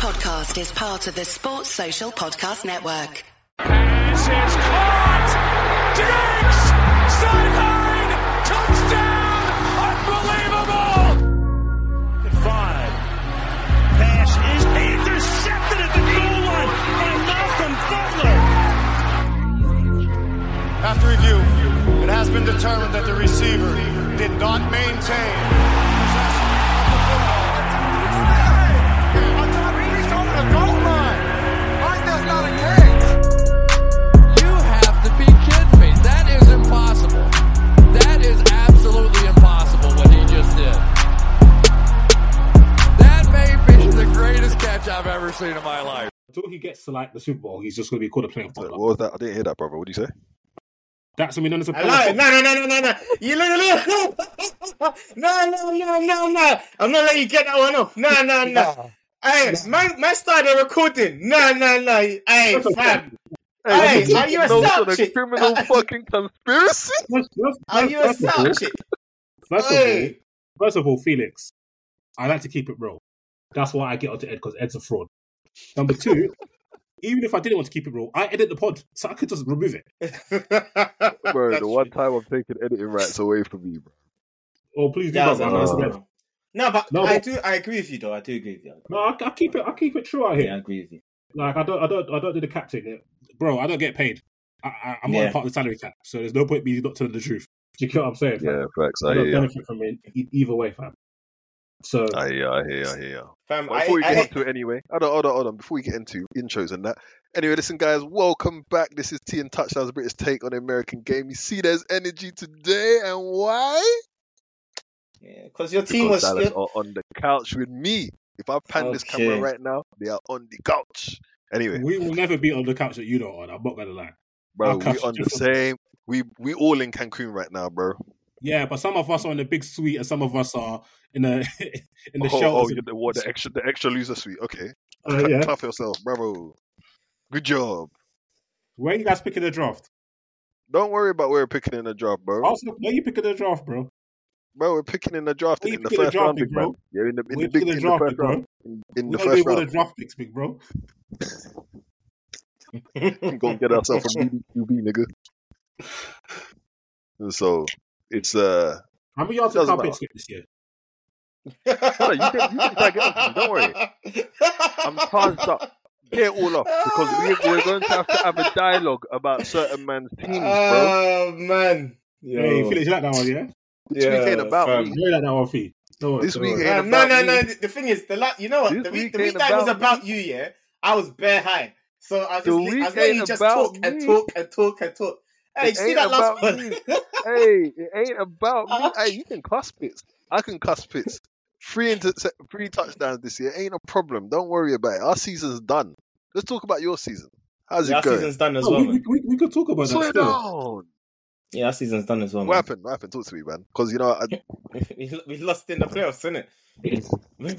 podcast is part of the Sports Social Podcast Network. Pass is caught. Diggs! Sideline! Touchdown! Unbelievable! Five. Pass is intercepted at the goal line by Malcolm Butler. After review, it has been determined that the receiver did not maintain I've ever seen in my life. Until he gets to like the Super Bowl, he's just going to be called a playoff What was that? I didn't hear that, brother. What did you say? That's I mean, known as a I playoff No, no, no, no, no, no. You look, look. No, no, no, no, no. I'm not letting you get that one off. No, no, no. Hey, man, man started recording. No, no, no. Hey, fam. Hey, are you a no South of chick? criminal fucking conspiracy? First, first, Are you a first of all- South chick? First of all, first of all, Felix, I like to keep it real. That's why I get onto Ed because Ed's a fraud. Number two, even if I didn't want to keep it real, I edit the pod, so I could just remove it. Bro, That's the one true. time I'm taking editing rights away from you, bro. Oh, please do Yeah, that. that's man. No, but No, I but- do. I agree with you, though. I do agree with you. No, I, I keep it. I keep it true out here. Yeah, I agree with you. Like I don't, I don't, I don't do the cap thing, bro. I don't get paid. I, I, I'm not Yeah. a part of the salary cap, so there's no point me not telling the truth. Do you get what I'm saying? fam? Yeah, facts. I I don't hear ya. benefit from it either way, fam. So I hear I hear I hear ya. Fam, But I, before we I, get into it anyway, hold on, hold on, hold on. Before we get into intros and that. Anyway, listen, guys, welcome back. This is T and Touchdowns British take on the American game. You see, there's energy today, and why? yeah, because your team Because was. Dallas your- are on the couch with me. If I pan this camera right now, they are on the couch. Anyway, we will never be on the couch that you don't on. I'm not gonna lie. bro, we on the same. We we all in Cancun right now, bro. Yeah, but some of us are in the big suite, and some of us are in the in the oh, oh, shelters. you the, what, the extra the extra loser suite. Okay, Uh, yeah. clap yourself, bravo. Good job. Where are you guys picking the draft? Don't worry about where we're picking in the draft, bro. Also, where you picking the draft, bro? Bro, we're picking in the draft in the first draft round, big bro? Yeah, in the in the big in the draft first pick, round. In, the first all the round, draft picks, big bro. we gonna get ourselves a meaty QB, nigga. So it's uh, How many yards did Doesn't Carl matter. Pitts get this year? Hold on, you can- you can tag it up, don't worry. I'm charged up. Get it all off because we, we're going to have to have a dialogue about certain man's teams, bro. Oh man. Yo. Hey, Felix, you like that one, yeah? This week ain't about fam. me. You like that one, Fee? Don't This don't week worry. ain't Um, no, about no, me. no. The, the thing is, the la- you know what? This The week, week the week that was about about you, yeah, I was bare high. So I was just, li- I week was letting you just about talk and talk and talk and talk. Hey, It see ain't that last about one? me. hey, it ain't about me. Hey, you can cuss Pitts. I can cuss Pitts. Three into three touchdowns this year ain't a problem. Don't worry about it. Our season's done. Let's talk about your season. How's yeah, it our going? season's done as oh, No, well. we, we, we, we could talk about Slow that it still. down. Yeah, our season's done as well. What Man. happened? What happened? Talk to me, man. Because you know, I, we, we lost in the playoffs, innit? when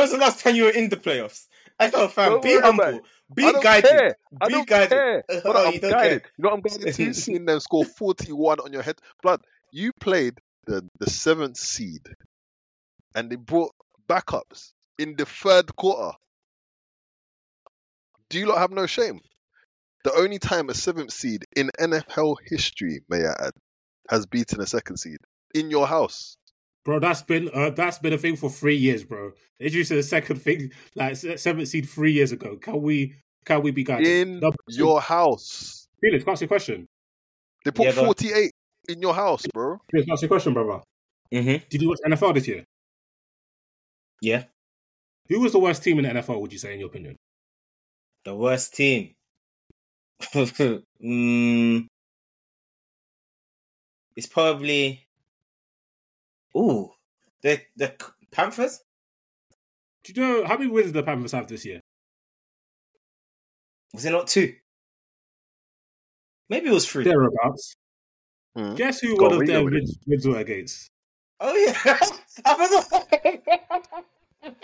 was the last time you were in the playoffs? I know, fam. Don't be about humble. Be guided. care. Be don't guided. Oh, you I'm don't guided. care. Uh, you know what I'm guided to? Seeing them score 41 on your head. Blood, you played the, the seventh seed and they brought backups in the third quarter. Do you lot have no shame? The only time a seventh seed in NFL history, may I add, has beaten a second seed in your house. Bro, that's been uh, that's been a thing for three years, bro. They introduced the second thing, like se- seventh seed three years ago. Can we can we be guided? In Number two, your house. Felix, can I ask you a question? They put Yeah, go on. 48 in your house, bro. Felix, can I ask you a question, brother. Mm-hmm. Did you watch NFL this year? Yeah. Who was the worst team in the NFL? Would you say, in your opinion? The worst team. mm, it's probably. Ooh, the the Panthers. Do you know how many wins did the Panthers have this year? Was it not two? Maybe it was three. Thereabouts. Hmm. Guess who Go one on, of read their wins, wins were against? Oh yeah, I forgot.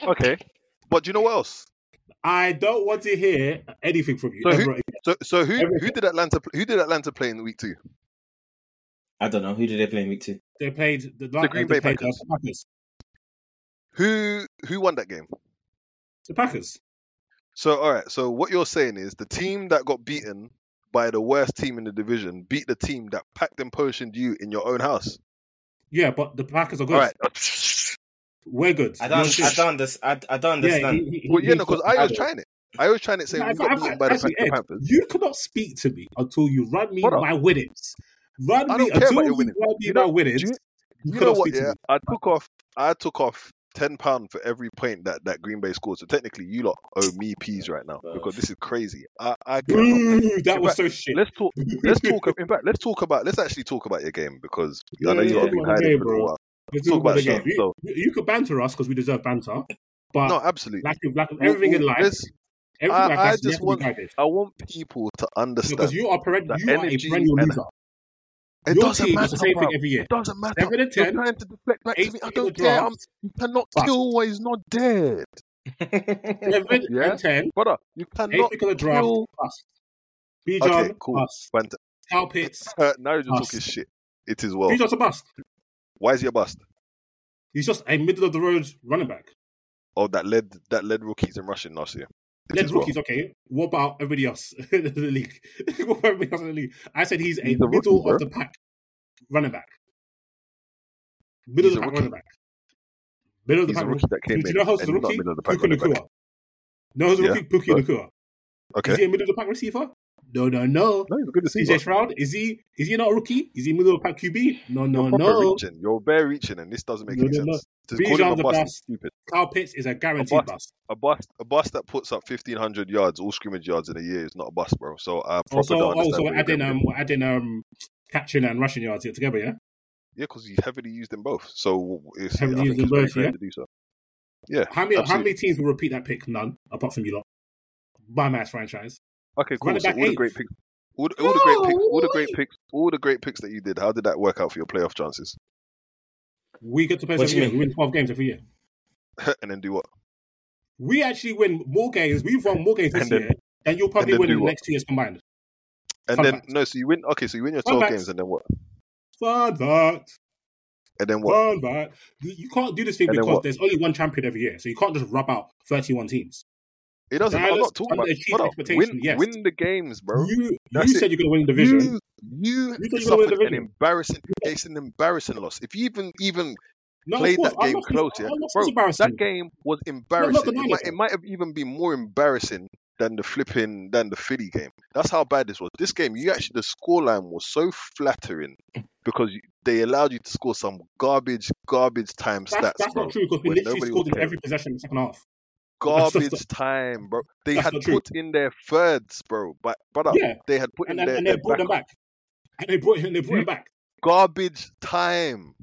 Okay. But do you know what else? I don't want to hear anything from you. So who- So, so who who did Atlanta who did Atlanta play in week two? I don't know who did they play in week two. They played the, The Green Bay played Packers. The Packers. Who who won that game? The Packers. So all right. So what you're saying is the team that got beaten by the worst team in the division beat the team that packed and potioned you in your own house. Yeah, but the Packers are good. All right. We're good. I You're don't. I don't. Under, I, I don't Yeah, understand. he- he- Well, yeah, he's no, because I was trying it. I was trying to say No, we got I- I- beaten by the actually, the Ed, Panthers. You cannot speak to me until you run me Brother. my winnings. Run I don't care until about your you winnings. run me You my know- winnings. do you- you You know what? Yeah, me. I took off. I took off ten pound for every point that that Green Bay scored. So technically, you lot owe me peas right now because this is crazy. I, I cannot. Boo, that In was fact, so shit. Let's talk. Let's talk. In fact, let's talk about. Let's actually talk about your game because I know you lot have yeah, been yeah, hiding for a while. Let's talk talk about about the game. You, so- you- you could banter us because we deserve banter, but No, absolutely. like, like We'll- everything in life, everything I- like I just you have to want- I want people to understand. Because you are, peren- you are a energy perennial and- loser. It Your doesn't team matter. is the same thing every year. It doesn't matter. Seven and You're ten, trying to deflect back to me. I don't care. I'm, you cannot Bust. kill what is not dead, seven Yeah? and ten, brother. You cannot pick of the draft, kill. bust. Bijan, Okay, cool. bust. Fant- Pitts, Uh, now you're just Bust. talking shit. It is well. Bijan's a bust. Why is he a bust? He's just a middle of the road running back. Oh, that led that led rookies in rushing last year. It Led is well. rookies, okay. What about everybody else in the league? what about everybody else in the league? I said he's a He's a rookie, middle bro. of the pack running back. Middle He's of the pack rookie. running back. Middle of the He's pack. rookie that came Do you know who's the rookie? Puka. Nacua. No, who's the rookie? Puka Nacua. Is he a middle of the pack receiver? No, no, no. No, a good CJ receiver. Stroud, is he is he not a rookie? Is he middle of pack QB? No, no, You're no. reaching. You're bare reaching, and this doesn't make No, any no, no. sense. To him Bijan's a a bust stupid. Kyle Pitts is a guaranteed bust. bust. A bust, a bust that puts up fifteen hundred yards, all scrimmage yards in a year is not a bust, bro. So I proper Also, don't also we're adding um we're adding um catching and rushing yards here together, yeah. yeah, because he's heavily used in both. So it's, Heavily used it's both, yeah? to do so. Yeah. How many how many teams will repeat that pick? None, apart from you lot. By mass franchise. Okay, cool. So all the great picks, all the, all the great picks, all the great picks, all the great picks that you did. How did that work out for your playoff chances? We get to play every year. We win twelve games every year. and then do what? We actually win more games. We've won more games this then- year than you'll probably then win do in the what? next two years combined. And Fun then facts. no, so you win. Okay, so you win your Fun twelve facts. games, and then what? Fun fact. And then what? Fun fact. You you can't do this thing And because there's only one champion every year. So you can't just rub out 31 teams. It doesn't. I'm not talking about. Brother, win, yes. win the games, bro. You, you said you're going to win the division. You, you, You said you're gonna win the suffered an embarrassing. It's an embarrassing loss. If you even even no, played that game not- close, yeah, bro, that game was embarrassing. it, might, it might have even been more embarrassing than the flipping than the Philly game. That's how bad this was. This game, you actually the scoreline was so flattering because they allowed you to score some garbage, garbage time That's, stats, that's bro. not true because we literally scored in every possession in the second half. Garbage time, bro. They had put in their thirds, bro. But brother, Yeah. they had put And, in and, their, and they brought them back. And they brought him, they brought him back. garbage time.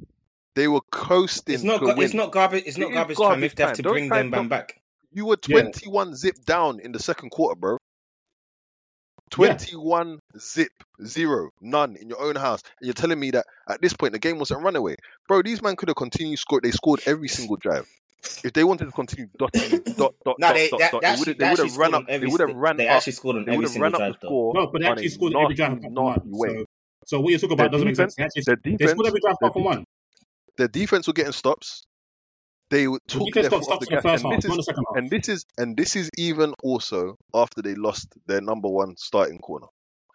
They were coasting It's not. it's not garbage. It's not is garbage time garbage if they have to Don't bring them talk- back. You were Yeah. 21 zip down in the second quarter, bro. 21 zip, zero, none in your own house. And you're telling me that at this point the game wasn't runaway. Bro, these men could have continued scored. They scored every single drive. If they wanted to continue dotting, dot, dot, No, dot, they, dot, that, dot, they they would have they they would have run scored up. They every. would have ran They up. actually scored on They every would have single ran up drive, the score No, but they actually a scored every drive apart from one. So, so what you're talking Their about doesn't make sense. They, actually, their they scored defense, every drive their apart from one. their defense were getting stops. They would The took their got foot off the in the gas, first and half, this is the second half. and this is and this is even also after they lost their number one starting corner.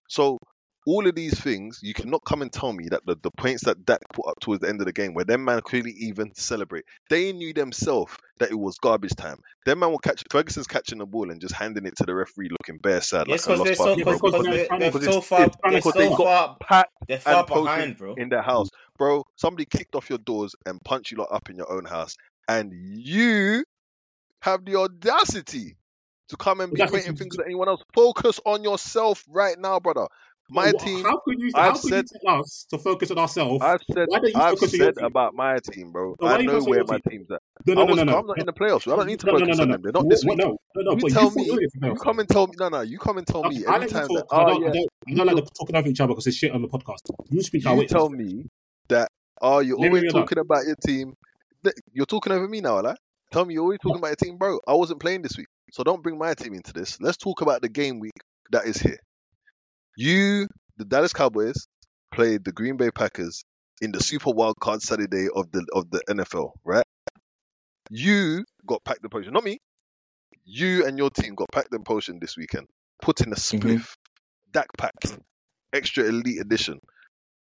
So all of these things, you cannot come and tell me that the, the points that Dak put up towards the end of the game, where them man couldn't even celebrate, they knew themselves that it was garbage time. Them man will catch Ferguson's catching the ball and just handing it to the referee, looking bare sad Yes, like a because lost they're so, puppy, because because they're, they're they're so far, it's they're so they far, Pat they're far behind, bro. in their house, bro. Somebody kicked off your doors and punched you lot up in your own house, and you have the audacity to come and be That's- pointing fingers at anyone else. Focus on yourself right now, brother. My Well, team. How could you? I've how could said- you tell us to focus on ourselves? I've said. Why don't you I've focus said team? about my team, bro. So I know where my team? team's at. No, no, no, was, no, no. I'm not in the playoffs. I don't need to no, no, focus no, on no. them. They're not this week. No, no, no. You tell you me. You come and tell me. No, no. You come and tell me I every time talk. that. I Oh don't, I yeah. don't, I don't like talking over each other because it's shit on the podcast. You speak You tell me that. Oh, you're always talking about your team. You're talking over me now, like. Tell me you're always talking about your team, bro. I wasn't playing this week, so don't bring my team into this. Let's talk about the game week that is here. You, the Dallas Cowboys, played the Green Bay Packers in the Super Wild Card Saturday of the of the NFL, right? You got packed the potion, not me. You and your team got packed in potion this weekend. Put in a Mm-hmm. spliff, Dak pack, extra elite edition,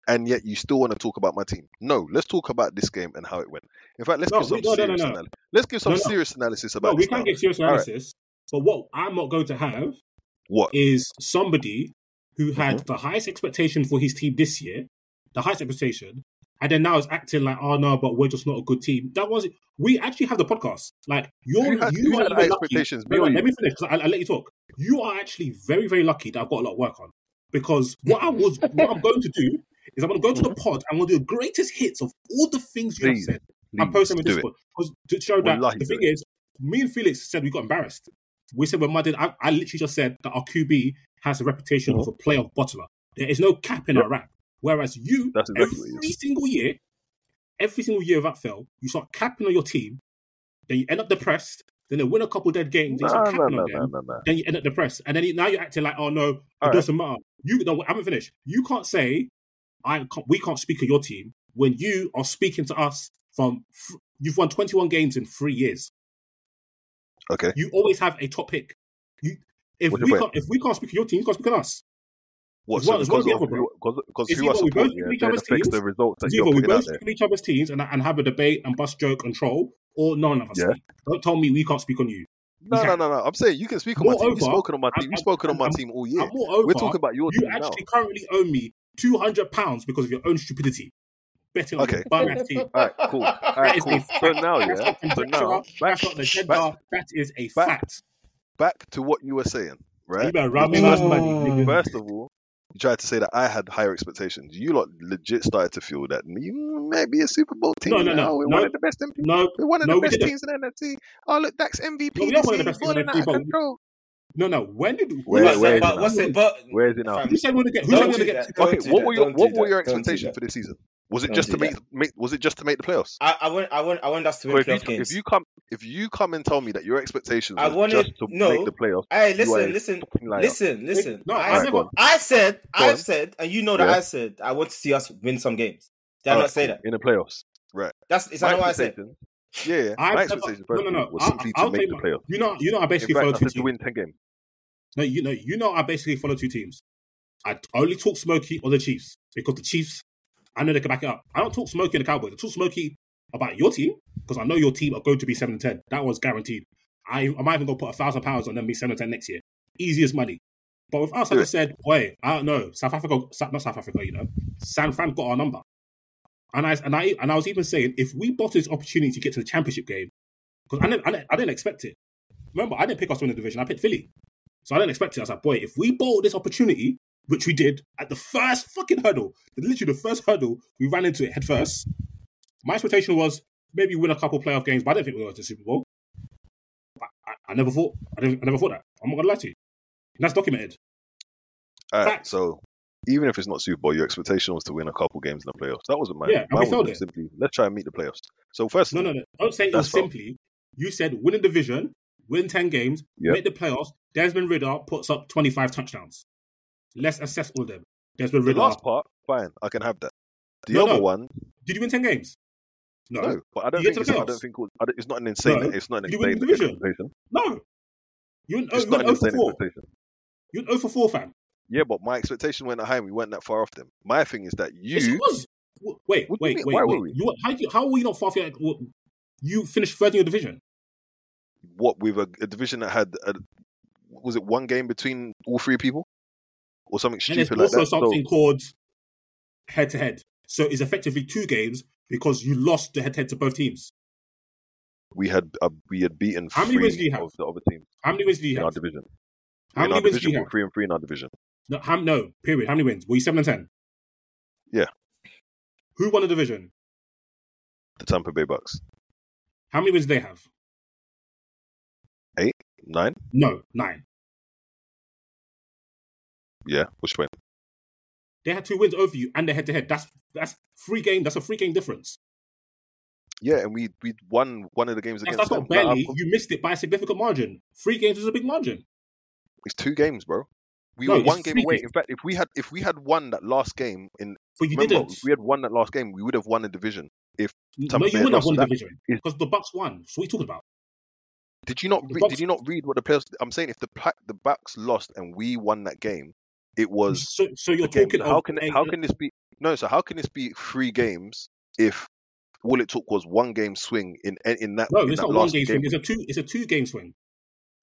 and yet you still want to talk about my team. No, let's talk about this game and how it went. In fact, let's No, give some no, no, no, serious no. analysis. Let's give some serious analysis about. No, we this. can now. get serious All right. analysis. But what I'm not going to have What? is somebody who had Mm-hmm. the highest expectation for his team this year, the highest expectation, and then now is acting like, oh no, but we're just not a good team. That was we actually have the podcast. Like you're Who had- you who are high lucky. expectations? Wait, wait, let me finish. 'cause I, I'll let you talk. You are actually very, very lucky that I've got a lot of work on because what I was, what I'm going to do is I'm going to go to the pod. I'm going to do the greatest hits of all the things you Please, have said. I'm posting them in do it. Discord because to show that Wallahi, the thing is, me and Felix said we got embarrassed. We said we're mudded. I, I literally just said that our QB has a reputation of mm-hmm. a playoff bottler. There is no cap in Yep. our rap. Whereas you, That's exactly every single year, every single year without fail, you start capping on your team, then you end up depressed, then they win a couple dead games, then you Nah, start nah, capping nah, them, then you end up depressed. And then you, now you're acting like, oh no, it All right. doesn't matter. You no, I haven't finished. You can't say I can't, we can't speak of your team when you are speaking to us from you've won 21 games in three years. Okay. You always have a top pick. You if What's we can't if we can't speak of your team, you can't speak on us. What? It's So one- because or the of other, who, because, because It's who I either we both support, speak yeah, other's the teams, results that you're either we both speak of each other's teams and, and have a debate and bust joke and troll, or none of us Yeah. Don't tell me we can't speak on you. No, no, no, no. I'm saying you can speak on my team. You've spoken on my team. You've spoken on my I'm- team all year. Moreover, We're talking about your you team now. actually currently owe me two hundred pounds because of your own stupidity. Betting on Okay. bum team. All right, cool. All That right, is cool. So now, yeah. So now, back, That's not the agenda. back, that is a back- fact. Back to what you were saying, You right? better run me First, money. first of all, you tried to say that I had higher expectations. You lot legit started to feel that you might be a Super Bowl team. No, no, no. We're no. one of the best. MVP. No, We're one of no, the best didn't. teams in the NFC. Oh, look, Dak's MVP. No, we are one of the best teams in Balling the out of NFC, but- control. no, no. When did Where- But- where is but it now? what's it? But Where is it now? Fam, who said we're gonna get? Who Don't said we're gonna get? Okay, what were your what were your that. Don't do expectations for this season? Was it just to make, make was it just to make the playoffs? I, I want, I want, I want us to So win if you, playoff games. if you come if you come and tell me that your expectations I wanted- just to no. make the playoffs, Hey, listen, listen, listen, listen. No, I, I Alright, never. I said, I've said, and you know that Yeah. I said, I want to see us win some games. Did I Alright, not say that? in the playoffs? Right. That's is that not what I said? expectations, yeah, yeah. I've my never- expectations no, no, no. all was I'll- simply I'll to make the playoffs. You know, you know, I basically fact, follow I two said to teams. win ten games. No, you know, you know, I basically follow two teams. I only talk Smokey or the Chiefs because the Chiefs, I know they can back it up. I don't talk Smokey and the Cowboys. I talk Smokey about your team because I know your team are going to be seven and ten. That was guaranteed. I, I might even go put a thousand pounds on them being seven and ten next year. Easiest money. But with us, I just said, wait, I don't know. South Africa, South- not South Africa, you know, San Fran got our number. And I and I and I was even saying, if we bought this opportunity to get to the championship game, because I didn't, I didn't, I didn't expect it. Remember, I didn't pick us to win the division. I picked Philly. So I didn't expect it. I was like, boy, if we bought this opportunity, which we did at the first fucking hurdle, literally the first hurdle, we ran into it head first. My expectation was maybe win a couple playoff games, but I do not think we were going to the Super Bowl. I, I, I never thought. I, didn't, I never thought that. I'm not gonna lie to you. And that's documented. All right, so even if it's not Super Bowl, your expectation was to win a couple games in the playoffs. That wasn't mine. Yeah, mine was it. simply let's try and meet the playoffs. So first, No, no, no. Don't say it was simply. You said win a division, win ten games, Yep. make the playoffs. Desmond Ridder puts up 25 touchdowns. Let's assess all of them. Desmond the Ridder. last part, fine, I can have that. The No, other no. one, Did you win 10 games? No. no, but I don't think it's, I don't think I don't- it's not an insane. No. It's not an insane the division. expectation. No. You went, It's you not an 0 for insane 4. expectation. You went 0 for 4, fam. Yeah, but my expectation went high and we weren't that far off them. My thing is that Yes, you, was. Wait, What wait, wait, Why wait. were we? You, how, how were you not far off your, You finished third in your division. what with a, a division that had, a, was it one game between all three people, or something And there's stupid like also that? something called head to head. So it's effectively two games because you lost the head to head to both teams. We had uh, we had beaten How many wins do you have? of the other teams How many wins do you in our division. How in many wins do you have? three and three in our division. No, how, no, period. How many wins? Were you 7 and 10? Yeah. Who won the division? The Tampa Bay Bucks, How many wins do they have? Eight, nine. No, nine. Yeah, which point? They had two wins over you and they head to head. That's that's free game. That's a free game difference. Yeah, and we we won one of the games That's, against that's them. not Like, barely. You missed it by a significant margin. Three games is a big margin. It's two games, bro. We No, were one game away. games. In fact, if we had if we had won that last game in But you remember, didn't. if we had won that last game, we would have won the division. no, Tampa you wouldn't have won the division because the Bucks won. So what are you talking about? Did you not read? Bucks- Did you not read what the players? I'm saying if the the Bucks lost and we won that game, it was So, so you're game. talking how can a- how can this be? No, so how can this be three games if all it took was one game swing in in that? no, in it's that not one game game? swing. It's a two. It's a two game swing.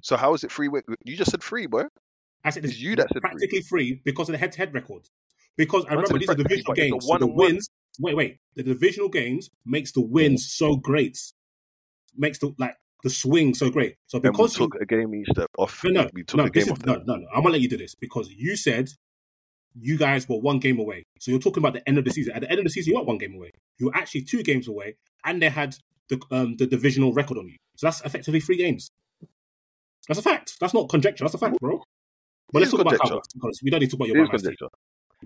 So how is it three? You just said three, boy. I said It's it's you that said three. practically free because of the head-to-head record. Because I remember these are divisional but it's a games. So the on one. wins. Wait, wait. The divisional games makes the mm-hmm. wins so great. Makes the like the swing so great. So And we because you, took a game each step off. no, no, we took no, a game is, off. no, no, no. I'm gonna let you do this because you said you guys were one game away. So you're talking about the end of the season. At the end of the season, you weren't one game away. You were actually two games away, and they had the um, the divisional record on you. So that's effectively three games. That's a fact. That's not conjecture. That's a fact, bro. But let's talk about conjecture. Cowboys because we don't need to talk about your is Batman team. conjecture.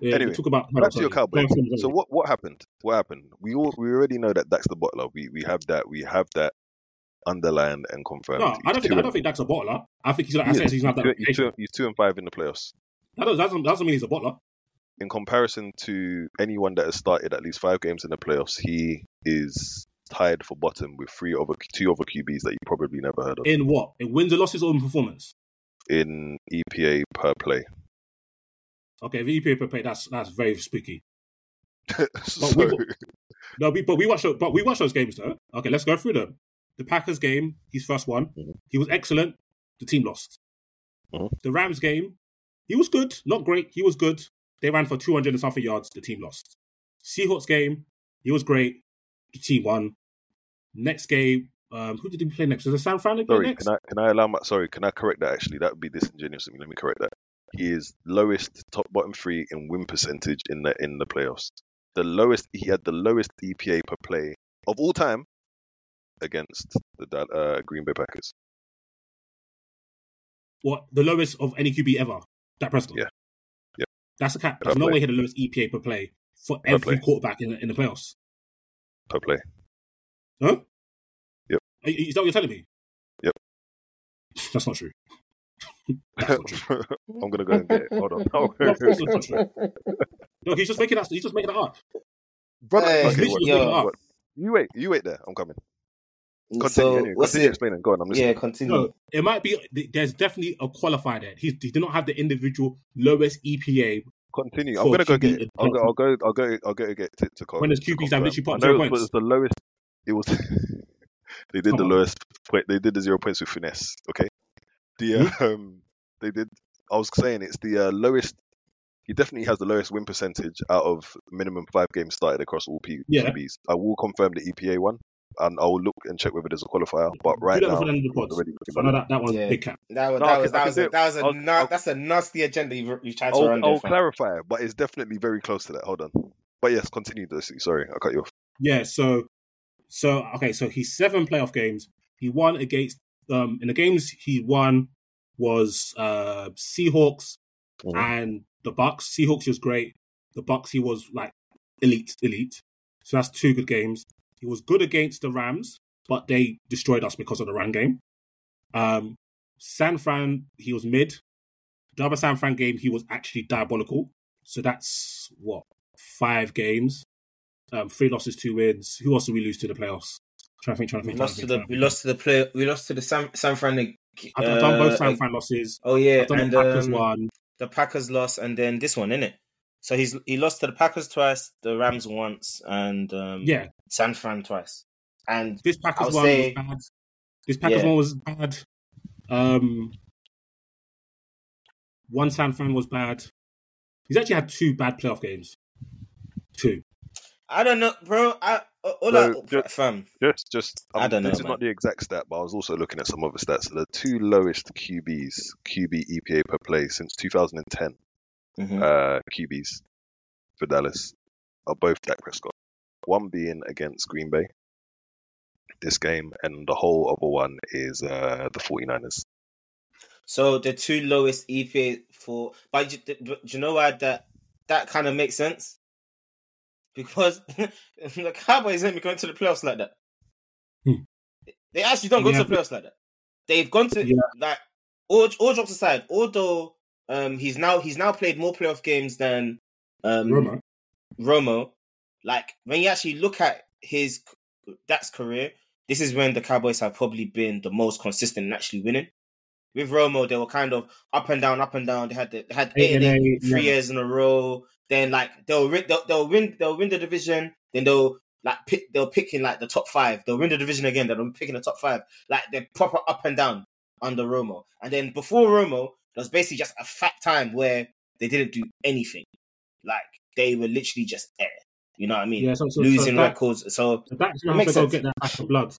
Yeah, Anyway, talk about Back to your. Cowboys. Go on, sorry, So what what happened? What happened? We all we already know that that's the bottler. We we have that. We have that underlined and confirmed. No, I don't think I don't think Dak's a bottler. I think he's like I said he's not that He's two- he's two- and five in the playoffs. That doesn't, that doesn't mean he's a bottler. In comparison to anyone that has started at least five games in the playoffs, he is tied for bottom with three other two other QBs that you probably never heard of In what? In wins and losses or in performance? in EPA per play. Okay, if EPA per play, that's that's very spooky. so, we- No, we, but we watched but we watched those games though. Okay, let's go through them. The Packers game, his first one, Mhm. he was excellent. The team lost. Mhm. The Rams game, he was good, not great. He was good. They ran for two hundred and something yards. The team lost. Seahawks game, he was great. The team won. Next game, um, who did he play next? Was it San Fran played sorry, next? can I can I allow my sorry, can I correct that actually? That would be disingenuous of me. Let me correct that. He is lowest top bottom three in win percentage in the in the playoffs. The lowest he had the lowest EPA per play of all time against the uh, Green Bay Packers. What the lowest of any QB ever? That Prescott. Yeah. Yeah. That's a cap. There's no way he had the lowest EPA per play for Per every play. quarterback in the, in the playoffs. per play. Huh? Yep. Is that what you're telling me? Yep. That's not true. I'm gonna go and get it. Hold on. No, of not true. No, he's just making that. He's just making that up. Brother, Hey, okay, what, yo. what, what? You wait, you wait there. I'm coming. Continue. so anyway. what's Continue it? explaining. Go on. I'm listening. Yeah, continue. No, it might be. There's definitely a qualifier there. He, he did not have the individual lowest EPA. Continue. I'm gonna go get it. I'll go. I'll go. I'll go. I'll go get it to. When there's to QBs that confirm. literally put I up zero it was points. the lowest. It was. they did Come the on. lowest. point- They did the zero points with finesse. Okay. The Hmm? um. They did. I was saying it's the uh, lowest. He definitely has the lowest win percentage out of minimum five games started across all P- Yeah. QBs. I will confirm the EPA one, and I will look and check whether there's a qualifier. But right do that now, before the end of the it's pod. already So that, that one's Yeah. big cap. That was No, that was can- that was a, that was a I'll- na- I'll- that's a nasty agenda you've, you've tried to I'll, run there. I'll fam. clarify, but it's definitely very close to that. Hold on. But yes, continue, Dosey. Sorry, I cut you off. Yeah. So, so okay. So he's seven playoff games. He won against um in the games he won was uh Seahawks Mhm. and the Bucks. Seahawks he was great. The Bucks he was like elite, elite. So that's two good games. He was good against the Rams, but they destroyed us because of the run game. Um, San Fran he was mid. The other San Fran game he was actually diabolical. So that's what five games, um, three losses, two wins. Who else did we lose to the playoffs? Trying to think, trying to think. We lost to think, the we lost to the play we lost to the San San Fran. think. I've, I've done both uh, San Fran losses. Oh yeah, and the Packers um, one. the Packers lost, and then this one, innit? So he's he lost to the Packers twice, the Rams once, and um, Yeah, San Fran twice. And this Packers I'll one say- was bad. This Packers Yeah. one was bad. Um, one San Fran was bad. He's actually had two bad playoff games. Two. I don't know, bro. I all So, I, ju- fam. Just, just. I um, don't know, This is man. not the exact stat, but I was also looking at some other stats. The two lowest QBs, QB EPA per play since 2010, Mhm. uh, QBs for Dallas are both Dak Prescott. One being against Green Bay, this game, and the whole other one is uh, the 49ers. So the two lowest EPA for, but do, do, do you know why that that kind of makes sense? Because the Cowboys ain't going to the playoffs like that. Hmm. They actually don't go Yeah. to the playoffs like that. They've gone to Yeah. like all all jokes aside. Although um he's now he's now played more playoff games than um Romo. Romo, like when you actually look at his that's career, this is when the Cowboys have probably been the most consistent in actually winning. With Romo, they were kind of up and down, up and down. They had the, they had Eight eight, eight, eight, three yeah. years in a row. Then like they'll win, they'll, they'll win, they'll win the division. Then they'll like pick, they'll pick in like the top five. They'll win the division again. They'll pick in the top five. Like they're proper up and down under Romo. And then before Romo, there was basically just a fat time where they didn't do anything. Like they were literally just air. You know what I mean? Yeah, so, so, Losing so that, records. So so that's It now to go get that back of blood.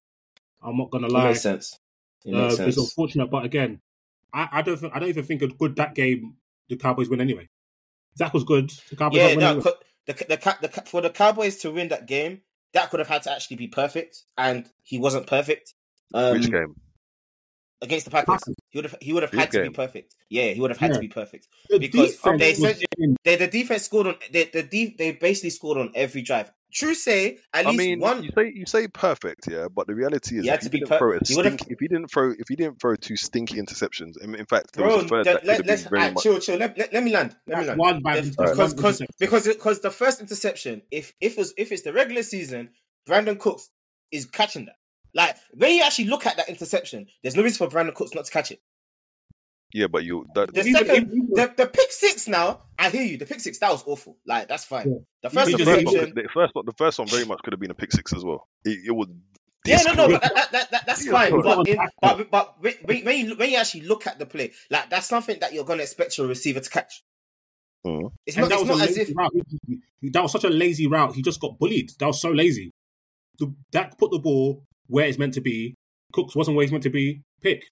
I'm not gonna it lie. makes sense. It Uh, makes it's unfortunate, but again, I, I don't. think- I don't even think a good that game the Cowboys win anyway. Zach was good. The Cowboys Yeah, no, anyway. co- the, the, Ca- the, for the Cowboys to win that game, that could have had to actually be perfect, and he wasn't perfect. Um, Which game? against the Packers? He would have he would have had to be perfect. Yeah, he would have had Yeah. to be perfect. The because they was They, the defense scored on they, the de- they basically scored on every drive. True say, at I least mean, one. you say you say perfect, yeah, but the reality is, He had if to didn't per- throw a would've- if he didn't throw, if he didn't throw two stinky interceptions, in, in fact, there Bro, was a third that let, let's been ah, much. chill, chill. Let, let, let me land. Let me land. one by If- because because because because the first interception, if if it's if it's the regular season, Brandin Cooks is catching that. Like when you actually look at that interception, there's no reason for Brandin Cooks not to catch it. Yeah, but you that The second, the, the pick six now, I hear you. The pick six that was awful. Like that's fine. Yeah. The first the first, one, interception, the first one, the first one very much could have been a pick six as well. It, it was. yeah, no, no, that, that, that, that- that's Yeah, fine. But, in, but but when, when you when you actually look at the play, like that's something that you're gonna expect your receiver to catch. Mhm. It's And not. that It's was not as if route. He- he- That was such a lazy route. He just got bullied. That was so lazy. The, Dak put the ball where it's meant to be. Cooks wasn't where he's meant to be. Pick.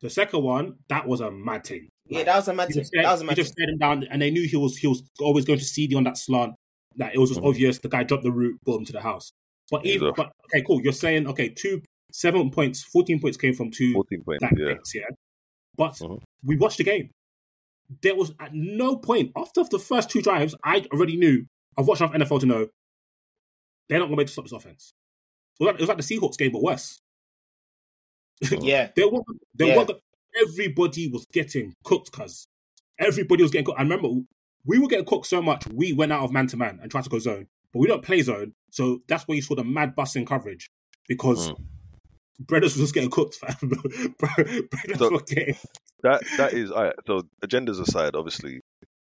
The second one, that was a mad thing. yeah, that was a mad thing. That was a he mad just stared him down, and they knew he was he was always going to CD on that slant. That it was just Mhm. obvious. The guy dropped the route, boom to the house. But even, but okay, cool. You're saying okay, two seven points, fourteen points came from two Fourteen points. Dak Yeah. picks, yeah. But Mhm. we watched the game. There was at no point after the first two drives, I already knew. I've watched enough NFL to know they're not going to be able to stop this offense. It was like, it was like the Seahawks game, but worse. Yeah, There was, there Yeah. was, everybody was getting cooked, cuz everybody was getting cooked. I remember we were getting cooked so much, we went out of man to man and tried to go zone, but we don't play zone. So that's where you saw the mad busting coverage because Mm. Was just getting cooked, fam. Bredders So- getting. That that is all right. So agendas aside, obviously,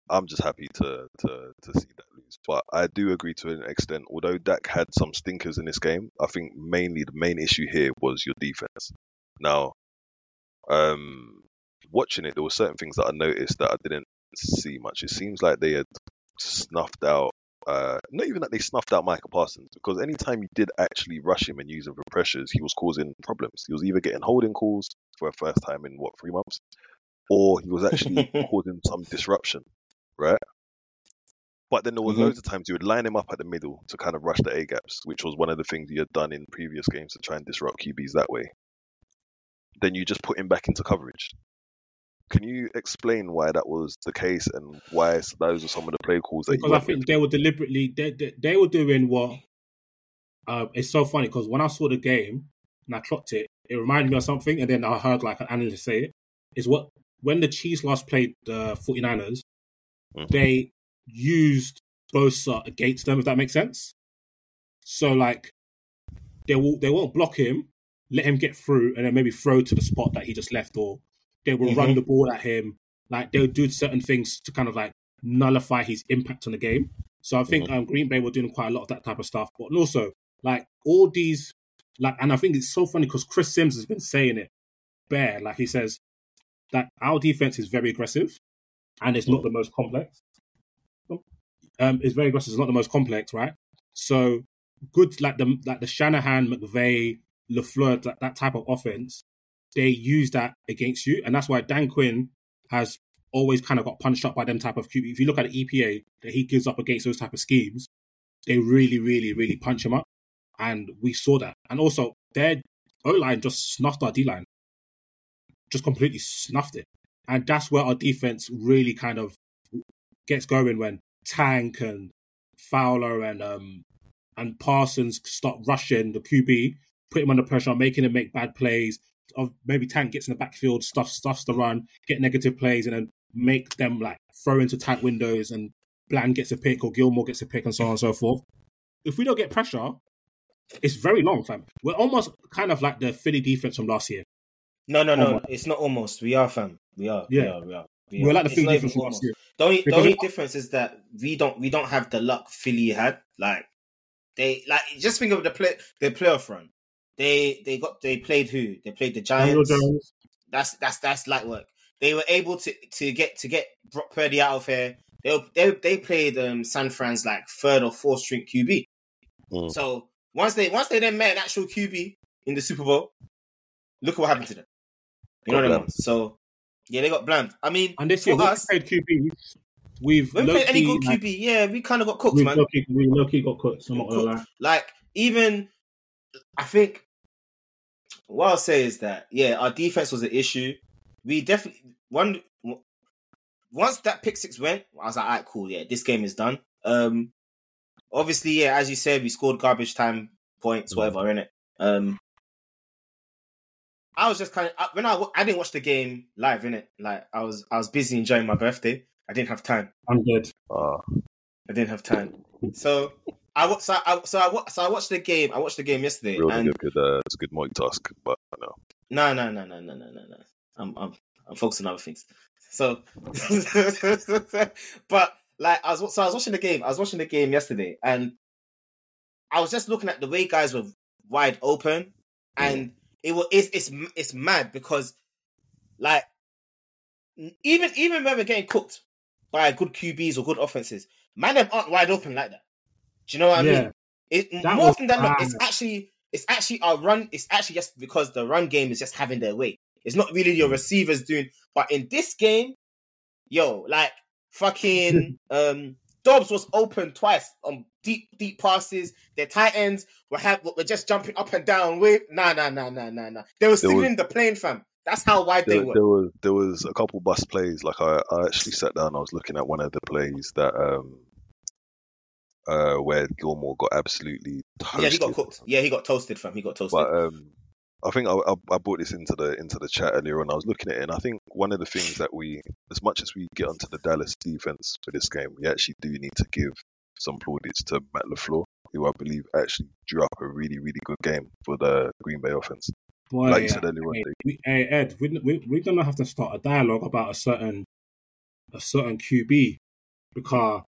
I'm just happy to to to see that lose. But I do agree to an extent. Although Dak had some stinkers in this game, I think mainly the main issue here was your defense. Now, um, watching it, there were certain things that I noticed that I didn't see much. It seems like they had snuffed out. Uh, not even that they snuffed out Michael Parsons, because anytime you did actually rush him and use him for pressures, he was causing problems. He was either getting holding calls for a first time in what three months, or he was actually causing some disruption, right? But then there were Mhm. loads of times you would line him up at the middle to kind of rush the A gaps, which was one of the things he had done in previous games to try and disrupt QBs that way. Then you just put him back into coverage. Can you explain why that was the case and why those are some of the play calls that you because I think with? they were deliberately they, they, they were doing what um, it's so funny because when I saw the game and I clocked it, it reminded me of something, and then I heard like an analyst say it. Is what when the Chiefs last played the 49ers, Mhm. they used Bosa against them, if that makes sense. So like they will they won't block him, let him get through, and then maybe throw to the spot that he just left, or they will run Mhm. the ball at him. Like they'll do certain things to kind of like nullify his impact on the game. So I think um, Green Bay were doing quite a lot of that type of stuff. But also, like all these, like, and I think it's so funny because Chris Sims has been saying it bare. Like he says that our defense is very aggressive and it's not the most complex. Um, it's very aggressive. It's not the most complex, right? So good, like the like the Shanahan, McVay, Lafleur, that, that type of offense. They use that against you, and that's why Dan Quinn has always kind of got punched up by them type of QB. If you look at the EPA that he gives up against those type of schemes, they really, really, really punch him up. And we saw that. And also, their O line just snuffed our D line, just completely snuffed it. And that's where our defense really kind of gets going when Tank and Fowler and um and Parsons start rushing the QB, put him under pressure, making him make bad plays. Of maybe Tank gets in the backfield, stuff stuffs the run, get negative plays, and then make them like throw into tight windows and Bland gets a pick or Gilmore gets a pick and so on and so forth. If we don't get pressure, It's very long, fam. We're almost kind of like the Philly defense from last year. No, no, no. It's not almost. We are, fam. We are. Yeah. We are. We are. We We're like the It's Philly not defense even from last year. The only, the only difference is that we don't we don't have the luck Philly had. Like they like just think of the play the playoff run. They they got they played who? They played the Daniel Giants. Jones. That's that's that's light work. They were able to to get to get Brock Purdy out of here. They they they played um, San Fran's like third or fourth string QB. Mm. So once they once they then met an actual QB in the Super Bowl, look what happened to them. You know what I mean? So yeah, they got blamed. I mean, And this year, we us, played QBs. We've when we played any good like, QB, yeah, we kind of got cooked, man. low-key, we low-key got cooked. I'm not gonna lie. Like even, I think what I'll say is that yeah, our defense was an issue. We definitely one once that pick six went, I was like, all right, cool, yeah, this game is done. Um, obviously, yeah, as you said, we scored garbage time points, whatever, in it. Um, I was just kind of when I I didn't watch the game live, in it. Like I was I was busy enjoying my birthday. I didn't have time. I'm dead. Uh, I didn't have time. So I wa- so I so I, so I watched the game. I watched the game yesterday, really and good, good uh, it's a good multitask, but no. no, no, no, no, no, no, no, no. I'm I'm I'm focused on other things. So, but like I was so I was watching the game. I was watching the game yesterday, and I was just looking at the way guys were wide open, and it was it's it's it's mad because like even even when we're getting cooked by good QBs or good offenses, man, them aren't wide open like that. Do you know what I Yeah. mean? It, That more often than not, it's actually it's actually our run. It's actually just because the run game is just having their way. It's not really your receivers doing. But in this game, yo, like fucking um Doubs was open twice on deep deep passes. Their tight ends were have were just jumping up and down with nah nah nah nah nah nah. They were There signaling the plane, fam. That's how wide they were. there was there was a couple bust plays. Like I, I actually sat down. I was looking at one of the plays that um uh where Gilmore got absolutely toasted. yeah, he got cooked. Yeah, he got toasted, fam. He got toasted. But um, I think I, I, I brought this into the into the chat earlier, and I was looking at it, and I think one of the things that we, as much as we get onto the Dallas defense for this game, we actually do need to give some plaudits to Matt Lafleur, who I believe actually drew up a really really good game for the Green Bay offense. Boy, Like you said earlier hey, we, hey, Ed, we, we, we're gonna have to start a dialogue about a certain a certain QB because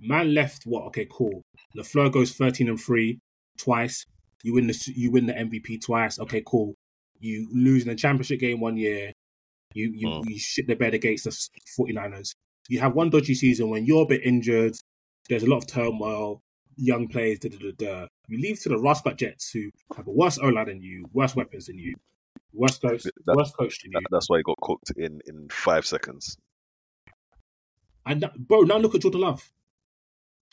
man left. What? Okay, cool. Lafleur goes thirteen and three twice. You win the you win the MVP twice. Okay, cool. You lose in the championship game one year. You you, Mm. you shit the bed against the 49ers. You have one dodgy season when you're a bit injured. There's a lot of turmoil. Young players. Da, da, da, da. You leave to the Rustback Jets who have a worse O line than you, worse weapons than you, worse coach, That- worse coach than you. That, that's why he got cooked in in five seconds. And that, bro, now look at Jordan Love.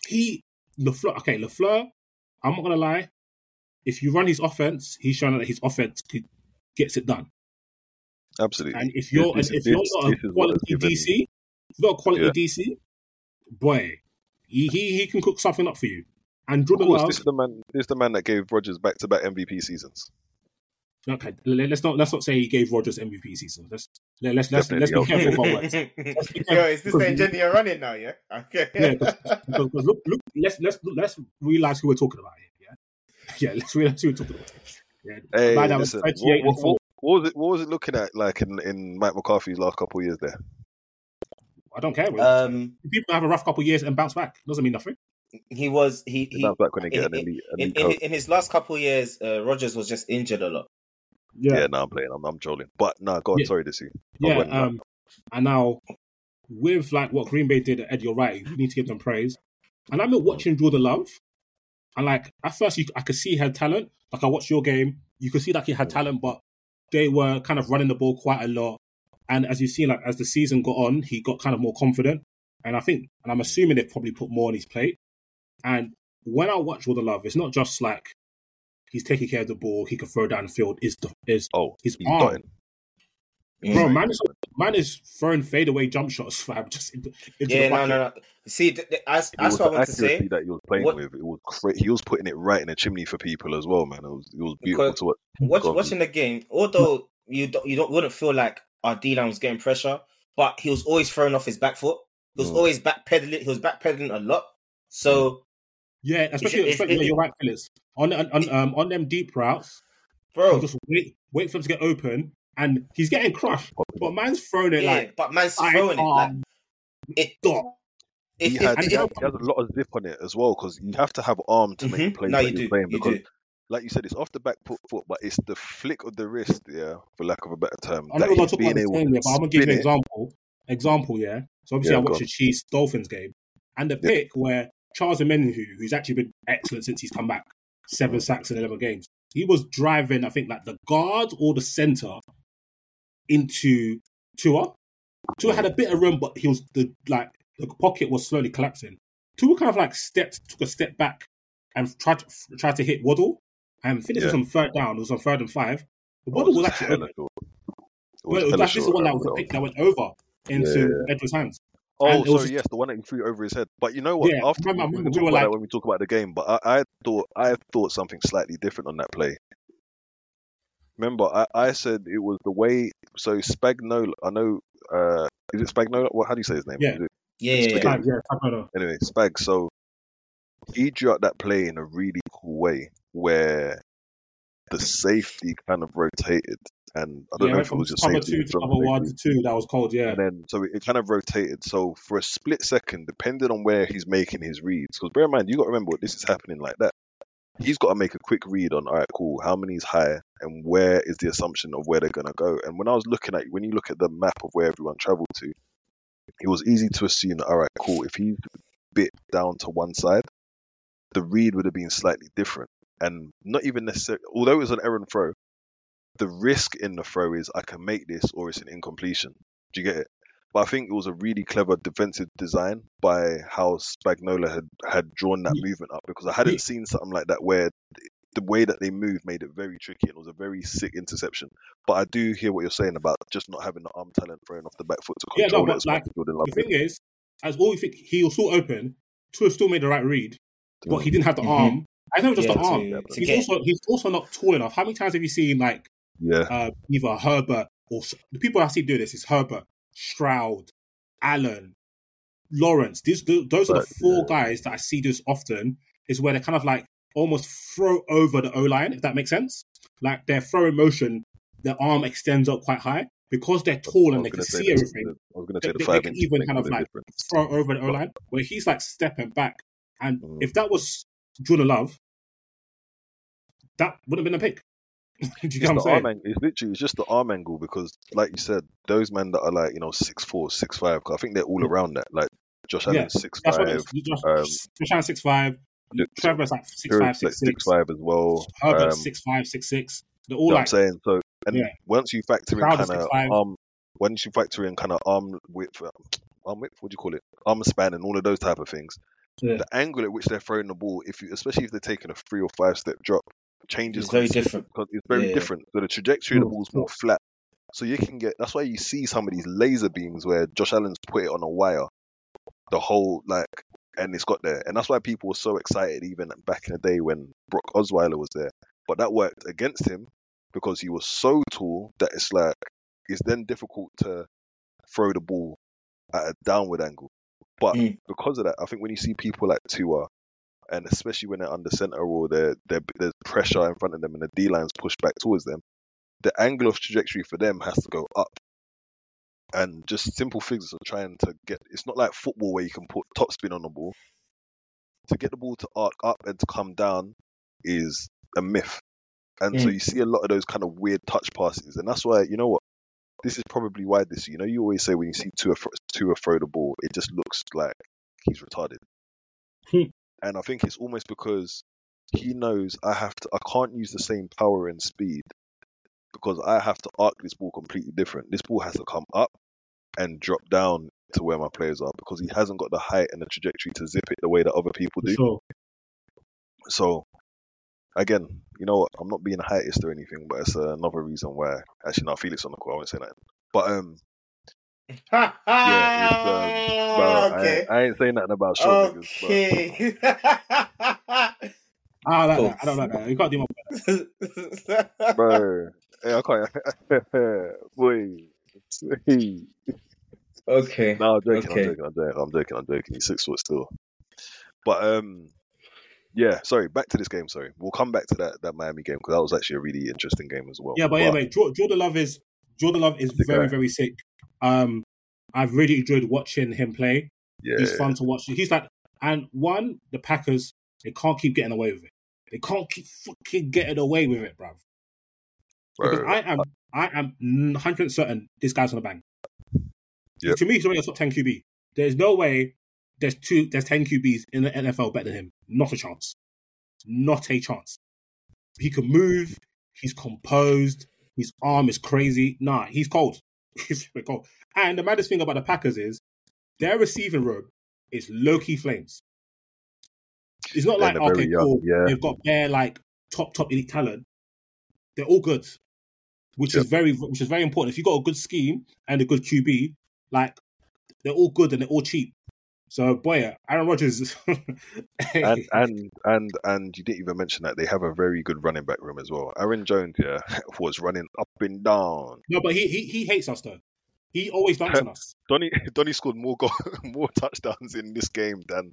He Lafleur. Okay, Lafleur. I'm not gonna lie. If you run his offense, he's showing that his offense gets it done. Absolutely. And if you're This- and if this- you're not a is what has quality DC, if you're not a quality Yeah. DC, boy, he, he he can cook something up for you. And Of course, Love. this is the man. This is the man that gave Rodgers back to back MVP seasons. Okay, let- let's not let's not say he gave Rodgers MVP season. Let's let- let's let's let's be Definitely careful about Yo, words. be is this the because- agenda you're running now? Yeah. Okay. Yeah, because, because look, look, let's let's let's realize who we're talking about here. Yeah, yeah, let's realize who we're talking about. Yeah, Hey, man was listen, what, what, what, what was it? What was it looking at like in, in Mike McCarthy's last couple of years there? I don't care. Um, People have a rough couple of years and bounce back. Doesn't mean nothing. he was he He he bounced back when they get an in- elite, in, elite in, coach. in his last couple of years, uh, Rodgers was just injured a lot. Yeah, Yeah, no, I'm playing. I'm, I'm trolling. But no, go on. Yeah. Sorry, Dissy. yeah. Um, and now with like what Green Bay did at Ed, you're right. You need to give them praise. And I'm not watching Jordan Love, and like at first, you, I could see he had talent. Like I watched your game, you could see that he had talent, but they were kind of running the ball quite a lot. And as you see, like as the season got on, he got kind of more confident. And I think, and I'm assuming they've probably put more on his plate. And when I watch Jordan Love, it's not just like he's taking care of the ball, he can throw down the field. Is the is Oh, his he's arm, bro? Man is man is throwing fadeaway jump shots, fam, just into, into Yeah, the no, no, no. See, th- th- that's, that's what I the want to say. that he was playing What- with. It was cra- he was putting it right in the chimney for people as well, man. It was it was beautiful Because- to watch. Watch, watching the game, although you don't, you don't wouldn't feel like our D line was getting pressure, but he was always throwing off his back foot. He was Mm. always back pedaling. He was back pedaling a lot. So Yeah, especially, it's- especially it- yeah, you're right, Phyllis. On on, on um on them deep routes, bro. just wait wait for him to get open, and he's getting crushed. But man's thrown it Yeah, like but man's I throwing it like it. dot. If, He had, and he, had, he has a lot of zip on it as well because you have to have arm to make Mhm. the plays no, you do. playing You because, do. like you said, it's off the back foot, foot, but it's the flick of the wrist, yeah, for lack of a better term. I'm that not gonna he's talk about the able same but I'm gonna give you an example. Example, yeah. So obviously, Yeah, I watched the Chiefs Dolphins game, and the Yeah. pick where Charles Omenihu, who's actually been excellent since he's come back, seven sacks in eleven games. He was driving, I think, like the guard or the center into Tua. Tua had a bit of room, but he was the like the pocket was slowly collapsing. Tua kind of like stepped, took a step back, and tried to, tried to hit Waddle, and finished Yeah. on third down. It was on third and five. The Oh, Waddle it was was actually hella open. short. Well, it was like, this is short, one that was a pick that went over into Edwards' hands. Oh, And it was yes, the one that he threw over his head. But you know what? Yeah, After remember- we, we we were about like- when we talk about the game. But I, I thought I thought something slightly different on that play. Remember, I, I said it was the way. So Spagnuolo, I know. Uh, is it Spagnuolo? What? How do you say his name? Yeah. Yeah, yeah, yeah. Yeah, five, no, no. Anyway, Spag. So he drew out that play in a really cool way where the safety kind of rotated, and I don't yeah, know if it was just cover safety two to cover one to two. That was cold, yeah. And then, so it, it kind of rotated. So for a split second, depending on where he's making his reads, because bear in mind, you got to remember this is happening like that. He's got to make a quick read on, all right, cool, how many's high, and where is the assumption of where they're gonna go. And when I was looking at, when you look at the map of where everyone travelled to, it was easy to assume that, all right, cool, if he's bit down to one side, the read would have been slightly different, and not even necessarily. Although it was an errant throw, the risk in the throw is I can make this or it's an incompletion. Do you get it? But I think it was a really clever defensive design by how Spagnuolo had, had drawn that Ye- movement up because I hadn't ye- seen something like that where the way that they moved made it very tricky and it was a very sick interception. But I do hear what you're saying about just not having the arm talent thrown off the back foot to Yeah, no, control but it as much like, as Jordan Love The thing is, as all you think he was still open, Tua still made the right read, but he didn't have the Mhm. arm. I know just Yeah, the arm. to, to He's get also he's also not tall enough. How many times have you seen like Yeah. uh, either Herbert or the people I see do this is Herbert, Stroud, Allen, Lawrence. These th- those are the four guys that I see this often. Is where they kind of like almost throw over the O line, if that makes sense. Like their throw in motion, their arm extends up quite high because they're tall and they can see everything. I was going to They- say the they- they can even kind of like throw over the O line, where he's like stepping back. And if that was Jordan Love, that would have been a pick. You It's the arm angle. It's literally it's just the arm angle because, like you said, those men that are like you know six four, six five. I think they're all Yeah. around that. Like Josh Yeah, Allen six That's what it five, is. You Just, um, Josh Allen six five. Trevor's like six Hill five, is like six six six. five as well. Herbert Um, six five, six six. They're you all know what I'm like saying? So and Yeah. once you factor in Crowd kind of 6'5". arm, once you factor in kind of arm width, um, arm width, what do you call it? Arm span and all of those type of things. Yeah. The angle at which they're throwing the ball, if you, especially if they're taking a three or five step drop, changes It's very different. because it's very Yeah. different. So the trajectory of the Sure, ball's more flat. So you can get that's why you see some of these laser beams where Josh Allen's put it on a wire, the whole like, and it's got there, and that's why people were so excited even back in the day when Brock Osweiler was there. But that worked against him because he was so tall that it's like it's then difficult to throw the ball at a downward angle. But Mm. because of that, I think when you see people like Tua, and especially when they're under center or they're, they're, there's pressure in front of them and the D line's pushed back towards them, the angle of trajectory for them has to go up. And just simple figures of trying to get it's not like football where you can put top spin on the ball. To get the ball to arc up and to come down is a myth. And so Mm. you see a lot of those kind of weird touch passes. And that's why, you know what? This is probably why this, you know, you always say when you see Tua, thro- Tua throw the ball, it just looks like he's retarded. And I think it's almost because he knows I have to, I can't use the same power and speed because I have to arc this ball completely different. This ball has to come up and drop down to where my players are because he hasn't got the height and the trajectory to zip it the way that other people do. sure. So, again, you know what? I'm not being a heightist or anything, but it's another reason why. Actually, no, Felix on the call. I won't say that. But um, yeah, it's bro, I, okay. ain't, I ain't saying nothing about short niggas, but Okay. I don't like Cool. that. I don't like that. You can't do my bro, hey, I can't. Boy, hey. okay. No, I'm joking. Okay. I'm joking. I'm joking. I'm joking. I'm joking. He's six foot still. But um, Yeah, sorry. Back to this game. Sorry, we'll come back to that that Miami game because that was actually a really interesting game as well. Yeah, but, yeah, mate, Jordan Love is Jordan Love is very guy. very sick. Um, I've really enjoyed watching him play. yeah, He's fun to watch. He's like, and one, the Packers they can't keep getting away with it. They can't keep fucking getting away with it, bruv. Because I am, I am hundred certain this guy's on the bang. Yep. To me, he's already a top ten QB. There's no way there's two, there's ten QBs in the NFL better than him. Not a chance. Not a chance. He can move. He's composed. His arm is crazy. Nah, he's cold. He's really cold. And the maddest thing about the Packers is their receiving room is low key flames. It's not They're like okay, young, cool. yeah. They've got their like top top elite talent. They're all good, which Yep. is very which is very important. If you've got a good scheme and a good QB, like they're all good and they're all cheap. So boy, Aaron Rodgers. and and and and you didn't even mention that they have a very good running back room as well. Aaron Jones, yeah, was running up and down. no, but he, he he hates us though. He always dunks on us. Donny Donny scored more goal, more touchdowns in this game than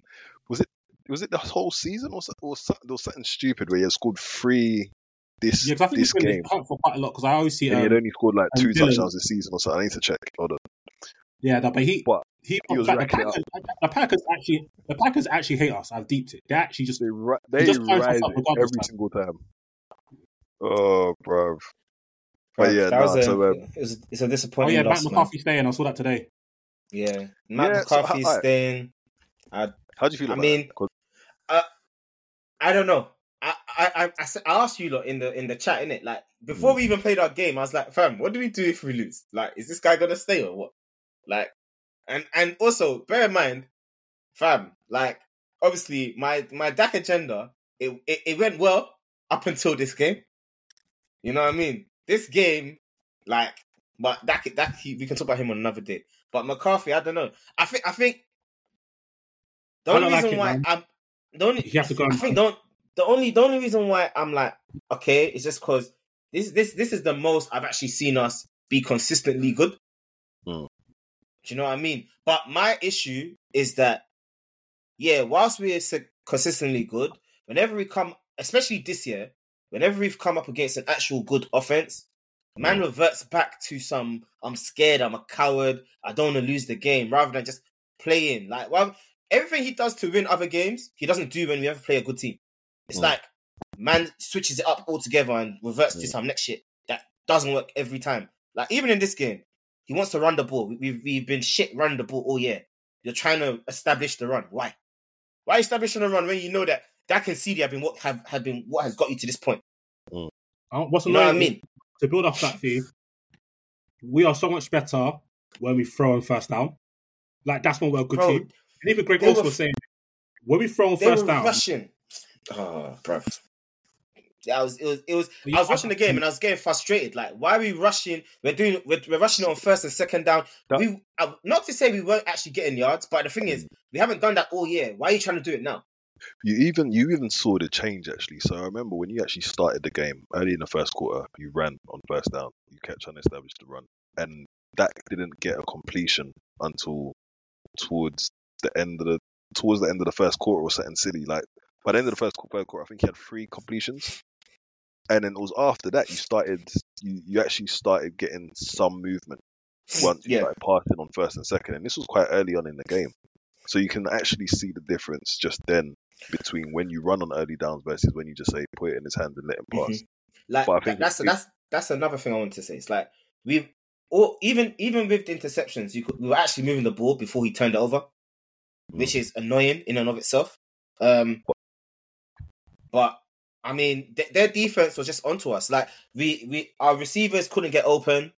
was it was it the whole season or so- or something, there was something stupid where he scored three this Yeah, because I think this he's been game for quite a lot. Because I always see, and he had um, only scored like two Dylan- touchdowns this season or something. I need to check. Hold on. yeah, no, but he But he, he was like, the, up. Packers, the Packers actually the Packers actually hate us. I've deeped it. They actually just They ri- they just finds rise up it every man. single time. Oh, bruv. But yeah, that was nah, a, so um, it was, it's a oh yeah, Matt loss, man. McCarthy staying. I saw that today. Yeah, Matt Yeah, so McCarthy's I- I- staying. how do you feel about that? I about mean, that? 'Cause I don't know. I I I, I, s- I asked you lot in the in the chat, innit? Like before we even played our game, I was like, fam, what do we do if we lose? Like, is this guy gonna stay or what? Like, and and also bear in mind, fam, like obviously my my Dak agenda, it, it it went well up until this game. You know what I mean? This game, like, but that that we can talk about him on another day. But McCarthy, I don't know. I think I think the only don't like reason it, why man. I'm the only He has to go. I and- think don't the only the only reason why I'm like okay is just because this this this is the most I've actually seen us be consistently good. Hmm. Do you know what I mean? But my issue is that yeah, whilst we're consistently good, whenever we come, especially this year, whenever we've come up against an actual good offense, man reverts back to some I'm scared, I'm a coward, I don't want to lose the game, rather than just playing. Like well, everything he does to win other games, he doesn't do when we ever play a good team. It's Mm. like man switches it up altogether and reverts to Mm. some next shit that doesn't work every time. Like even in this game, he wants to run the ball. We- We've we've been shit running the ball all year. You're trying to establish the run. Why? Why establishing the run when you know that Dak and CD have been what have, have been what has got you to this point? Uh, What's You know what I mean? to build off that thing, we are so much better when we throw on first down. Like that's when we're a good Bro, team. And even Greg they Olsen was saying when we throw on They first were down, rushing. Oh, bro. Yeah, I was, it was, it was. Yeah, I was watching the game and I was getting frustrated. Like, why are we rushing? We're doing, we're, we're rushing on first and second down. That- we, uh, not to say we weren't actually getting yards, but the thing is, we haven't done that all year. Why are you trying to do it now? You even you even saw the change actually. So I remember when you actually started the game early in the first quarter, you ran on first down. You kept trying to establish the run, and that didn't get a completion until towards the end of the towards the end of the first quarter or something silly. Like by the end of the first quarter, I think he had three completions, and then it was after that you started you you actually started getting some movement once you Yeah. started passing on first and second, and this was quite early on in the game. So you can actually see the difference just then between when you run on early downs versus when you just say put it in his hand and let him pass. Like But I think that's it- that's that's another thing I want to say. It's like we've or even even with the interceptions, you could, we were actually moving the ball before he turned it over, which is annoying in and of itself. Um, but I mean, th- their defense was just onto us. Like we we our receivers couldn't get open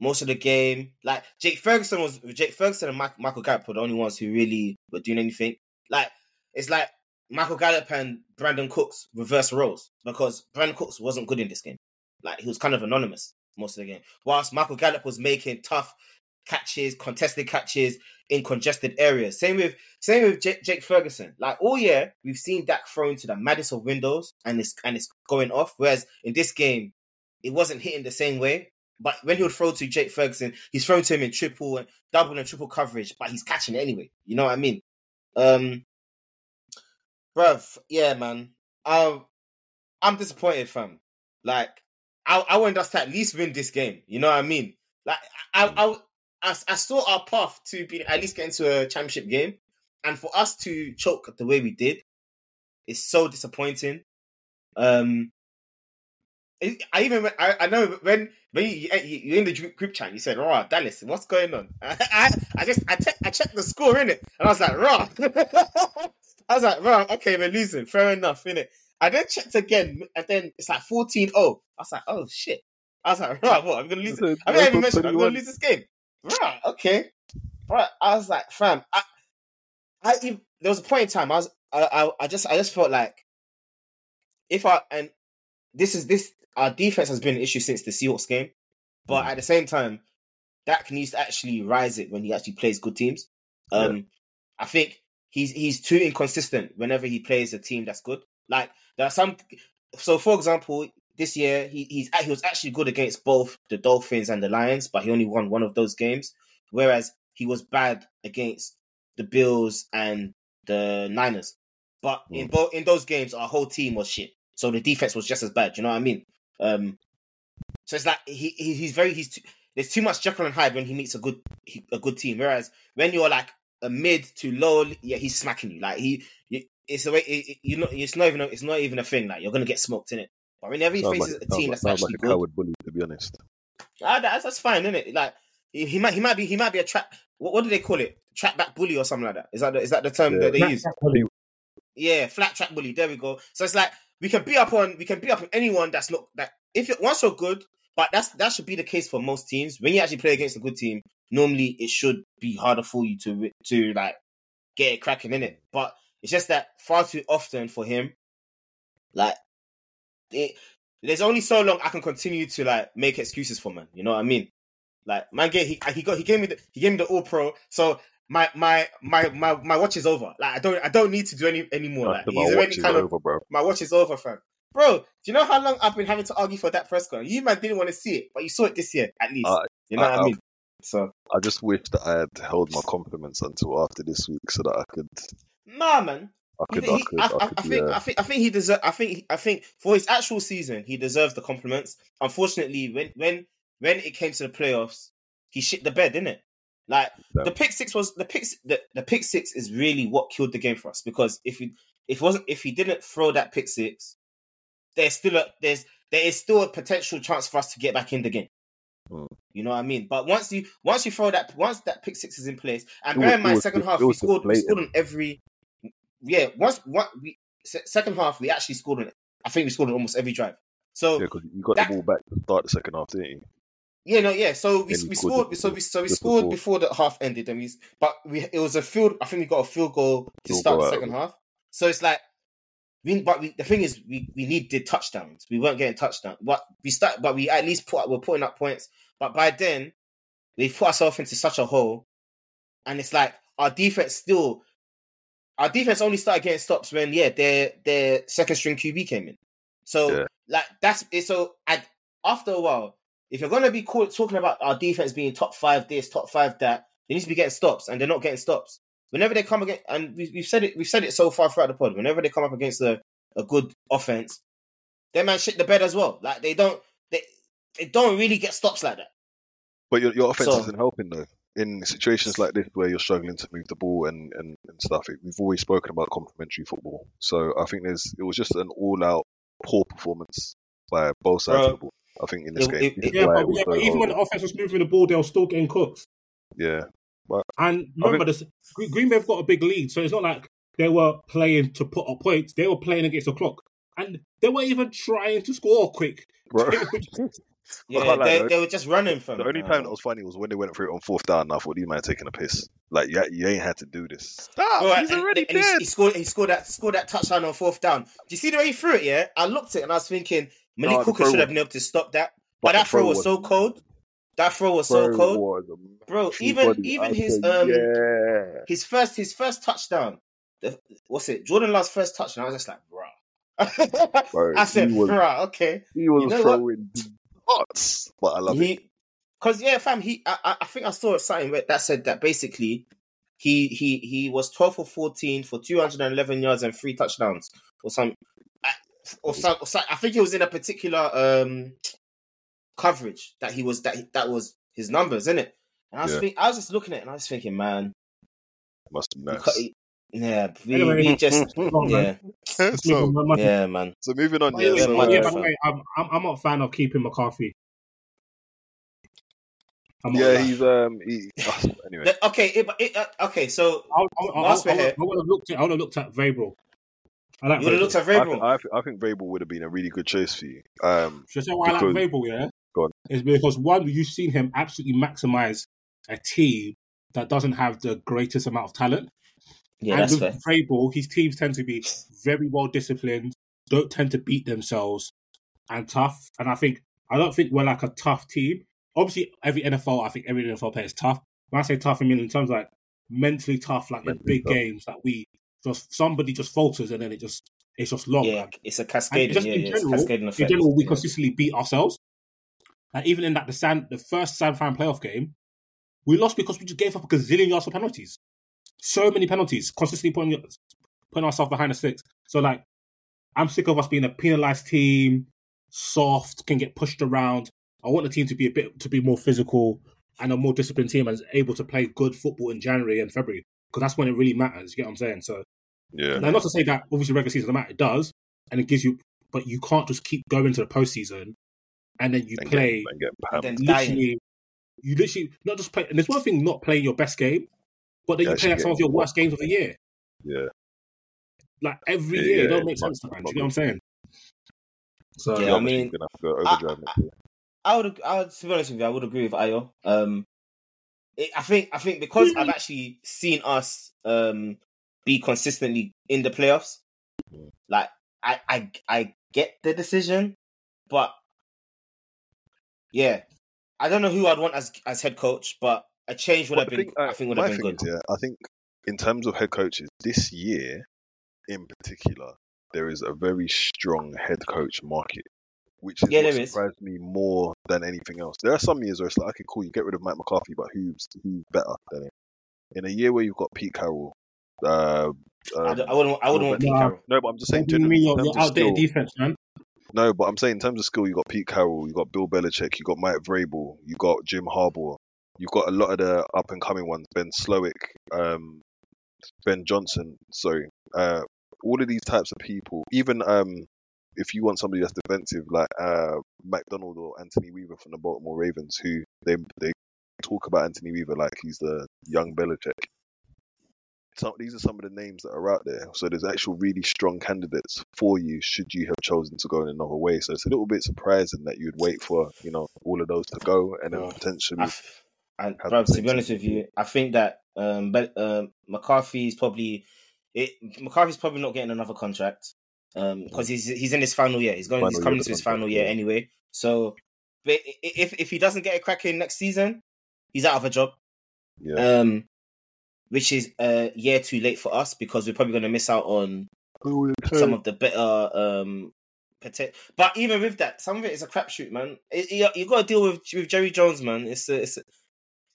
most of the game. Like Jake Ferguson was Jake Ferguson and Mike, Michael Gallup were the only ones who really were doing anything. Like it's like Michael Gallup and Brandin Cooks reverse roles because Brandin Cooks wasn't good in this game. Like he was kind of anonymous most of the game, whilst Michael Gallup was making tough catches, contested catches in congested areas. Same with same with Jake, Jake Ferguson. Like all year, we've seen Dak thrown to the maddest of windows, and it's and it's going off. Whereas in this game, it wasn't hitting the same way. But when he would throw to Jake Ferguson, he's thrown to him in triple and double and triple coverage, but he's catching it anyway. You know what I mean? Um, bruv. Yeah, man. Um, I'm disappointed, fam. Like, I I us to at least win this game. You know what I mean? Like, I I I, I saw our path to be at least get into a championship game, and for us to choke the way we did, is so disappointing. Um, I even I, I know when when you, you you're in the group chat, you said, "Raw, Dallas, what's going on?" I I just I, te- I checked the score in it, and I was like, "Raw." I was like, "Raw, okay, we're losing. Fair enough, in it." I then checked again, and then it's like 14-0. I was like, "Oh shit!" I was like, "Raw, what? I'm gonna lose it." I mean, I even mentioned I'm gonna lose this game. Right, okay. Right. I was like, fam, I, I there was a point in time I was I, I I just I just felt like if I and this is this our defense has been an issue since the Seahawks game, but at the same time, Dak needs to actually rise it when he actually plays good teams. Um, I think he's he's too inconsistent whenever he plays a team that's good. Like there are some. So, for example, this year he he's he was actually good against both the Dolphins and the Lions, but he only won one of those games. Whereas he was bad against the Bills and the Niners. But in both in those games, our whole team was shit. So the defense was just as bad. You know what I mean? Um, so it's like he, he he's very he's too, there's too much Jekyll and Hyde when he meets a good he- a good team. Whereas when you're like a mid to low, yeah, he's smacking you. Like he, you, it's the way it, it- you know it's not even a, it's not even a thing. Like you're gonna get smoked in it. But whenever he Sounds faces like, a team like, that's actually like a good, coward bully, to be honest. Ah, that's, that's fine, isn't it? Like he, he might he might be he might be a trap. What, what do they call it? Trap back bully or something like that. Is that the, is that the term Yeah. that they Flat use? Yeah, flat track bully. There we go. So it's like we can beat up on we can beat up on anyone that's not that if it once you're good, but that's that should be the case for most teams. When you actually play against a good team, normally it should be harder for you to to like get it cracking in it. But it's just that far too often for him, like it, there's only so long I can continue to like make excuses for man. You know what I mean? Like man, get he he got he gave me the he gave me the all pro. So my my my my my watch is over. Like I don't I don't need to do any anymore. Like he's already is kind of over, bro. my watch is over, fam. Bro, do you know how long I've been having to argue for that press con? You man didn't want to see it, but you saw it this year at least. Uh, you know I- what I I've- mean? So I just wish that I had held my compliments until after this week so that I could, nah, man. I He- could, he- I could, I, I I- could, I think yeah. I think I think he deserve. I think I think for his actual season, he deserves the compliments. Unfortunately, when when when it came to the playoffs, he shit the bed, didn't it? Like Yeah. the pick six was the pick the, the pick six is really what killed the game for us because if he if it wasn't if he didn't throw that pick six, there's still a there's there is still a potential chance for us to get back in the game. Mm. You know what I mean? But once you once you throw that once that pick six is in place, and It bear was- in mind second just- half we scored we scored on every yeah once what we second half we actually scored on it. I think we scored on almost every drive. So Yeah, because you got that- the ball back to start the second half, didn't you? yeah, no, yeah. So we, we scored the- so we so we scored before. before the half ended, and we but we it was a field. I think we got a field goal to Field start goal the second it. half. So it's like we but we, the thing is we we needed touchdowns. We weren't getting touchdowns. But we start but we at least put we're putting up points. But by then we've put ourselves into such a hole, and it's like our defense still. Our defense only started getting stops when yeah their their second string QB came in. So Yeah. like that's it. So at, after a while, if you're gonna be call, talking about our defense being top five this, top five that, they need to be getting stops, and they're not getting stops. Whenever they come against, and we, we've said it, we've said it so far throughout the pod. Whenever they come up against a, a good offense, their man shit the bed as well. Like they don't, they they don't really get stops like that. But your, your offense So- isn't helping though. In situations like this where you're struggling to move the ball and, and, and stuff, it, we've always spoken about complementary football. So I think there's it was just an all-out poor performance by both sides Bro, of the ball. I think in this it- game, it- Yeah, but, yeah, so but even when the offense was moving the ball, they were still getting cooked. yeah, And remember, this, Green Green Bay have got a big lead, so it's not like they were playing to put up points. They were playing against the clock, and they weren't even trying to score quick. bro. They were just- Yeah, can't they, though. they were just running from. The only time that was funny was when they went through it on fourth down. And I thought, you man taking a piss. Like, yeah, you ain't had to do this. Stop! Bro, he's and- already and he- dead. He, scored. He scored that. Scored that touchdown on fourth down. Do you see the way he threw it? Yeah, I looked at it and I was thinking Malik No, the Hooker should have been able to stop that. but But, that throw throw was was- so cold. That throw was so cold, was bro. Even body. even I his said, um yeah. his first his first touchdown. The, what's it? Jordan Love's first touchdown. I was just like, bruh. Bro, I said, he was- bruh, okay. He was You know what? throwing but I love it. Cause yeah, fam. He, I, I- think I saw something that said that basically he he he was 12 for 14 for 211 yards and three touchdowns or some or some, or some I think it was in a particular um coverage that he was that that was his numbers, isn't it? And I was Yeah. think, I was just looking at it and I was thinking, man, Must be nice. Cut- yeah, we, Anyway, we just on, man. yeah, Let's so, on, man, man. yeah, man. so moving on. By Yeah, the way, so, man, yeah, by the way, I'm, I'm, I'm not a fan of keeping McCarthy. I'm yeah, he's um. He, oh, anyway, The- okay, it, it, uh, okay, so I, I, I, I, Last I, bit here. I would have looked at. I would have looked at Vrabel. I like you would have Vrabel. looked at I think, Vrabel. I, think, I think Vrabel would have been a really good choice for you. Um, Should I say why I like Because- Vrabel? Yeah, Go on. is because one, you've seen him absolutely maximize a team that doesn't have the greatest amount of talent. Yeah, and that's with fair. Vrabel, his teams tend to be very well disciplined, don't tend to beat themselves, and tough. And I think I don't think we're like a tough team. Obviously, every NFL, I think every NFL player is tough. When I say tough, I mean in terms of like mentally tough, like in big tough. games that we just somebody just falters and then it just it's just long. Yeah, man. it's a cascading. just Yeah, in yeah, it's a general, cascading in general, we yeah. consistently beat ourselves. And even in that the San, the first San Fran playoff game, we lost because we just gave up a gazillion yards of penalties. So many penalties, consistently putting putting ourselves behind the sticks. So like, I'm sick of us being a penalized team, soft, can get pushed around. I want the team to be a bit to be more physical and a more disciplined team and is able to play good football in January and February because that's when it really matters. You get what I'm saying? So yeah, now, not to say that obviously regular season doesn't matter, it does, and it gives you, but you can't just keep going to the postseason and then you and play get, and get And then dying. literally, you literally not just play. And there's one thing not playing your best game, but then Yeah, you play like some of your worst games of the year, Yeah, like every Yeah, year. yeah, it don't make sense not- sometimes. You know what I'm saying? So Yeah, You're I mean, actually gonna have to go overdrive next year. I would, I would, to be honest with you, I would agree with Ayo. Um, it, I think, I think because I've actually seen us um be consistently in the playoffs. Like, I, I, I get the decision, but yeah, I don't know who I'd want as as head coach, but a change would Well, have been, think, uh, I think, would my have been thing good. is, yeah, I think in terms of head coaches this year, in particular, there is a very strong head coach market, which is Yeah, what there is. surprised me more than anything else. There are some years where it's like, okay, cool, you get rid of Mike McCarthy, but who's who's better than him? In a year where you've got Pete Carroll, uh, I, um, don't- I wouldn't, I wouldn't want Pete Nah. Carroll. no, but I'm just saying, what you mean in your, terms your of outdated skill, defense, man? no, but I'm saying in terms of skill, you got Pete Carroll, you got Bill Belichick, you got Mike Vrabel, you got Jim Harbaugh, you've got a lot of the up and coming ones, Ben Slowik, um, Ben Johnson. Sorry, uh, all of these types of people. Even um, if you want somebody that's defensive, like uh, Macdonald or Anthony Weaver from the Baltimore Ravens, who they they talk about Anthony Weaver like he's the young Belichick. So these are some of the names that are out there. So there's actual really strong candidates for you should you have chosen to go in another way. So it's a little bit surprising that you'd wait for you know all of those to go and then Well, potentially I f- and bro, to be honest with you, I think that um, but um, McCarthy's probably it. McCarthy's probably not getting another contract um because he's he's in his final year. He's going. Final he's coming to his final year anyway. So, but if if he doesn't get a crack in next season, he's out of a job. yeah. Um, which is a year too late for us because we're probably going to miss out on some of the better um But even with that, some of it is a crapshoot, man. It, you, you got to deal with with Jerry Jones, man. It's a, it's, a,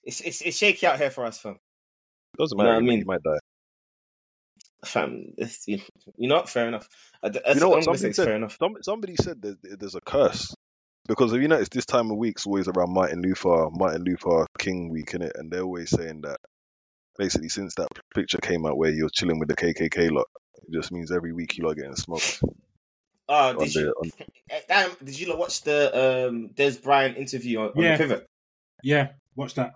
it's it's it's shaky out here for us, fam. doesn't you know matter. I mean? You might die. Fam, it's, you you know, what? fair enough. I, that's, You know what? I'm gonna say Somebody said- fair enough. Some, somebody said there's, there's a curse because if you notice, this time of week's always around Martin Luther, Martin Luther King week, in it, and they're always saying that basically since that picture came out where you're chilling with the KKK lot, it just means every week you are getting smoked. Oh, on did you? on- eh, Damn, did you watch the um Dez Bryant interview on, on Yeah. the pivot? Yeah, watch that.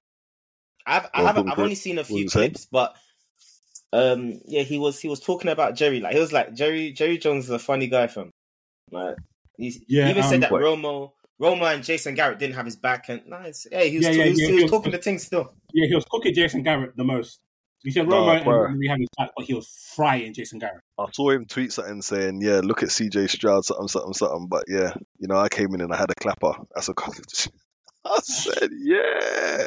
I've I haven't. I've only seen a few was it clips, but um yeah, he was he was talking about Jerry. Like he was like Jerry Jerry Jones is a funny guy from like he's, Yeah, he even um, said that what- Romo Romo and Jason Garrett didn't have his back and nice. Yeah, he was, Yeah, he was, yeah, he he was was- talking the thing still. Yeah, he was cooking Jason Garrett the most. He said Nah, Romo bruh. and we have his back, but he was frying Jason Garrett. I saw him tweet something saying, "Yeah, look at CJ Stroud, something, something, something." But yeah, you know, I came in and I had a clapper. That's a college. I said, "Yeah."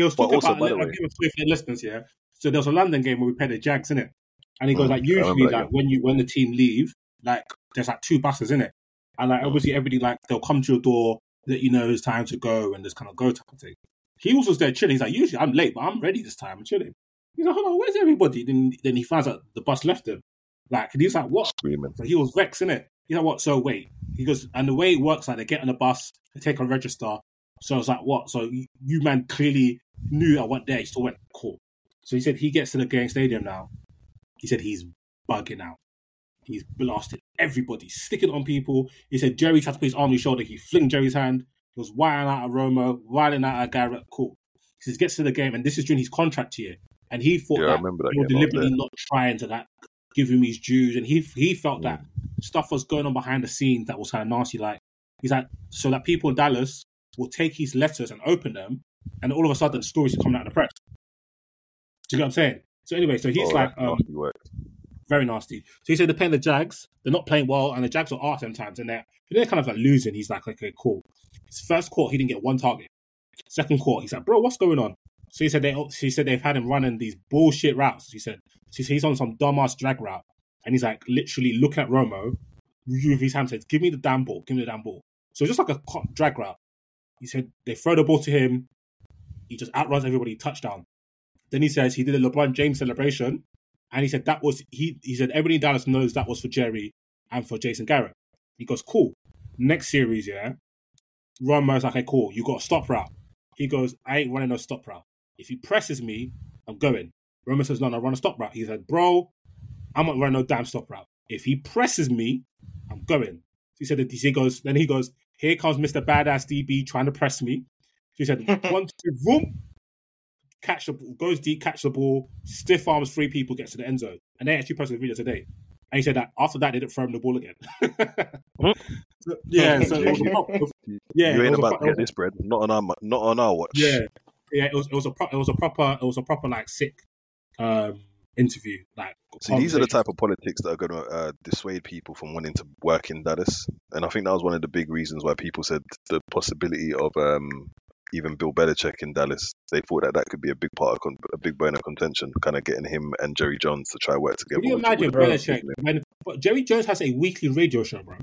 He was talking also, about the I'll give a Swift listeners, yeah. So there was a London game where we played the Jags in it, and he goes Mm, like usually like when you when the team leave, like there's like two buses in it, and like obviously everybody like they'll come to your door, let you know it's time to go, and just kind of go type of thing. He was just there chilling. He's like, usually I'm late, but I'm ready this time. I'm chilling. He's like, hold on, where's everybody? Then then he finds out the bus left him. Like, and he's like, what? Screaming. So he was vexed, innit? You know what? So wait. He goes, and the way it works, like they get on the bus, they take a register. So it's like, what? So you, you man clearly knew I went there. He still went, cool. So he said he gets to the game stadium now. He said he's bugging out. He's blasted everybody, sticking on people. He said Jerry tried to put his arm on his shoulder. He flinged Jerry's hand. He was wiring out of Romo, wiring out of Garrett. Cool. He says, gets to the game, and this is during his contract year. And he thought Yeah, that that they were was deliberately not trying to that, give him his dues, and he he felt that stuff was going on behind the scenes that was kind of nasty. Like he's like, so that people in Dallas will take his letters and open them, and all of a sudden stories are coming out in the press. Do you know what I'm saying? So anyway, so he's Oh, like, um, nasty very nasty. So he said they're playing the Jags. They're not playing well, and the Jags are arse sometimes, and they're they're kind of like losing. He's like, okay, cool. His first quarter, he didn't get one target. Second quarter, he's like, bro, what's going on? So he said they he said they've had him running these bullshit routes. He said he said he's on some dumbass drag route, and he's like literally looking at Romo, with his hand says, "Give me the damn ball, give me the damn ball." So just like a drag route. He said they throw the ball to him, he just outruns everybody, touchdown. Then he says he did a LeBron James celebration, and he said that was he. He said everybody in Dallas knows that was for Jerry and for Jason Garrett. He goes, cool. Next series, yeah. Romo's like, okay, cool. You got a stop route. He goes, I ain't running no stop route. If he presses me, I'm going. Romo says, no, no, run a stop route. He said, bro, I'm not running no damn stop route. If he presses me, I'm going. He said that he goes, then he goes, here comes Mr. Badass DB trying to press me. He said, one, two, boom, catch the ball, goes deep, catch the ball, stiff arms three people, gets to the end zone. And they actually posted a video today. And he said that after that, they didn't throw him the ball again. So, yeah, so was a pro- it was- yeah, you ain't about pro- to get this bread. Not on our, not on our watch. yeah, yeah, it was it was a pro- it was a proper it was a proper like sick um interview. Like See, these are the type of politics that are going to uh, dissuade people from wanting to work in Dallas, and I think that was one of the big reasons why people said the possibility of um, even Bill Belichick in Dallas. They thought that that could be a big part of con- a big bone of contention, kind of getting him and Jerry Jones to try work together. Can you imagine Belichick when but Jerry Jones has a weekly radio show, bro?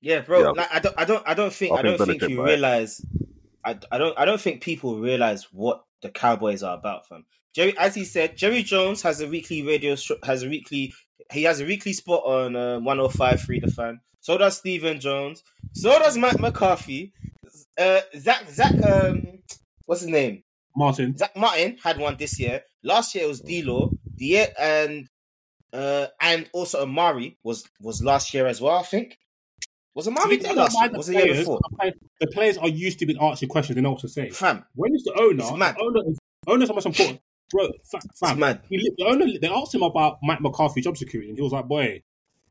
Yeah, bro. Yeah. Like, I don't, I don't, I don't think, I I, don't think think you realize. I, I don't, I don't think people realize what the Cowboys are about, fam. Jerry, as he said, Jerry Jones has a weekly radio, sh- has a weekly, he has a weekly spot on uh, 105.3 The Fan. So does Stephen Jones. So does Matt McCarthy. Uh, Zack, Zack, um, what's his name? Martin. Zack Martin had one this year. Last year it was D'Lo. The year and uh and also Amari was was last year as well. I think was Amari there last year? Was the year before? The players are used to being asking questions. They know what to say. Fam, When is the owner? It's mad. The owner is owner's the most important. Bro, fa- fam. He, the owner, they asked him about Mike McCarthy job security, and he was like, "Boy,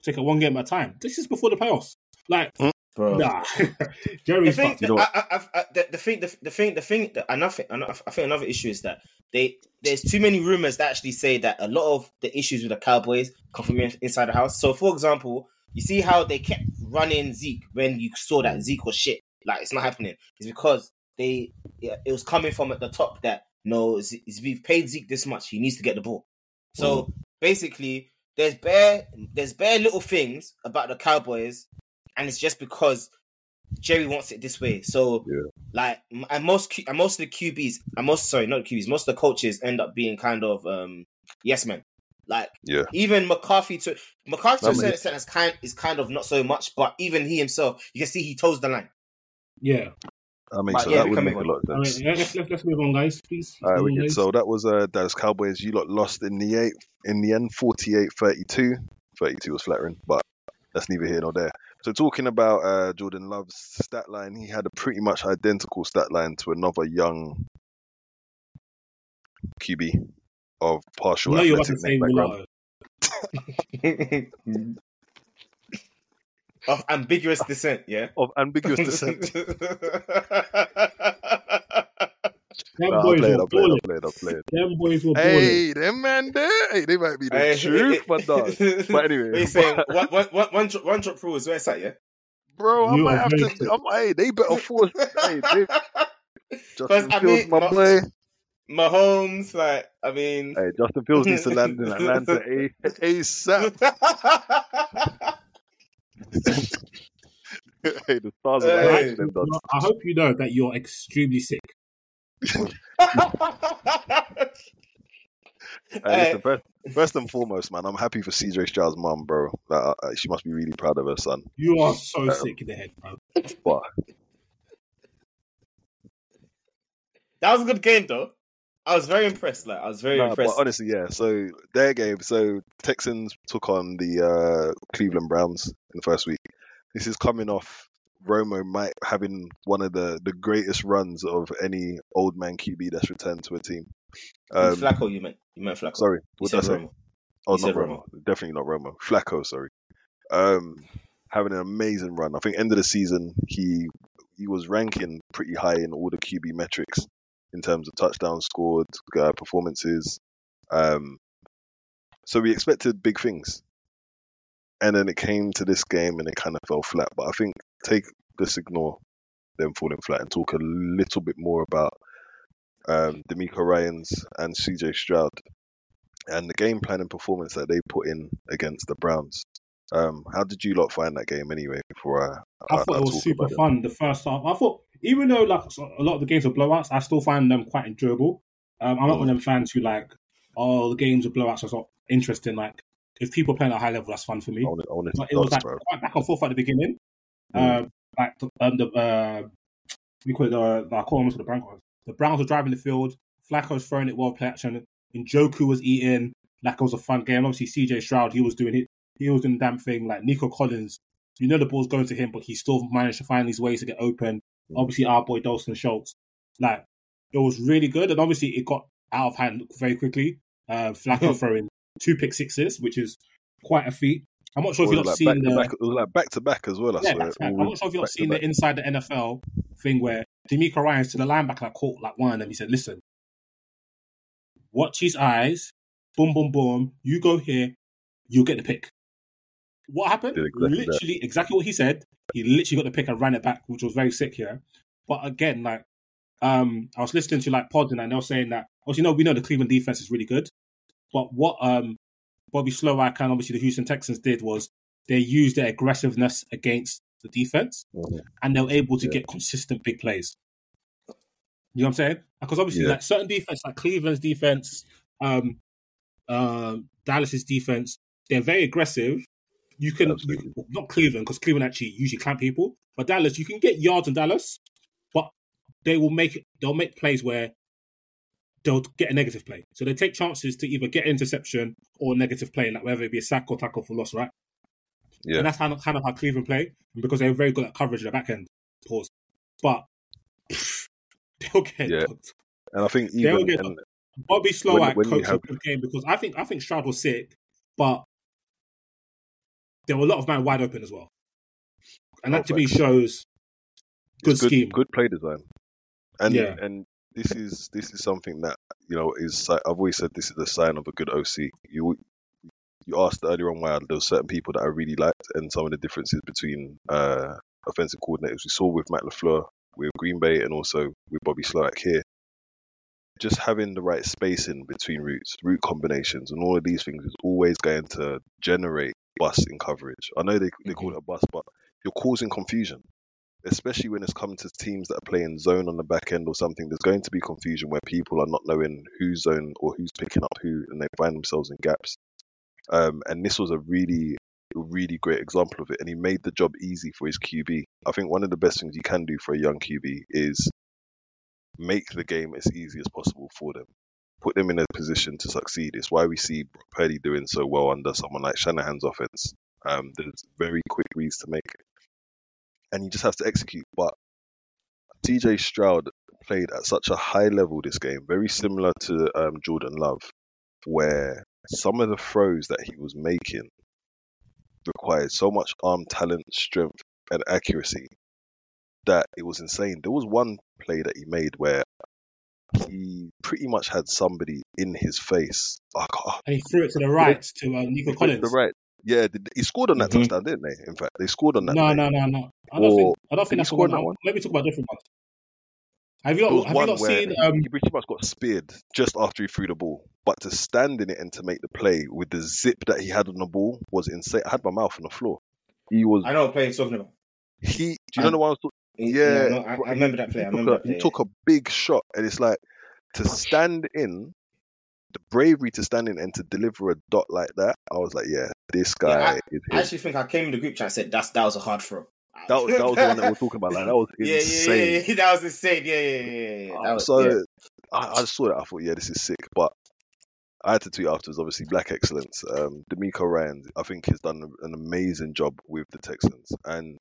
take it one game at a time." This is before the playoffs. Like, Bro. nah, The Jerry's thing, fucked. You know I, I, I, I- the, the thing, the, the thing, the thing, another, another, I think another issue is that they there's too many rumors that actually say that a lot of the issues with the Cowboys come from inside the house. So, for example, you see how they kept running Zeke when you saw that Zeke was shit. Like it's not happening. It's because they yeah, it was coming from at the top that no, Z- we've paid Zeke this much. He needs to get the ball. So mm. basically, there's bare there's bare little things about the Cowboys, and it's just because Jerry wants it this way. So Yeah. like, and most Q- and most of the QBs, and most sorry, not the QBs, most of the coaches end up being kind of um yes men. Like Yeah. even McCarthy to McCarthy to a certain extent is kind is kind of not so much, but even he himself, you can see he toes the line. Yeah. I mean, But so yeah, that we would can make a lot of sense. yeah, let's, let's, let's move on, guys. Please. All right, Move on, guys. So that was uh, Dallas Cowboys. You lot lost in the eight in the end, 48-32. 32 was flattering, but that's neither here nor there. So talking about uh, Jordan Love's stat line, he had a pretty much identical stat line to another young QB of partial No, you're about to athletic say background. of ambiguous descent, yeah. Of ambiguous descent. Them Nah, boys play it, were I'll play balling. I'll play it, I'll play it. Them boys were balling. Hey, them man there, hey, they might be the Hey, truth, but dog. But anyway, what are you saying? One, one, one, one, drop, one drop rule is where it's at, yeah. bro, I You might are have very to. I'm, hey, they better force. hey, they, Justin I Fields, mean, my my- boy. Mahomes, like, I mean, Hey, Justin Fields needs to land in Atlanta a ASAP. hey, the stars are Hey. behind them, dog. I hope you know that you're extremely sick. Hey, listen, first, first and foremost, man, I'm happy for CJ Stroud's mum, bro. Uh, she must be really proud of her son. You are so Um, sick in the head, bro. But That was a good game, though. I was very impressed. Like I was very No, impressed. but honestly, yeah. So their game. So Texans took on the uh, Cleveland Browns in the first week. This is coming off Romo might having one of the the greatest runs of any old man QB that's returned to a team. Um, Flacco, you meant you meant Flacco. sorry, what did I say? Romo. Oh, You not said Romo. Definitely not Romo. Flacco, sorry. Um, having an amazing run. I think end of the season he he was ranking pretty high in all the QB metrics in terms of touchdowns scored, uh, performances. Um, so we expected big things, and then it came to this game and it kind of fell flat. But I think take just ignore them falling flat and talk a little bit more about um, DeMeco Ryans and CJ Stroud and the game plan and performance that they put in against the Browns. Um, how did you lot find that game anyway? Before I, I thought it was super about it? fun the first half. I thought even though like a lot of the games are blowouts, I still find them quite enjoyable. Um, I'm not Mm. one of them fans who like, oh, the games are blowouts, so it's not interesting. Like if people playing at a high level, that's fun for me. But it was like back and forth at the beginning. Mm. Uh, like the, um, the uh, we call it the, the I call them to the Broncos. The Browns were driving the field. Flacco's throwing it well play action. Njoku was eating. Like it was a fun game. Obviously, CJ Stroud, he was doing it. He was doing the damn thing. Like Nico Collins, you know the ball's going to him, but he still managed to find these ways to get open. Obviously, our boy Dalton Schultz. Like it was really good, and obviously it got out of hand very quickly. Uh, Flacco throwing two pick sixes, which is quite a feat. I'm not sure if you've not like seen back the back. Like back to back as well. I yeah, swear. that's right. All I'm not sure if you've not seen the inside the NFL thing where DeMeco Ryan's to the linebacker that caught like one of them. He said, "Listen, watch his eyes. Boom, boom, boom. You go here, you'll get the pick." What happened? Exactly that. literally, exactly what he said. He literally got the pick and ran it back, which was very sick here. But again, like, um, I was listening to like pods and they were saying that, obviously, know, we know the Cleveland defense is really good, but what um Bobby Slowik and obviously the Houston Texans did was they used their aggressiveness against the defense Mhm. and they were able to Yeah. get consistent big plays. You know what I'm saying? Because obviously, Yeah. like certain defense, like Cleveland's defense, um, um, Dallas's defense, they're very aggressive. You can, you, Absolutely. well, not Cleveland, because Cleveland actually usually clamp people, but Dallas, you can get yards in Dallas, but they will make they'll make plays where they'll get a negative play. So they take chances to either get interception or negative play, like whether it be a sack or tackle for loss, right? Yeah. And that's kind of, kind of how Cleveland play because they're very good at coverage at the back end. Pause. But they'll get Yeah. And I think They'll even get and Bobby Slowik coached have- a game because I think I think Stroud was sick, but there were a lot of man wide open as well. And that Oh, to me shows good, it's good, scheme. good play design. And Yeah. and this is this is something that you know is I've always said this is a sign of a good OC. You you asked earlier on why there were certain people that I really liked and some of the differences between uh, offensive coordinators we saw with Matt LaFleur, with Green Bay, and also with Bobby Slowik here. Just having the right spacing between routes, route combinations, and all of these things is always going to generate bust in coverage. I know they they call it a bust, but you're causing confusion especially when it's coming to teams that are playing zone on the back end or something, there's going to be confusion where people are not knowing who's zone or who's picking up who, and they find themselves in gaps. Um, and this was a really, really great example of it. And he made the job easy for his QB. I think one of the best things you can do for a young QB is make the game as easy as possible for them. Put them in a position to succeed. It's why we see Brock Purdy doing so well under someone like Shanahan's offense. Um, there's very quick reads to make and he just has to execute. But CJ Stroud played at such a high level this game, very similar to um, Jordan Love, where some of the throws that he was making required so much arm talent, strength, and accuracy that it was insane. There was one play that he made where he pretty much had somebody in his face. Can't- and he threw it to the right to uh, Nico Collins. the right. Yeah, he scored on that Mhm. touchdown, didn't they? In fact, they scored on that. No, play. no, no, no. I don't Or- think I don't think that's the score one. that one? Maybe talk about different ones. Have you not, have you not seen? Um, he pretty much got speared just after he threw the ball. But to stand in it and to make the play with the zip that he had on the ball was insane. I had my mouth on the floor. He was I know what play you're talking about. he. Do you know the one I was talking? Yeah, no, I, I remember that play. I He, remember took that play. he took a big shot, and it's like to stand in the bravery to stand in and to deliver a dot like that, I was like, yeah, this guy Yeah, is I actually think I came in the group chat and said that's that was a hard throw. That was, that was the one that we we're talking about. Like, that was yeah, insane. yeah, yeah, that was insane. Yeah, yeah, yeah, yeah. That was, so. I, I saw that. I thought, yeah, this is sick. But I had to tweet afterwards. Obviously, Black Excellence. Um, DeMeco Ryan, I think, has done an amazing job with the Texans, and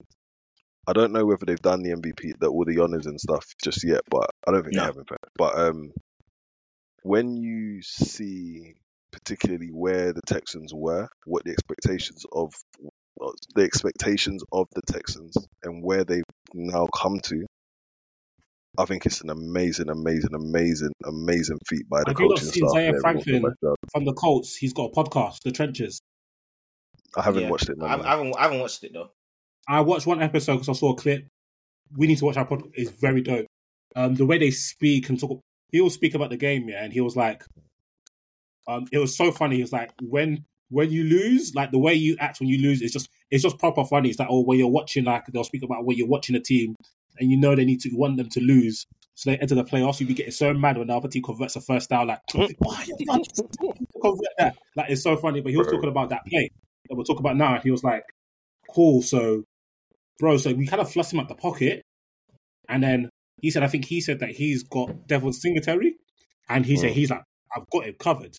I don't know whether they've done the MVP, the, all the honors and stuff just yet. But I don't think No. they haven't. But um, when you see particularly where the Texans were, what the expectations of the expectations of the Texans and where they've now come to, I think it's an amazing, amazing, amazing, amazing feat by the Have you not coaching seen staff. Zaire. Franklin from the Colts? He's got a podcast, The Trenches. I haven't Yeah. watched it. I, I haven't, I haven't watched it though. I watched one episode because I saw a clip. We need to watch our podcast. It's very dope. Um, the way they speak and talk. He will speak about the game, yeah, and he was like, um, it was so funny. He was like, when when you lose, like the way you act when you lose, it's just it's just proper funny. It's like, oh, when you're watching, like they'll speak about when you're watching a team and you know they need to you want them to lose, so they enter the playoffs. You'll be getting so mad when the other team converts a first down, like, why you convert that? Like it's so funny. But he was talking about that play that we'll talk about now. and He was like, cool. So, bro, so we kind of flush him at the pocket, and then he said, I think he said that he's got Devin Singletary, and he said Mm. he's like, I've got him covered,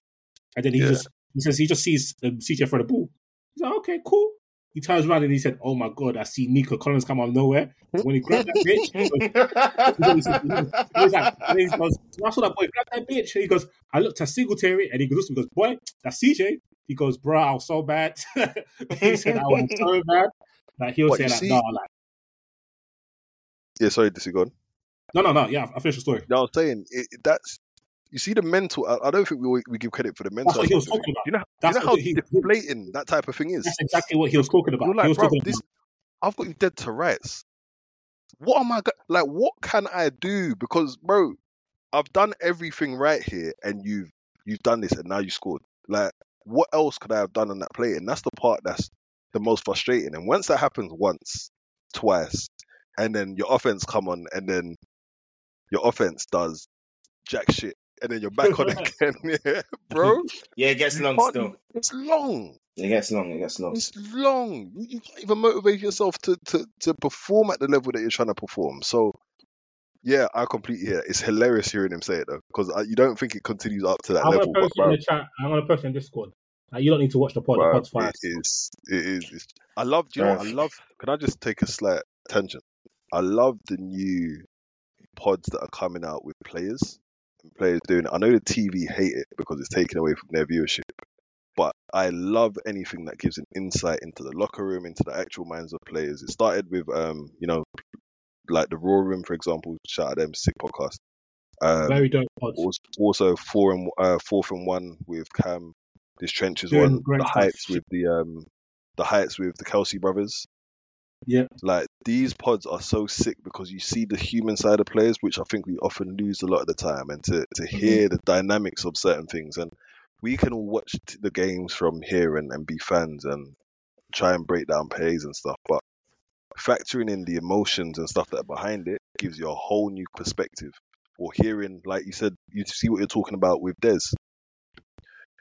and then he Yeah. just he says he just sees um, CJ throw the ball. He's like, okay, cool. He turns around and he said, "Oh my god, I see Nico Collins come out of nowhere." When he grabbed that bitch, he goes, he he was like, he goes, I saw that boy grab that bitch. He goes, I looked at Singletary, and he goes, he goes, boy, that's CJ. He goes, bro, I was so bad. he said I was so bad. Like he was What, saying like, see- no, like, Yeah, sorry, this is gone. No, no, no. Yeah, I finished the story. No, I was saying it, that's. You see the mental. I, I don't think we we give credit for the mental. That's what he was aspect of it. talking about. You know, That's you know how he- deflating that type of thing is. That's exactly what he was talking about. You're he was bro, talking this. about I've got you dead to rights. What am I go- like? What can I do? Because, bro, I've done everything right here, and you've you've done this, and now you scored. Like, what else could I have done on that play? And that's the part that's the most frustrating. And once that happens once, twice, and then your offense come on, and then your offense does jack shit, and then you're back on again, yeah, bro. yeah, it gets long still. It's long. It gets long. It gets long. It's long. You, you can't even motivate yourself to, to, to perform at the level that you're trying to perform. So, yeah, I completely hear. it. It's hilarious hearing him say it though, because you don't think it continues up to that I'm gonna level. But in the chat. I'm gonna post in Discord. Like, you don't need to watch the pod. bro, the pod's fine. it is. It is. It's, I love. You know? I love. Can I just take a slight tangent? I love the new pods that are coming out with players and players doing it. I know the TV hate it because it's taken away from their viewership. But I love anything that gives an insight into the locker room, into the actual minds of players. It started with, um, you know, like the Raw Room, for example. Shout out them, sick podcast. Um, Very dope pods. also, also four and uh, fourth and one with Cam. This trenches Doing one. great The stuff. heights with the um, the heights with the Kelce brothers. Yeah. Like these pods are so sick because you see the human side of players, which I think we often lose a lot of the time, and to to Mm-hmm. hear the dynamics of certain things, and we can all watch the games from here and, and be fans and try and break down plays and stuff, but factoring in the emotions and stuff that are behind it gives you a whole new perspective. Or hearing, like you said, you see what you're talking about with Dez.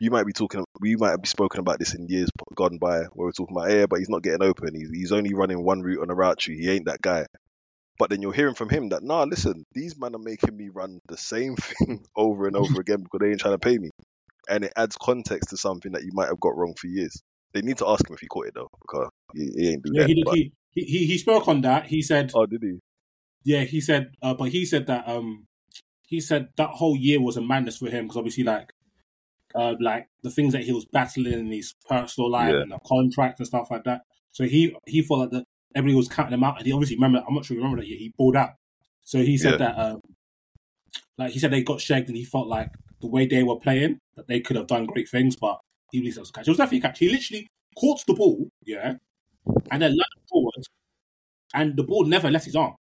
You might be talking, we might have spoken about this in years gone by, where we're talking about, yeah, but he's not getting open. He's, he's only running one route on a route tree. He ain't that guy. But then you're hearing from him that, nah, listen, these men are making me run the same thing over and over again because they ain't trying to pay me. And it adds context to something that you might have got wrong for years. They need to ask him if he caught it though, because he, he ain't do Yeah, that. he, but- he, he he he spoke on that. He said, oh, did he? yeah, he said, uh, but he said that um, he said that whole year was a madness for him because obviously, like, uh, like the things that he was battling in his personal life Yeah. and the contract and stuff like that. So he he thought that everybody was counting him out, and he obviously remember. I'm not sure you remember that year he pulled out. So he said Yeah. that, um, like he said, they got shagged, and he felt like the way they were playing that they could have done great things, but he believes it was a catch. It was definitely a catch. He literally caught the ball, yeah, and then lunged forward, and the ball never left his arm.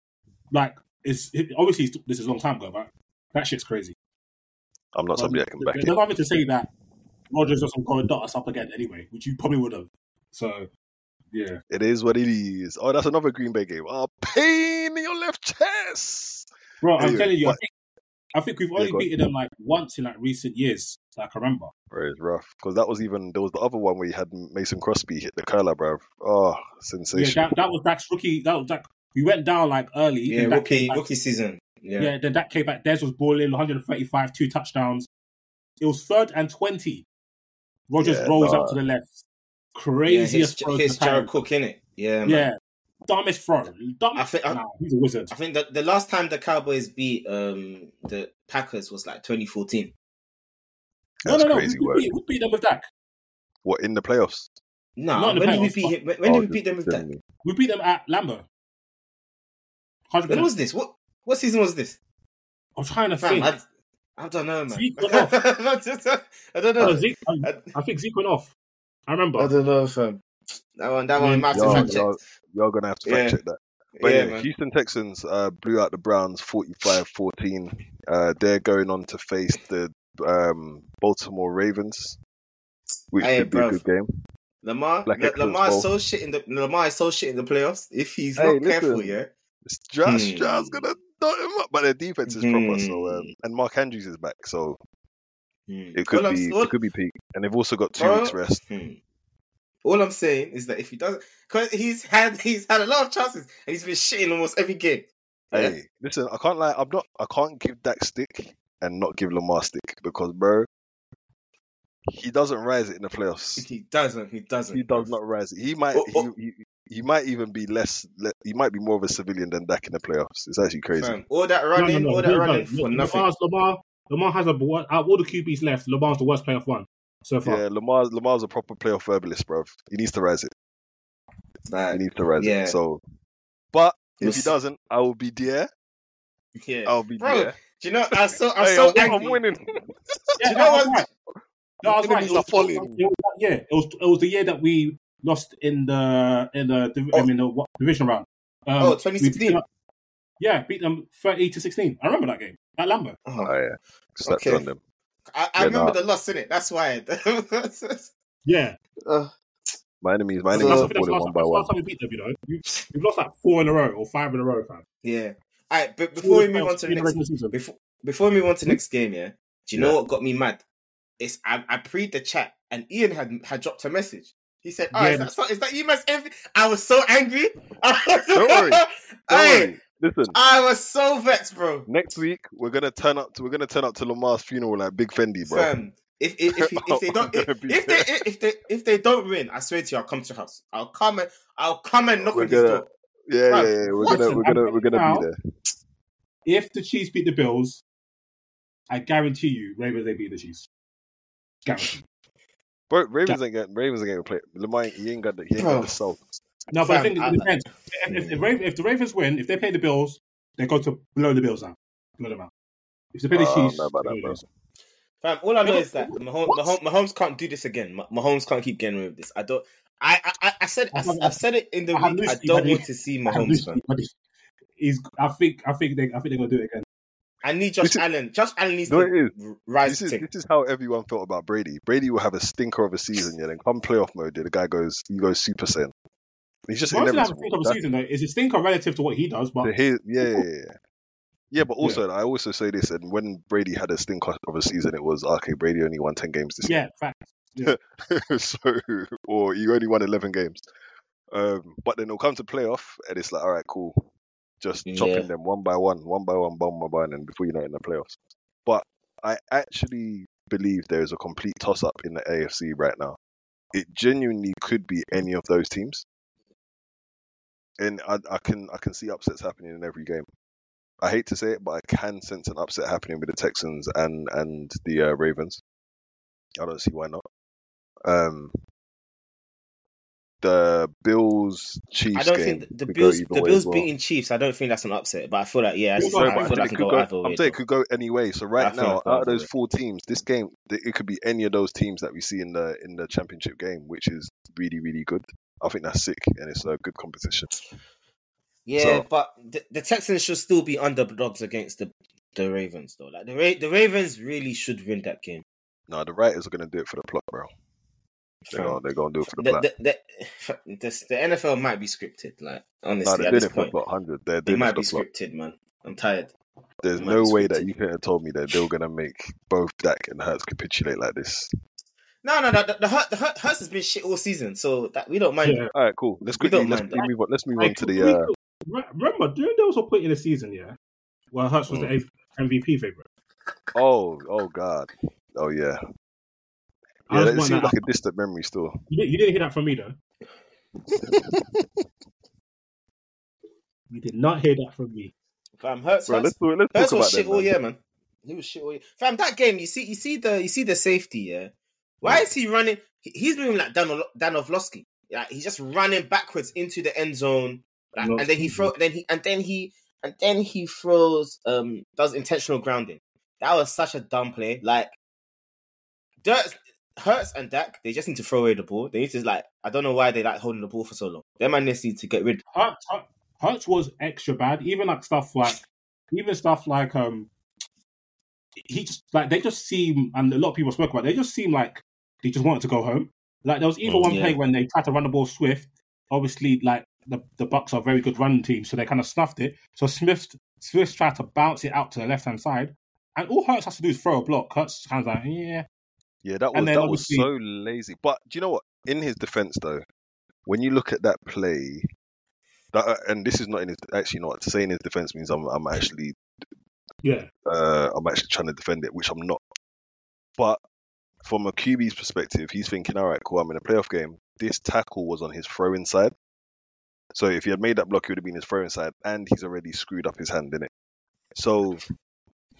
Like it's it, obviously this is a long time ago, but that shit's crazy. I'm not somebody Um, that can back there's it. nothing to say that Rodgers doesn't go and dot us up again anyway, which you probably would have. So yeah, It is what it is. Oh, that's another Green Bay game. Oh, pain in your left chest. bro, I'm telling you, I think, I think we've Yeah, only go on. beaten them like once in like recent years. that I can remember. Bro, it's rough because that was even there was the other one where you had Mason Crosby hit the curler, bro. Oh, Yeah, sensation. that, that was Dak's rookie. That was Dak. We went down like early. Yeah, rookie came back- rookie season. Yeah. Yeah, then that came back. Dez was balling 135, two touchdowns. It was third and 20. Rodgers Yeah, rolls nah. out to the left. Yeah, Craziest hits, throw hits to the Jared. Cook in it. Yeah, man. Yeah. Dumbest throw. Dumb. I think- I- nah, he's a wizard. I think that the last time the Cowboys beat um the Packers was like 2014. No, That's no, no. crazy we, work. we, we beat them with Dak. What in the playoffs? No, Not in the when did we beat but- him? When, when Oh, did we beat them with that? definitely. We beat them at Lambeau. 100%. When was this? What what season was this? I'm trying to Fam, think. I, I don't know, man. Zeke went off. I don't Oh, know. Zeke, I, I think Zeke went off. I remember. I don't know, fam. That one, that one, Yeah, might Y'all, fact check. y'all, y'all gonna have to fact Yeah. check that. But Yeah, yeah, man. Houston Texans uh, blew out the Browns 45-14. Uh, they're going on to face the um, Baltimore Ravens, which Hey, could be a good game. Lamar, Black La- Lamar is so shit in the Lamar is so shit in the playoffs. If he's Hey, not careful, yeah. Josh Hmm. Josh gonna dot him up, but their defense is proper. So um, Hmm. and Mark Andrews is back, so Hmm. it could All be all- it could be peak. And they've also got two weeks rest. Hmm. All I'm saying is that if he doesn't, because he's had he's had a lot of chances and he's been shitting almost every game. Yeah? Hey, listen, I can't lie. I'm not. I can't give Dak stick and not give Lamar stick because, bro, he doesn't rise it in the playoffs. He doesn't. He doesn't. He does not rise it. He might. Oh, oh. He, he, he might even be less. Le, he might be more of a civilian than Dak in the playoffs. It's actually crazy. Fam, all that running, no, no. all that no, running no. for nothing. Lamar's, Lamar, Lamar has a out of all the QBs left. Lamar's the worst playoff one so far. Yeah, Lamar. Lamar's a proper playoff herbalist, bro. He needs to rise it. He Like, needs to rise yeah. it. So, but if We'll he see. doesn't, I will be there. yeah. I'll be Bro, there. do you know? I'm so I'm Hey, so I'm, angry. I'm winning. Do Yeah, you know I was what? right. No, I was right. Enemies It was, are falling. it was that year. It was it was the year that we lost in the in the div- I Oh. mean the what, division round. Um, Oh, 2016. beat yeah, beat them thirty to sixteen. I remember that game at Lambeau. Oh, Oh yeah, slept Okay. on them. I, I remember nah. the loss in it. That's why. Yeah, uh, My enemies, my that's, enemies that's, are that's, falling last, one by one. last time we beat them. You know, we, we've lost like four in a row or five in a row, fam. yeah. All right, but before we move on to the next season. before before we move on to next game, yeah. Do you know what got me mad? It's I, I preed the chat and Ian had had dropped a message. He said, "Oh, Yeah, is, that, so, is that you, man's envy?" I was so angry. Don't worry. Don't hey, worry. Listen, I was so vexed, bro. next week we're gonna turn up to we're gonna turn up to Lamar's funeral like Big Fendi, bro. Fam, if if if, if they don't if, if they if they if they don't win, I swear to you, I'll come to your house. I'll come and I'll come and knock We're on this gonna- door. Yeah, yeah, yeah. We're gonna we're gonna I'm we're gonna now- be there. If the Chiefs beat the Bills, I guarantee you, Ravens they beat the Chiefs. Guarantee. Bro, Ravens ain't getting Ravens ain't getting play. Lamar ain't- he ain't got the he ain't got the soul. No, but I think it depends. If, if, the if the Ravens win, if they pay the Bills, they go to blow the Bills out. Blow them out. If they play the Oh, I Chiefs, about that, bro. Fam, all I know is that Mahomes, What? Mahomes, Mahomes can't do this again. Ma- Mahomes can't keep getting away with this. I don't. I I, I- I said I, have said it in the I week. I don't want to see I have Mahomes. loosely, Fam. He's. I think. I think they. I think they're gonna do it again. I need Josh This is- Allen. Josh Allen needs No, to it rise This is to. this is how everyone felt about Brady. Brady will have a stinker of a season, yeah. Then come playoff mode, yeah, the guy goes he goes super saiyan. He's just Most of that inevitable. think of a season though is a stinker relative to what he does, but his, yeah, yeah, yeah, yeah. Yeah, but also I also say this, and when Brady had a stinker of a season, it was okay. Brady only won ten games this year. yeah, fact. year, so or he only won eleven games. Um, but then it'll come to playoff, and it's like, all right, cool, just Yeah. chopping them one by one, one by one, one by one, and before you know it, in the playoffs. But I actually believe there is a complete toss up in the AFC right now. It genuinely could be any of those teams, and I, I can I can see upsets happening in every game. I hate to say it, but I can sense an upset happening with the Texans and and the uh, Ravens. I don't see why not. Um, the Bills Chiefs I don't think the go Bills the Bills well. beating Chiefs. I don't think that's an upset, but I feel like yeah, as you No, I I'm feel like it could go go. either way. I'm saying it could go any way. So right now, like out of those four teams, this game it could be any of those teams that we see in the in the championship game, which is really really good. I think that's sick, and it's a good competition. Yeah, So- but the, the Texans should still be underdogs against the the Ravens, though. Like the Ra- the Ravens really should win that game. No, the writers are gonna do it for the plot, bro. They're gonna, they're gonna do it for the, The, plot. the, the, the, the NFL might be scripted. Like No, honestly, they're at doing it for point, plot. Hundred. They're they might be the scripted, man. I'm tired. There's Might no way that you could have told me that they were gonna make both Dak and Hurts capitulate like this. No, no, no. The, the, Hurt- the Hurt- Hurts has been shit all season, so that we don't mind. Yeah. All right, cool. Let's quickly let's mind quickly move on. Let's move Like, on to the. Uh, remember, during there was a point in the season, yeah, where Hurts was Mm. the MVP favorite. oh, oh God. Oh yeah. I Yeah, it seems that- like a distant memory still. You didn't, you didn't hear that from me though. you did not hear that from me. Fam, Hurts, Bro, Hurts, let's. Let's Hurts was shit that. all year, man. He was shit all year. Fam, that game, you see, you see the, you see the safety, yeah. Why is he running? he- He's moving like Dan, Ol- Dan Orlovsky. Like he's just running backwards into the end zone, like, and then he throw, then he, and then he, and then he throws, um, does intentional grounding. That was such a dumb play. Like, Dirt, Hurts and Dak, they just need to throw away the ball. They need to like, I don't know why they like holding the ball for so long. Them man just need to get rid. Hurts, Hurts- was extra bad. Even like stuff like, even stuff like um, he just like they just seem, and a lot of people spoke about. They just seem like they just wanted to go home. Like there was even Mm, one yeah. play when they tried to run the ball Swift. Obviously, like the the Bucs are a very good running team, so they kind of snuffed it. So Smith Smith tried to bounce it out to the left hand side, and all Hurts has to do is throw a block. Hurts kind of like, yeah, Yeah, that was that was so lazy. But do you know what? In his defense, though, when you look at that play, that uh, and this is not in his actually not saying his defense means I'm I'm actually yeah. uh I'm actually trying to defend it, which I'm not. But from a QB's perspective, he's thinking, all right, cool, I'm in a playoff game. This tackle was on his throwing side. So if he had made that block, he would have been his throwing side, and he's already screwed up his hand in it. So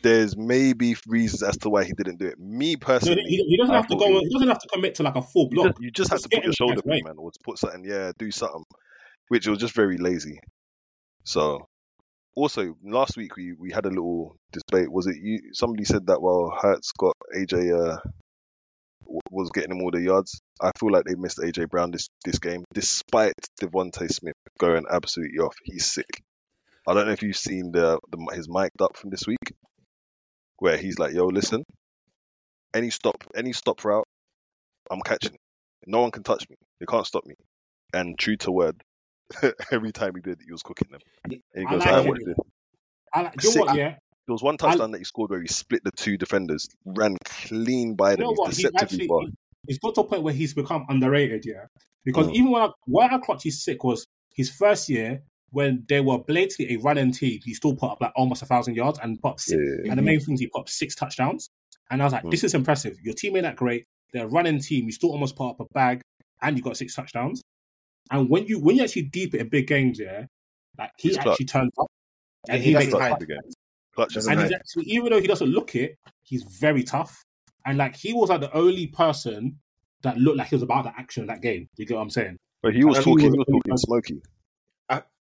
there's maybe reasons as to why he didn't do it. Me personally, he, he doesn't I have to go. he He doesn't have to commit to like a full you block. just, you just have to put your shoulder the through, right man, or to put something, yeah, do something, which was just very lazy. So, also last week we, we had a little debate. Was it you? Somebody said that while Hurts got AJ uh, w- was getting him all the yards. I feel like they missed AJ Brown this this game, despite DeVonta Smith going absolutely off. He's sick. I don't know if you've seen the, the his mic'd up from this week, where he's like, "Yo, listen, any stop, any stop route, I'm catching. No one can touch me. They can't stop me." And true to word, every time he did, it, he was cooking them. And he I goes, like "I watched it." I, like- you know Sick. what? Yeah, There was one touchdown that he scored where he split the two defenders, ran clean by them. you know? He's He deceptively actually he- he's got to a point where he's become underrated. Yeah, because Mm. even when I, why I clocked he's sick was his first year when they were blatantly a running team. He still put up like almost a thousand yards and put six, Yeah. and the main thing is he put up six touchdowns. And I was like, Mm. this is impressive. Your team ain't that great. They're a running team. You still almost put up a bag, and you got six touchdowns. And when you when you actually deep it in big games, yeah, like he He's actually turns up Yeah, and he he makes hide. Clutch again. Clutch and he's actually even though he doesn't look it, he's very tough. And like he was like the only person that looked like he was about the action in that game. You get what I'm saying? But he was And he talking. was He was talking smoky.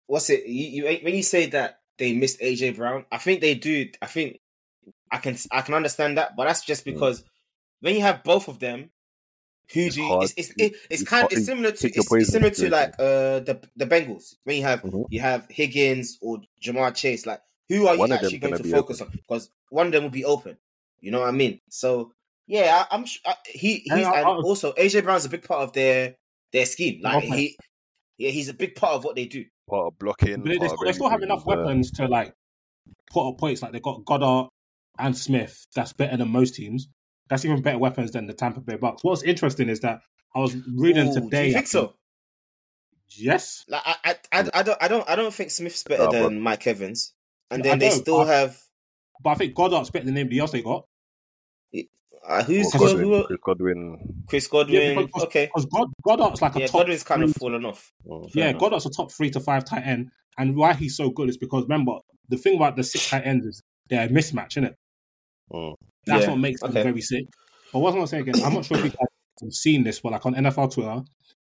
What's it? You, you when you say that they missed AJ Brown, I think they do. I think I can I can understand that, but that's just because when you have both of them, who. It's do you, hard. it's it's, It's- it, it's it's kind hard. it's similar to it's, it's similar to like uh the the Bengals when you have Mhm. you have Higgins or Ja'Marr Chase. Like who are One you actually going gonna to be focus on? Because one of them will be open. You know what I mean? So yeah, I, I'm sh- I, he he's And I- and I- also AJ Brown's a big part of their their scheme. Like Okay. he yeah he's a big part of what they do. Part of blocking. But they, they part still, they still have enough weapons to like put up points. Like they got Goedert and Smith. That's better than most teams. That's even better weapons than the Tampa Bay Bucs. What's interesting is that I was reading Ooh, today. Do you think so? Yes. Like I, I, I, I don't, I don't, I don't think Smith's better Nah, than Mike Evans. And I then they still but- have But I think Goedert's better than anybody else they got. Uh, who's Chris who, Godwin. who, Chris Godwin. Chris Godwin. because, okay, Because God, Goedert's like a yeah, top Godwin's kind of three- fallen off. Mm. Yeah, enough. Goedert's a top three to five tight end. And why he's so good is because remember, the thing about the six tight ends is they're a mismatch, isn't it? Mm. That's Yeah, makes them okay. very sick. But what I was going to say again, I'm not sure if you guys have seen this, but like on NFL Twitter,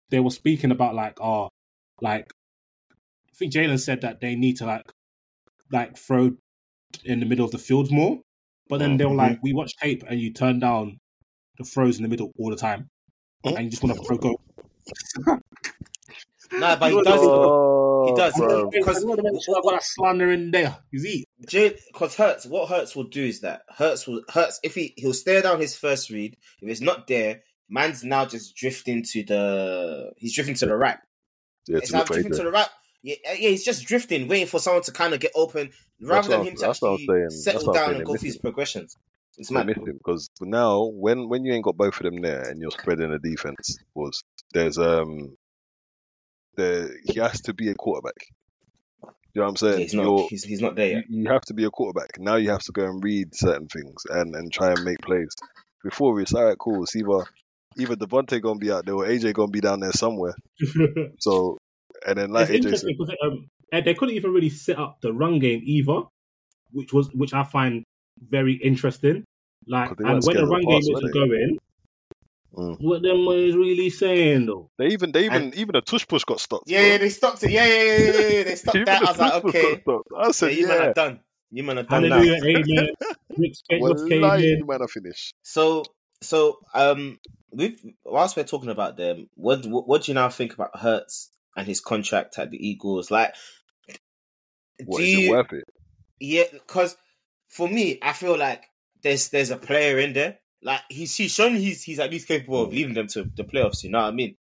they were speaking about like, oh, like, I think Jalen said that they need to like, like throw in the middle of the field more. But then oh, they were like, we watch tape and you turn down the throws in the middle all the time. Hmm? And you just want to throw go. Nah, but he does. Oh, He does. bro. Because- I want to make sure I got that slander in there. You see? Because Hurts, what Hurts will do is that Hurts will Hurts if he he'll stare down his first read. If it's not there, man's now just drifting to the he's drifting to the right. Yeah, It's to now drifting to the right. Yeah, yeah, he's just drifting, waiting for someone to kind of get open, rather than him to that's what I'm actually settle down and go through his progressions. It's mad. missed him because now when when you ain't got both of them there and you're spreading the defense, was there's um there he has to be a quarterback. You know what I'm saying? Yeah, he's not. He's, he's not there you, you have to be a quarterback. Now you have to go and read certain things and, and try and make plays. Before it's all right, cool. It's either either DeVonta gonna be out there or AJ gonna be down there somewhere. So and then like it's interesting because um, they couldn't even really set up the run game either, which was which I find very interesting. Like, 'Cause they and when the run the game pass, were isn't going, Mm. what them was really saying though? they even they even even a tush push got stopped. Yeah, bro. yeah, they stopped it. Yeah, yeah, yeah, yeah, yeah. They stopped that. I was like, okay, got stopped. I yeah, said, you man yeah. are done. You man are done now. Hallelujah, amen. Rick Spence came Wallahi, in. you man, I finish. So, so um, with whilst we're talking about them, what what, what do you now think about Hurts and his contract at the Eagles? Like, What do you? it worth it? Yeah, because for me, I feel like there's there's a player in there. Like he's he's shown he's he's at least capable of hmm. leading them to the playoffs. You know what I mean?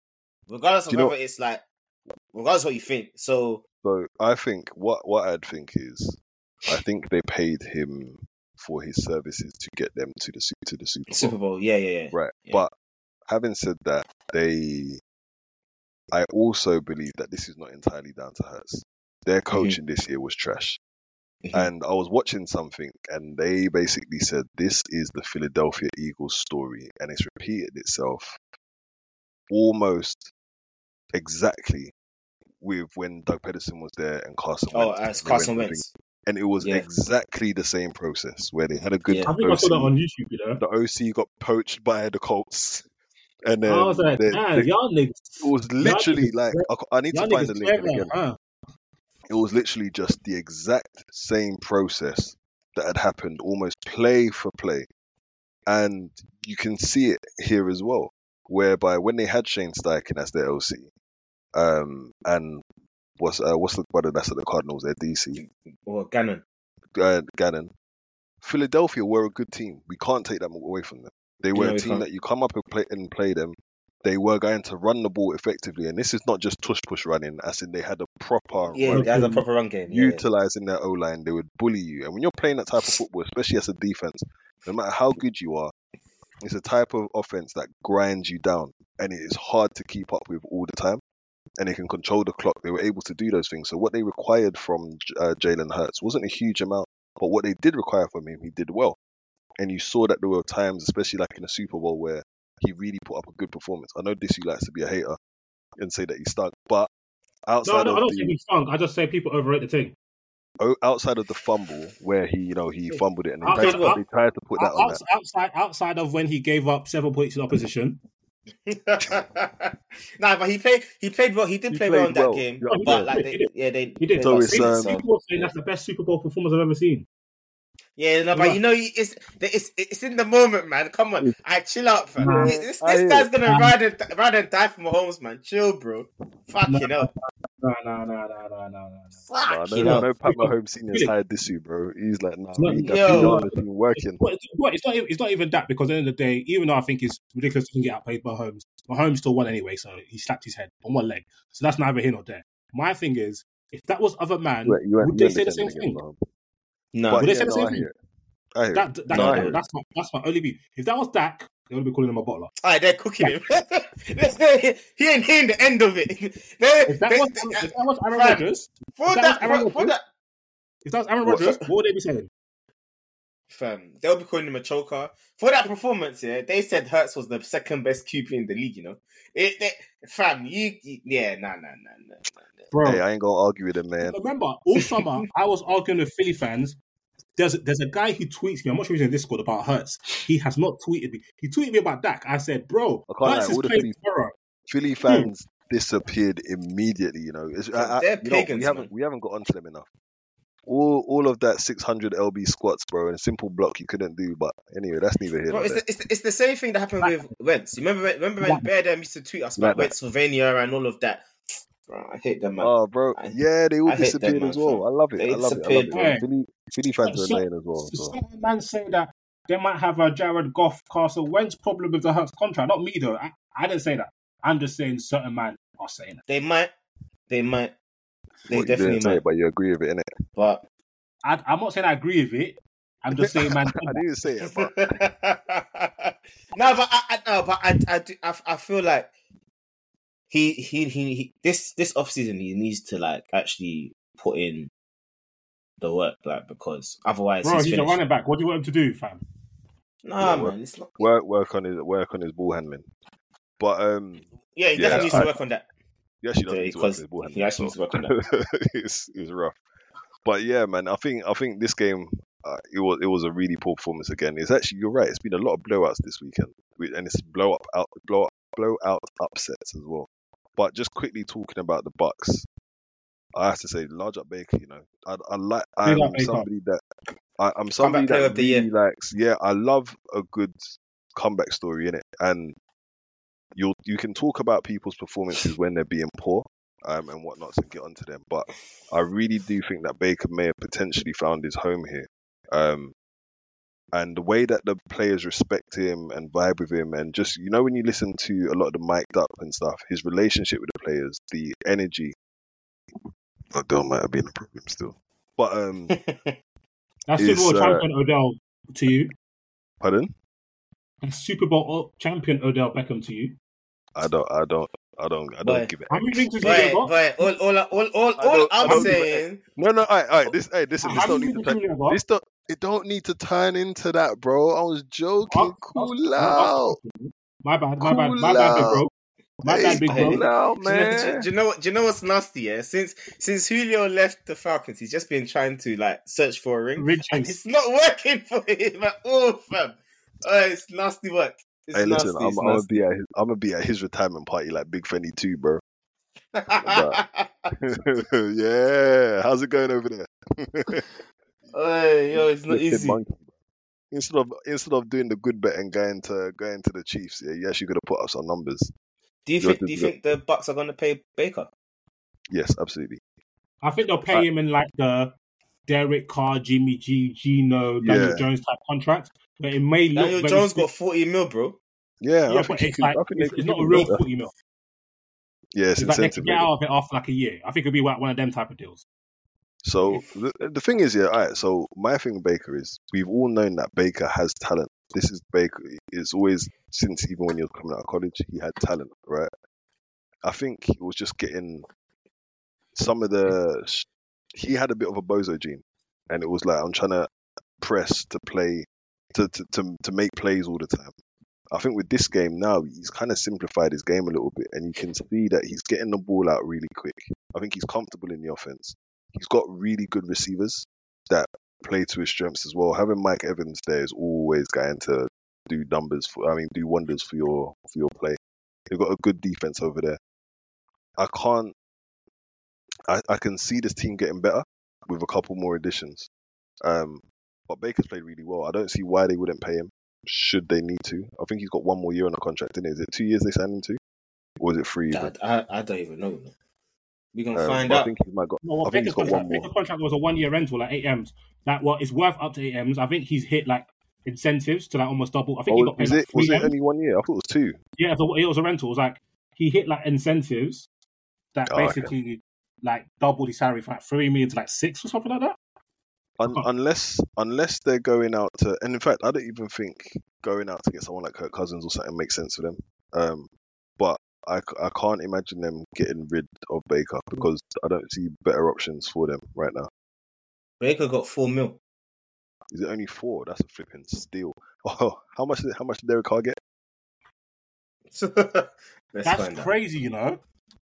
Regardless of you know- whether it's like, regardless of what you think. So So I think what what I'd think is, I think they paid him for his services to get them to the to the Super Bowl. Super Bowl, yeah, yeah, yeah. Right. Yeah. But having said that, they I also believe that this is not entirely down to Hurts. Their coaching this year was trash. Mhm. And I was watching something and they basically said this is the Philadelphia Eagles story and it's repeated itself almost exactly with when Doug Pederson was there and Carson Oh, Wentz. as Carson went- Wentz. And it was Yeah. exactly the same process where they had a good Yeah. I think I saw that on YouTube. You know, The OC got poached by the Colts. And then I was like, they- damn, they- y'all niggas. it was literally like I, I need to find the link clever, again. huh? It was literally just the exact same process that had happened, almost play for play, and you can see it here as well. Whereby when they had Shane Steichen as their OC, um, and what's uh, what's the brother that's at the Cardinals, their DC, Or Gannon. uh, Gannon. Philadelphia were a good team. We can't take that away from them. They were No, a team can't. that you come up and play and play them. They were going to run the ball effectively, and this is not just tush push running. As in, they had a proper Yeah, run it a game, proper run game. Yeah, yeah. utilizing their O line. They would bully you, and when you're playing that type of football, especially as a defense, no matter how good you are, it's a type of offense that grinds you down, and it is hard to keep up with all the time. And they can control the clock. They were able to do those things. So what they required from uh, Jalen Hurts wasn't a huge amount, but what they did require from him, he did well. And you saw that there were times, especially like in the Super Bowl, where he really put up a good performance. I know Dissy likes to be a hater and say that he stunk, but outside no, I of don't the say he's stunk. I just say people overrate the thing. outside of the fumble where he, you know, he fumbled it and they Outside tried, to, they tried to put that on Outs- that. outside, outside of when he gave up seven points to the opposition. nah, but he played. He played well. He did He play well in that well. game. Yeah, but like, they, yeah, they. He did. they So it's, um, People were saying that's the best Super Bowl performance I've ever seen. Yeah, no, but you know, it's it's it's in the moment, man. Come on, I chill out, fam. Nah, this this hear guy's gonna ride and ride and die for Mahomes, man. Chill, bro. Fucking hell. No, no, no, no, no, no, no. Nah, Fucking no, hell. no, Pat Mahomes Senior's Really? hired Dissu, bro. He's like, nah, not- we that Yo. Yo. been working. But, but it's not. even- It's not even that because at the end of the day, even though I think it's ridiculous to get outplayed by Mahomes, Mahomes still won anyway. So he slapped his head on one leg. So that's neither here nor there. My thing is, if that was other man, You, you, would they say the same thing? against Mahomes. No, But Would they yeah, say the same I thing? I. That, that, No, that- that's my that's my only view. If that was Dak, they would be calling him a bottler. Alright, they're cooking him. he ain't hearing the end of it. They, If that they- was they- if that was Aaron fam, Rodgers, for if that that, was Aaron for, for that, if that was Aaron What? Rodgers, what would they be saying? fam, they'll be calling him a choker for that performance. Yeah, they said Hurts was the second best QP in the league. You know, it, they, fam, you, you- yeah, nah, nah, nah, nah. nah. Bro, Hey, I ain't gonna argue with him, man. remember all summer I was arguing with Philly fans. There's there's a guy who tweets me. I'm not sure he's in Discord about Hurts. He has not tweeted me. He tweeted me about Dak. I said, bro, I Hurts is playing Philly- tomorrow. Philly hmm. fans disappeared immediately. You know, it's, I, I, They're you know, we haven't man. we haven't got onto them enough. All all of that 600 lb squats, bro, and simple block you couldn't do. But anyway, that's neither here Bro, nor it's there. the, it's, the, it's the same thing that happened with Wentz. You remember when, remember when Like Bear them used to tweet us about Like Wentzylvania and all of that? Bro, I hate them, man. Oh, bro, I- yeah, they all I hate them, disappeared as well. fam. I love it. They I love it. I love disappeared, it. Philly, Philly fans are So- annoying as well. So So. some man say that they might have a Jared Goff, Carson Wentz problem with the Hurts contract. Not me though. I, I didn't say that. I'm just saying certain man are saying that. They might, they might. They What, you definitely might. it, but you agree with it, innit? But I, I'm not saying I agree with it. I'm just saying, man. I didn't say it, but no, but I, I no, but I, I, do, I, I feel like he, he, he, he, this, this off season, he needs to like actually put in the work, like because otherwise, Bro, he's, he's a running back. What do you want him to do, fam? Nah, Yeah, man, it's not. work work on his work on his ball handling. But um, Yeah, he Yeah, definitely needs I- to work on that. he actually does Yeah, need to work on because his ball he handling. actually needs to work on that. it's it's rough. But yeah, man, I think I think this game uh, it was it was a really poor performance again. It's actually you're right. It's been a lot of blowouts this weekend, and it's blow up out blow up blowout upsets as well. But just quickly talking about the Bucs, I have to say, large up Baker. You know, I, I like I'm up Baker. somebody that I, I'm somebody that of the year. really likes. Yeah, I love a good comeback story in it, and you you can talk about people's performances when they're being poor um, and whatnot and get onto them. But I really do think that Baker may have potentially found his home here. Um, and the way that the players respect him and vibe with him, and just you know when you listen to a lot of the mic'd up and stuff, his relationship with the players, the energy. Odell might have been a problem still, but um, That's Super Bowl uh, champion Odell to you. pardon, That's Super Bowl champion Odell Beckham to you. I don't, I don't, I don't, I don't But- give it. How many rings has he But, got? but all, all, all, all, I all I I'm don't give a saying, No, no, all right, all right. This, hey, listen, this How don't need to rings turn. has he got? This don't. It don't need to turn into that, bro. I was oh, joking. Oh, Cool oh, oh, out. My bad, my bad, Cool my bad, big bro. My bad, big bro. cool out, do you, know, do, man. you know what? Do you know what's nasty? Yeah, since since Julio left the Falcons, he's just been trying to like search for a ring, Ring and it's not working for him at all, fam. Oh, it's nasty work. It's Hey, nasty. listen, I'm, I'm gonna be at his, I'm gonna be at his retirement party like Big Fenny too, bro. yeah, how's it going over there? Hey, yo, it's not easy. monkey. Instead of instead of doing the good bet and going to going to the Chiefs, yeah, you actually got to put up some numbers. Do you You're think? Do you think the Bucs are going to pay Baker? Yes, absolutely. I think they'll I- pay him in like the Derek Carr, Jimmy G, Gino, Daniel Yeah. Jones type contract, but it may look Daniel Jones stiff. got forty mil, bro. Yeah, yeah, I but think it's could, like I it's, it's not a real that. forty mil. Yeah, it's It's like they can get out of it after like a year. I think it'll be like one of them type of deals. So the, the thing is, yeah, all right. So my thing with Baker is we've all known that Baker has talent. This is Baker. Is always since even when he was coming out of college, he had talent, right? I think he was just getting some of the. He had a bit of a bozo gene, and it was like I'm trying to press to play to to to, to make plays all the time. I think with this game now, he's kind of simplified his game a little bit, and you can see that he's getting the ball out really quick. I think he's comfortable in the offense. He's got really good receivers that play to his strengths as well. Having Mike Evans there is always going to do numbers for. I mean, do wonders for your for your play. They've got a good defense over there. I can't. I, I can see this team getting better with a couple more additions. Um, but Baker's played really well. I don't see why they wouldn't pay him. Should they need to? I think he's got one more year on the contract. Isn't it? Is it two years they signed him to, or is it three? I, I, I don't even know. We're gonna Um, find but I out. think he might got. No, well, I think he's Baker's got one contract, more. Contract was a one year rental, like eight M's. Like what it's worth up to eight M's. I think he's hit like incentives to like almost double. I think Oh, he got paid was like it was it only one year? I thought it was two. Yeah, it was, a, it was a rental. It was like he hit like incentives that Oh, okay. basically like doubled his salary from like three million to like six or something like that. Un- Huh. unless unless they're going out to, and in fact, I don't even think going out to get someone like Kirk Cousins or something makes sense for them. Um, but I, c- I can't imagine them getting rid of Baker because I don't see better options for them right now. Baker got four mil. Is it only four? That's a flipping steal. Oh, how much? Did, how much did Derek Carr get? That's find out. crazy, you know.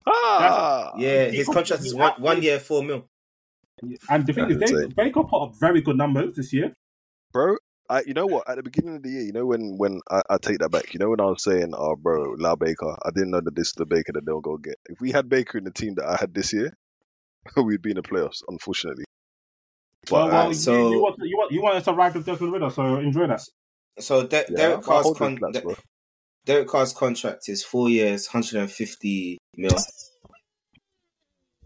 Ah, Yeah, his contract is one, one year, four mil. And the thing That's is, they. Baker put up very good numbers this year. bro. I, you know what? At the beginning of the year, you know when when I, I take that back. You know when I was saying, "Oh, bro, La Baker." I didn't know that this is the Baker that they'll go get. If we had Baker in the team that I had this year, we'd be in the playoffs. Unfortunately, but well, well um, you, so- you, want, you want you want us to ride with Desmond Ridder, so enjoy that. So De- yeah, Derek I'll Carr's con- flats, De- Derek Carr's contract is four years, hundred and fifty mil.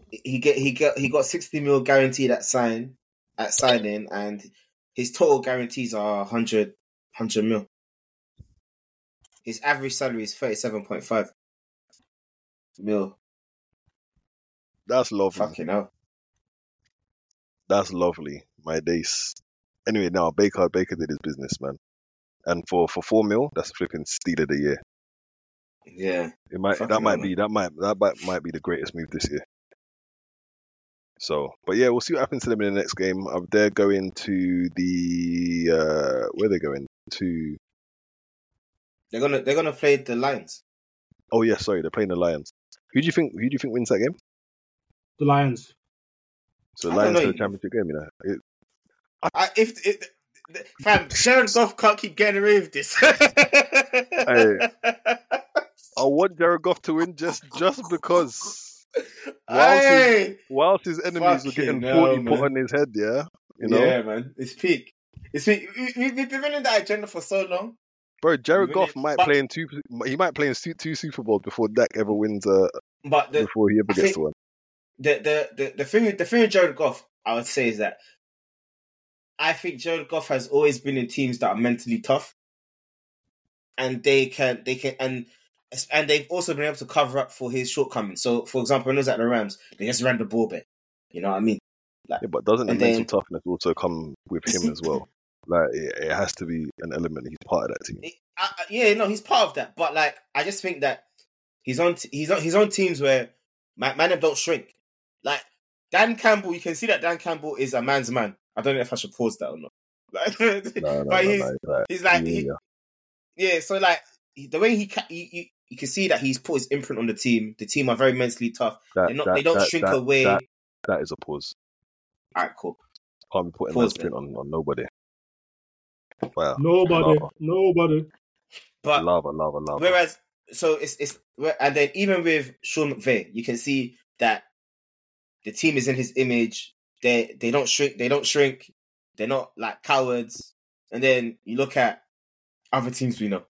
He get he got he got sixty mil guaranteed at sign at signing, and his total guarantees are 100, 100 mil. His average salary is thirty seven point five mil. That's lovely. Fucking hell. That's lovely, my days. Anyway, now Baker Baker did his business, man. And for for four mil, that's flipping steal of the year. Yeah. It might that might hell, be that might that might, might be the greatest move this year. So, but yeah, we'll see what happens to them in the next game. Uh, They're going to the uh where they're going to? They're gonna they're gonna play the Lions. Oh yeah, sorry, they're playing the Lions. Who do you think? Who do you think wins that game? The Lions. So I don't Lions know. to the championship game, you know. It, I, if it, fam, Jared Goff can't keep getting away with this. I want Jared Goff to win just just because whilst his, whilst his enemies were getting Fucking hell, forty put man. on his head, yeah, you know, yeah, man, it's peak. It's peak. We, we, we've been running that agenda for so long. bro. Jared Really? Goff might But- play in two. He might play in two, two Super Bowls before Dak ever wins. Uh, But the, before he ever gets to one. the the the the thing the thing with Jared Goff, I would say is that I think Jared Goff has always been in teams that are mentally tough, and they can they can and and they've also been able to cover up for his shortcomings. So, for example, when he was at the Rams, they just ran the ball back. You know what I mean? Yeah, but doesn't the mental then- toughness also come with him as well? Like it, it has to be an element. He's part of that team. I, I- yeah, no, he's part of that. But like, I just think that he's on t- he's on he's on teams where man, man don't shrink. Like Dan Campbell, you can see that Dan Campbell is a man's man. I don't know if I should pause that or not. Like, No, no, but no, he's like, he's like yeah, he, yeah. So like the way he ca- you, you you can see that he's put his imprint on the team. The team are very mentally tough. That- They're not that- they don't that- shrink that- away. that- that is a pause. All right, cool. Can't be putting Pause that sprint on, on nobody. Wow. Nobody. Lava, Nobody. But lava, lava, lava. Whereas, so it's it's and then even with Sean McVay, you can see that the team is in his image. They they don't shrink. They don't shrink. They're not like cowards. And then you look at other teams we know,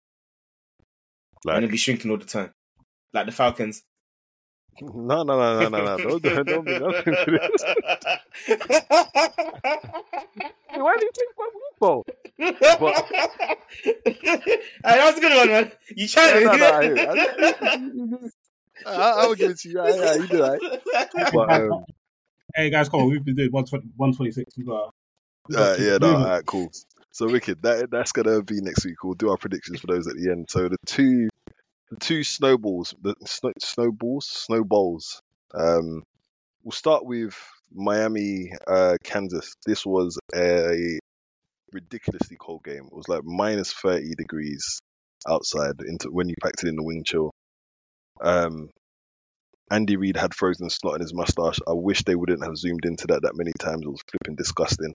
and Like, they'll be shrinking all the time, like the Falcons. no, no, no, no, no, no. Don't, don't, don't be nothing to this. Why do you think my people? Hey, that was a good one, man. You tried Yeah, it. no, no, I hear. I, I, I would give it to you. Yeah, yeah, you did that. But um, Hey guys, come on. We've been doing 120 126. We got. we got Uh, yeah, no, alright, cool. So wicked. That that's gonna be next week. We'll do our predictions for those at the end. So the two, the two snowballs, the snow, snowballs, snowballs. Um, we'll start with Miami, uh, Kansas. This was a ridiculously cold game. It was like minus thirty degrees outside into when you packed it in the wind chill. Um, Andy Reid had frozen snot in his mustache. I wish they wouldn't have zoomed into that that many times. It was flipping disgusting.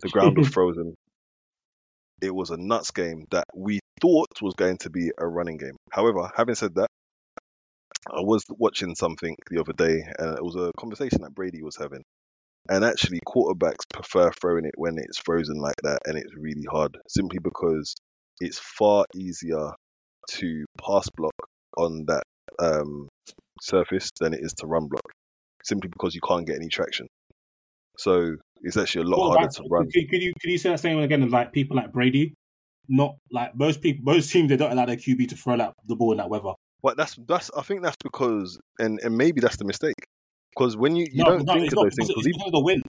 The ground was frozen. It was a nuts game that we thought was going to be a running game. However, having said that, I was watching something the other day, and it was a conversation that Brady was having. And actually, quarterbacks prefer throwing it when it's frozen like that and it's really hard, simply because it's far easier to pass block on that um, surface than it is to run block, simply because you can't get any traction. So it's actually a lot Well, harder to run. Could, could you could you say that same again? Like people like Brady, not like most people, most teams they don't allow their QB to throw like the ball in that weather. But that's that's I think that's because and and maybe that's the mistake because when you you no, don't no, think of not those things. it's of the wind.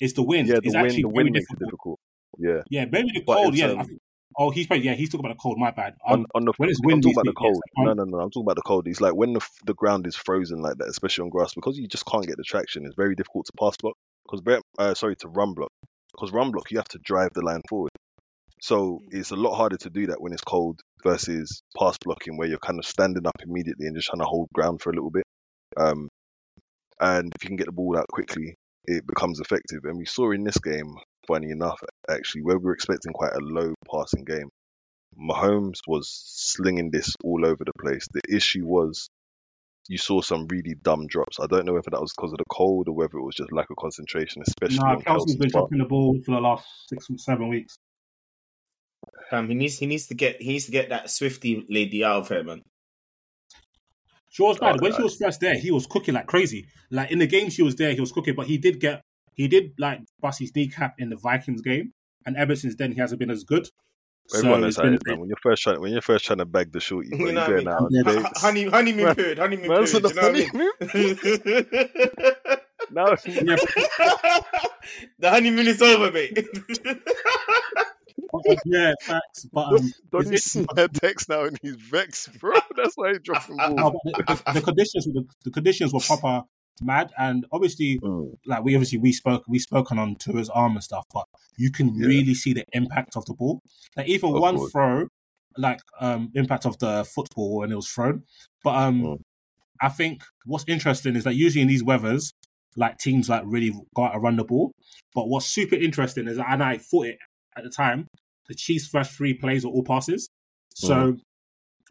It's the wind. yeah, it's the wind actually the wind makes it difficult. difficult. Yeah, Yeah, maybe the But cold. Yeah, um, I think, oh, he's probably yeah. He's talking about the cold. My bad. on Um, on the when it's I'm windy, talking about the cold. yes, No, no, no. I'm talking about the cold. It's like when the the ground is frozen like that, especially on grass, because you just can't get the traction. It's very difficult to pass block. Because uh, sorry to run block. Because run block you have to drive the line forward. So it's a lot harder to do that when it's cold versus pass blocking where you're kind of standing up immediately and just trying to hold ground for a little bit. Um, and if you can get the ball out quickly, it becomes effective. And we saw in this game, funny enough, actually, where we were expecting quite a low passing game, Mahomes was slinging this all over the place. The issue was you saw some really dumb drops. I don't know whether that was because of the cold or whether it was just lack of concentration, especially nah, on Kelce's Kelce's been part. dropping the ball for the last six, or seven weeks. Fam, he needs he needs to get he needs to get that Swifty lady out of here, man. She was bad. Oh, when she was first there, he was cooking like crazy. Like in the game she was there, he was cooking, but he did get he did like bust his kneecap in the Vikings game, and ever since then he hasn't been as good. Everyone so knows it's how it is, man. When you're first trying, when you're first trying to bag the shorty, but You you know are what I going mean? out on Yeah, Hu- dates. hu- honey, honeymoon Man- period, honeymoon man's period. on Do you know what I mean? now, the honeymoon is over, mate. yeah, facts. But um, don't you see that text now and he's vexed, bro? That's why he dropped I- I- No, the, the, the conditions, the, the conditions were proper mad, and obviously, Mm. like we obviously we spoke we spoken on Tua's arm and stuff, but you can Yeah. really see the impact of the ball. Like even Of one course. throw, like um impact of the football when it was thrown. But um, Mm. I think what's interesting is that usually in these weathers, like teams like really go out and run the ball. But what's super interesting is, that, and I thought it at the time, the Chiefs' first three plays were all passes. So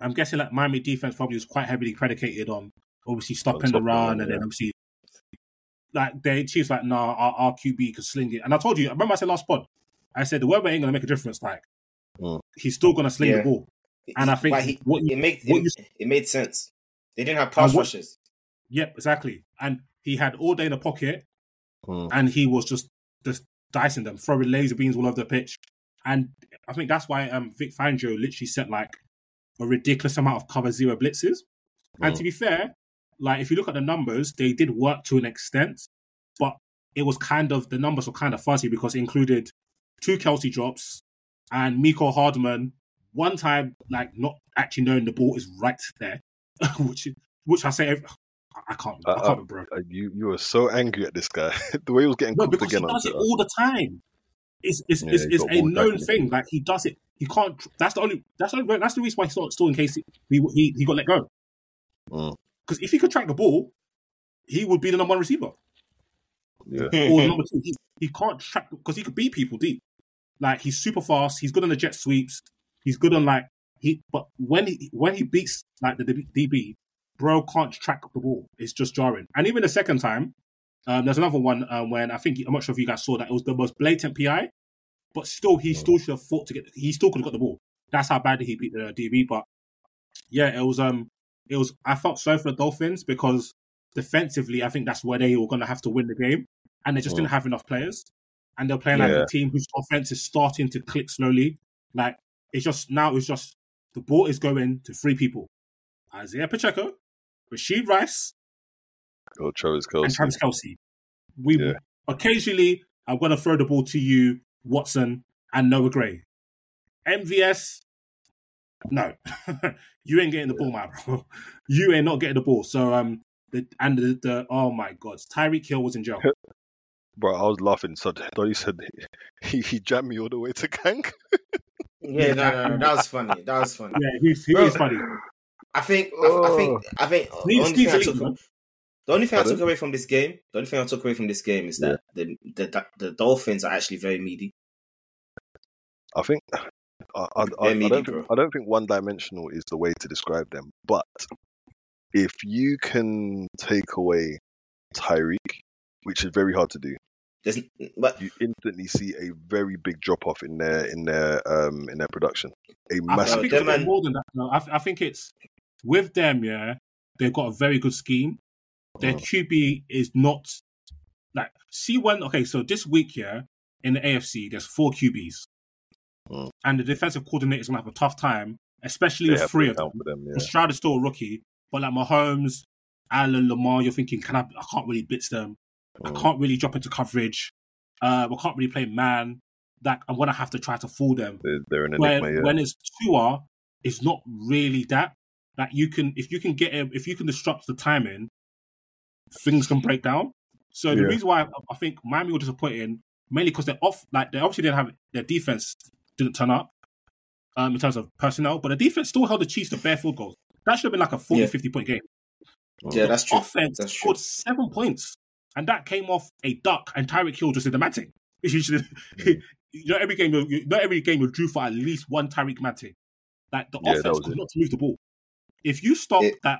I'm guessing that Miami defense probably was quite heavily predicated on obviously stopping the run, run, and then yeah. obviously like they Chiefs like nah, our, our QB could sling it. And I told you, I remember I said last pod, I said the weather ain't gonna make a difference. Like Mm. he's still gonna sling Yeah. the ball. And I think he, what you- it made what it, it made sense. They didn't have pass what- rushes. Yep, exactly. And he had all day in the pocket, Mm. and he was just just dicing them, throwing laser beams all over the pitch. And I think that's why um, Vic Fangio literally sent like a ridiculous amount of cover zero blitzes. And Mm. to be fair, like if you look at the numbers, they did work to an extent, but it was kind of the numbers were kind of fuzzy because it included two Kelce drops and Mecole Hardman one time like not actually knowing the ball is right there, which which I say every- I can't I Uh, can't remember. Uh, You you were so angry at this guy. the way he was getting No, because he does it all the time. It's it's Yeah, it's, he's a known thing. Like he does it. He can't. That's the only. That's the only. That's the reason why he's still, still in case he, he he got let go. Mm. Because if he could track the ball, he would be the number one receiver Yeah. or the number two. He, he can't track because he could beat people deep. Like he's super fast. He's good on the jet sweeps. He's good on like he. But when he when he beats like the DB, bro can't track the ball. It's just jarring. And even the second time, um, there's another one um, when I think I'm not sure if you guys saw that it was the most blatant PI, but still he still should have fought to get. He still could have got the ball. That's how badly he beat the DB. But yeah, it was um, it was. I felt sorry for the Dolphins because defensively, I think that's where they were going to have to win the game, and they just didn't mm. have enough players, and they're playing like a team whose offense is starting to click slowly. Like it's just now, it's just the ball is going to three people: Isaiah Pacheco, Rashee Rice, Or Travis and Kelce. Travis Kelce. We Yeah. occasionally I'm gonna throw the ball to you, Watson and Noah Gray. MVS, no, you ain't getting the ball, my bro. You ain't not getting the ball. So um, the and the, the oh my god, Tyreek Hill was in jail. Bro, I was laughing. So he said he, he jammed me all the way to Kank. Yeah, no, no, no, that was funny. That was funny. Yeah, he's, he Bro. is funny. I think, I, I think, I think. The only thing I took, leave, the only thing I took away from this game, the only thing I took away from this game is that the, the the Dolphins are actually very meaty. I think I, I, I, I don't think, I don't think one dimensional is the way to describe them. But if you can take away Tyreek, which is very hard to do, There's, but you instantly see a very big drop off in their in their um in their production. A I, I massive think it's a more than that. though. I, I think it's with them. Yeah, they've got a very good scheme. Their Mm. QB is not like see when okay. So this week, yeah, in the AFC, there's four QBs, Mm. and the defensive coordinator is gonna have a tough time, especially they with three of them. them. Yeah. Stroud is still a rookie, but like Mahomes, Allen, Lamar, you're thinking, can I? I can't really blitz them. I Mm. can't really drop into coverage. Uh, I can't really play man. That I'm gonna have to try to fool them They're, they're an when enigma. Yeah. when it's Tua, it's not really that. Like you can, if you can get him, if you can disrupt the timing, things can break down. So the Yeah. reason why I, I think Miami were disappointing, mainly because they're off. Like they obviously didn't have their defense didn't turn up, um, in terms of personnel, but the defense still held the Chiefs to bare field goals. That should have been like a 40, Yeah. 50 point game. yeah, that's true. Offense That's true. scored seven points, and that came off a duck and Tyreek Hill just did the matting. You should- you know, every game, you not every game, you drew for at least one Tyreek matting. Like the Yeah, offense could it. not move the ball. If you stop It- that,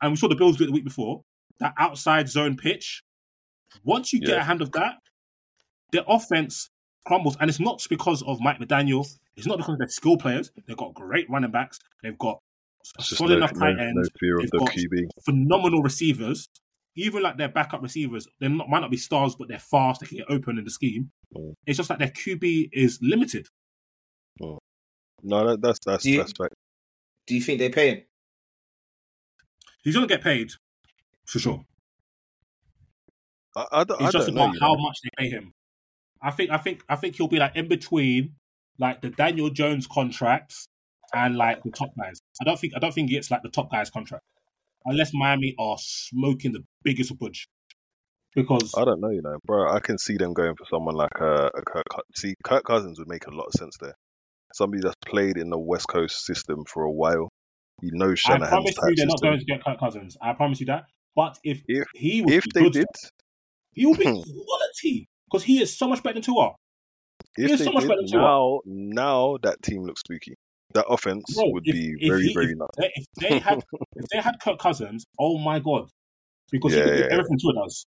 and we saw the Bills do it the week before, that outside zone pitch. Once you get a hand of that, their offense crumbles, and it's not because of Mike McDaniel. It's not because they're skill players. They've got great running backs. They've got It's solid no, enough no, tight no ends fear of They've the got QB. phenomenal receivers. Even like their backup receivers, they not, might not be stars, but they're fast. They can get open in the scheme. Mm. It's just like their QB is limited. No, that, that's that's Do you- that's fact. Do you think they pay him? He's gonna get paid for sure. I, I don't, It's I just don't know. about You how know. much they pay him. I think I think I think he'll be like in between like the Daniel Jones contracts and like the top guys. I don't think I don't think he gets like the top guys contract. Unless Miami are smoking the biggest budge. Because I don't know, you know, bro. I can see them going for someone like a, a Kirk. See, Kirk Cousins would make a lot of sense there. Somebody that's played in the West Coast system for a while. He knows I promise you they're not going to get Kirk Cousins. I promise you that. But if, If he would if they did, he would be hmm. quality because he is so much better than Tua. He if is they so much did, better than Tua. now now that team looks spooky. That offense Bro, would if- be if very he- very if nuts. they, if they had if they had Kirk Cousins, oh my god, because Yeah, he can do yeah, yeah. everything Tua does,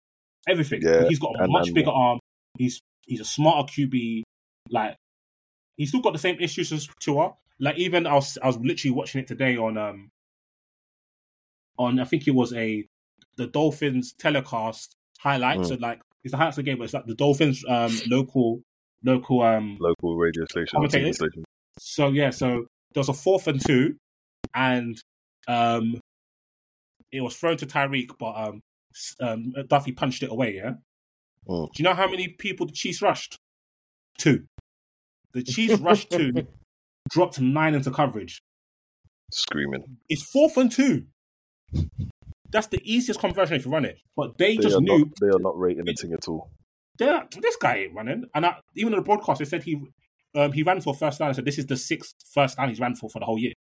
everything. Yeah, he's got a and- much and- bigger arm. He's he's a smarter QB. Like he's still got the same issues as Tua. Like even I was I was literally watching it today on um on I think it was a the Dolphins telecast highlight. Mm. So like it's the the game, but it's like the Dolphins um local local um Local radio station, station. so yeah, so there was a fourth and two, and um, it was thrown to Tyreek, but um, um, Duffy punched it away. Yeah. Mm. Do you know how many people the Chiefs rushed? Two. The Chiefs rushed two, dropped nine into coverage. Screaming. It's fourth and two. That's the easiest conversion if you run it, but they, They just knew not. They are not rating the thing at all. "They're- this guy ain't running. And I, even on the broadcast, they said he um, he ran for first down. I said this is the sixth first down he's ran for for the whole year.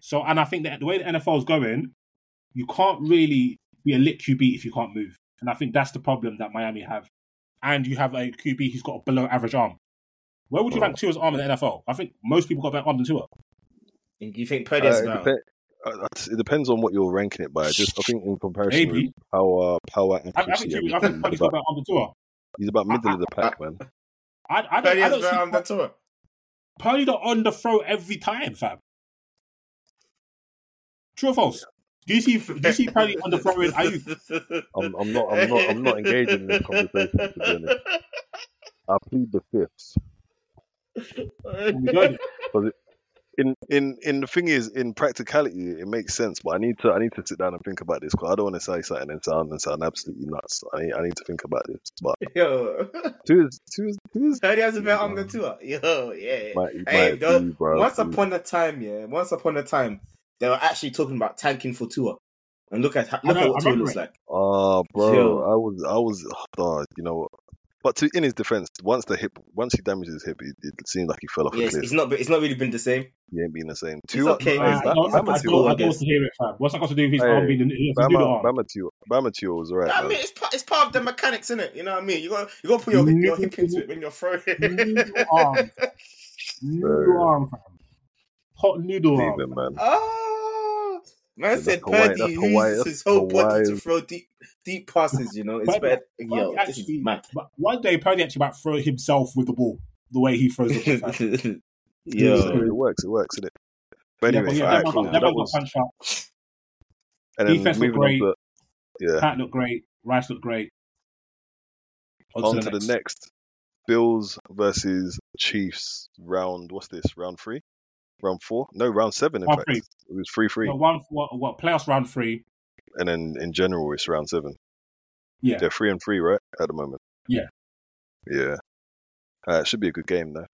So, and I think that the way the NFL is going, you can't really be a lit QB if you can't move. And I think that's the problem that Miami have. And you have a QB who's got a below average arm. Where would you Oh. rank Tua's arm in the NFL? I think most people got better arm than Tua. You think Purdy is Uh, it, better? depe- uh, it depends on what you're ranking it by. Just I think in comparison Maybe. with power, power, I, I think, I think Purdy's he's about, better arm than Tua. he's about middle of the pack, man. I, I don't, Purdy I don't better see arm than Tua. Purdy don't on the throw every time, fam. True or false? Do you see? Do you see Purdy on the throw in Ayuk? I'm, I'm not. I'm not. I'm not engaging in this conversation. To be honest, I plead the fifths. We got it. In in in the thing is, in practicality, it makes sense. But I need to. I need to sit down and think about this because I don't want to say something and sound and sound absolutely nuts. I need, I need to think about this. But Yo, two is two is two is Purdy has a better arm than Yo, yeah. might, it Hey, might though, be, bro. once upon a time, yeah, once upon a time, they were actually talking about tanking for Tua. And look at look know, at what I Tua looks like. Oh, bro, Yo. I was, I was, oh, you know what? But to in his defense, once the hip, once he damaged his hip, it, it seemed like he fell off Yes, a cliff. it's not. It's not really been the same. He ain't been the same. He's Tua, okay, hey, man. I Ba- don't, I Bama don't, I Tua, don't I want guess. to hear it, fam. What's that got to do with his Hey, arm being? He has to do the Bama, arm. Bama Tua, Bama Tua was alright, I man. mean, it's part, it's part of the mechanics, isn't it? You know what I mean? You got you got to put your, your hip into it when you're throwing. New arm, new arm, fam. Hot noodle arm. Leave him, man. oh, man That's said Hawaii- Purdy that's Hawaii- uses that's his whole body to throw deep deep passes. You know, it's Purdy- better. Yo, Purdy this is mad. But one day, Purdy actually might throw himself with the ball the way he throws the ball. fam. So Yo, it works, it works, isn't it? But Yeah, anyway, but yeah, alright, that cool. got, that was, got punch out. and defense looked great. to, yeah, Pat looked great. Rice looked great. On, on to the next. Bills versus Chiefs round. What's this? Round three? Round four? No, round seven. In Round fact, three. it was three three, No, one what, what playoffs round three. And then in general it's round seven. Yeah, They're three and three, right, at the moment. Yeah. Yeah. Uh, it should be a good game though.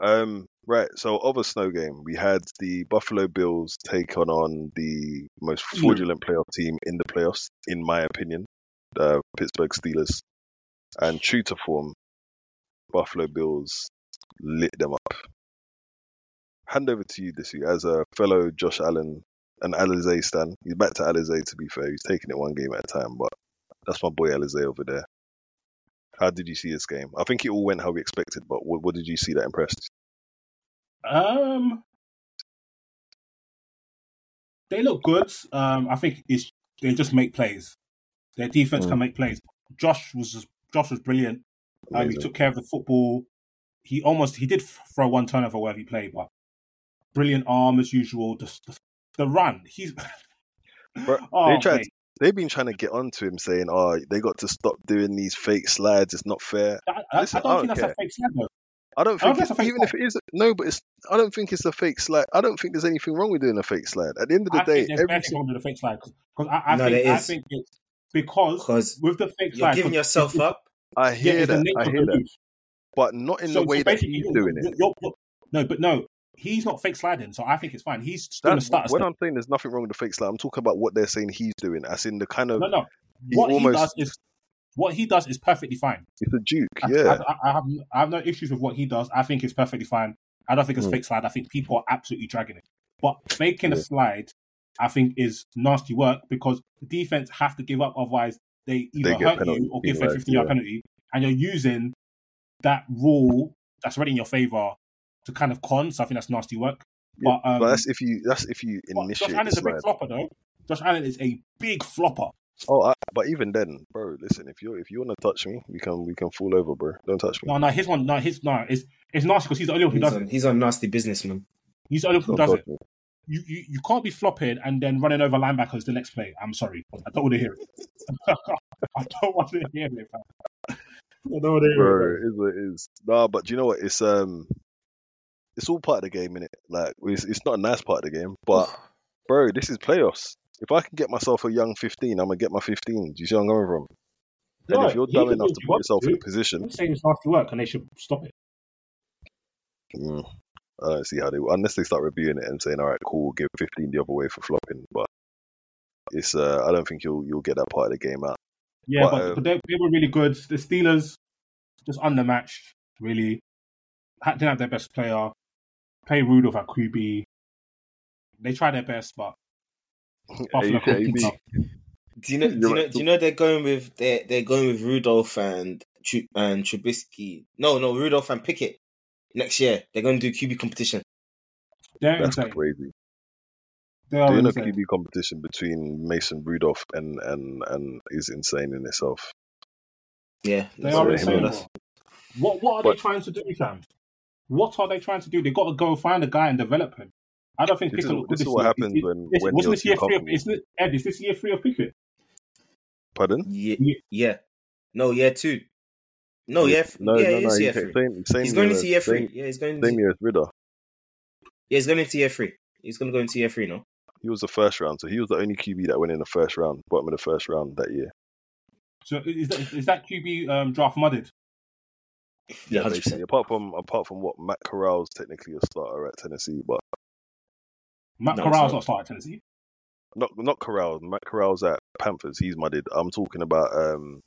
Um, right. So other snow game, we had the Buffalo Bills take on on the most fraudulent playoff team in the playoffs, in my opinion, the Pittsburgh Steelers. And true to form, Buffalo Bills lit them up. Hand over to you this year as a fellow Josh Allen and Alizé stan. He's back to Alizé to be fair. He's taking it one game at a time, but that's my boy Alizé over there. How did you see this game? I think it all went how we expected, but what, what did you see that impressed? Um, they look good. Um, I think it's they just make plays. Their defense Mm. can make plays. Josh was just, Josh was brilliant. Um, he took care of the football. He almost he did throw one turnover wherever he played, but brilliant arm as usual. The the, the run. He's Bro, oh, they tried, they've been trying to get onto him, saying, "Oh, they got to stop doing these fake slides. It's not fair." I, I, Listen, I don't I think don't that's care. a fake slap though. I don't I don't think, think it's, it's a fake even if it is no, but it's. I don't think it's a fake slide. I don't think there's anything wrong with doing a fake slide. At the end of the I day, think there's every wrong with the fake slide because I, I No, think I think it's because Because with the fake you're slide, giving 'cause yourself up. I hear it's the that. I hear that, move. but not in So- the way so that he's you're- doing it. you're- you're- you're- no, but no, he's not fake sliding, so I think it's fine. He's going to start. a when. I'm saying there's nothing wrong with the fake slide. I'm talking about what they're saying he's doing, as in the kind of No, no. What he almost does is what he does is perfectly fine. it's a duke, I, Yeah, I, I, have I have no issues with what he does. I think it's perfectly fine. I don't think it's Mm. fake slide. I think people are absolutely dragging it. But faking a slide, I think, is nasty work because the defense have to give up. Otherwise, they either get hurt penalty, you or give a penalised, 15 yard yeah. penalty. And you're using that rule that's already in your favor to kind of con. So I think that's nasty work. Yeah, But, um, but that's if you that's if you but Josh initiate the Allen's a big slide. flopper, though. Josh Allen is a big flopper. Oh, I, but even then, bro, listen, if you if you want to touch me, we can we can fall over, bro. Don't touch me. No, no, his one, no, his no, it's it's nasty because he's the only one who He's does on, it. he's on nasty businessman. He's the only one who does it. me. you, you, you can't be flopping and then running over linebackers the next play. I'm sorry. I don't want to hear it. I don't want to hear it. fam. I don't want to hear Bro, it. it is what it is. Nah, but do you know what? It's um, it's all part of the game, innit? Like, it's, it's not a nice part of the game, but bro, this is playoffs. If I can get myself a young 15, I'm gonna get my 15. Do you see where I'm going from? And if you're dumb enough to put yourself he in a position, I'm saying it's nasty work and they should stop it. mm, I don't see how they unless they start reviewing it and saying, all right, cool, we'll give 15 the other way for flopping. But it's uh, I don't think you'll you'll get that part of the game out. Yeah, But, but, um, but they, they were really good. The Steelers just undermatched, really. Had- Didn't have their best player. Play Rudolph at QB. They try their best, but Buffalo AB. couldn't up. Do you know? Do You're know? Do you know they're going with they're they're going with Rudolph and Tru- and Trubisky. No, no, Rudolph and Pickett next year. They're going to do QB competition. They're That's insane. crazy. They are Doing a. QB competition between Mason Rudolph and and and is insane in itself. Yeah, They are insane. What what are But- they trying to do, Sam? What are they trying to do? They got to go find a guy and develop him. I don't think This is, Pickett looked good this is what year. happens Is- when is- when wasn't this year three of comfortable. isn't it, Ed? Is this year three of Pickett? Pardon? Yeah, Yeah. yeah. No, year two. No, yeah, f- No, yeah, no, no. year three. Same, same He's going year into as- year three. Same, Yeah, he's going. same Into, year as Ridder. yeah, he's going into year three. He's going to go into year three now. He was the first round, so he was the only QB that went in the first round, bottom of the first round that year. So is that is that QB um, draft mudded? Yeah, hundred basically. percent. Apart from apart from what Matt Corral's technically a starter at Tennessee, but Matt No, Corral's not. not starting Tennessee. not not Corral. Matt Corral's at Panthers. He's mudded. I'm talking about um,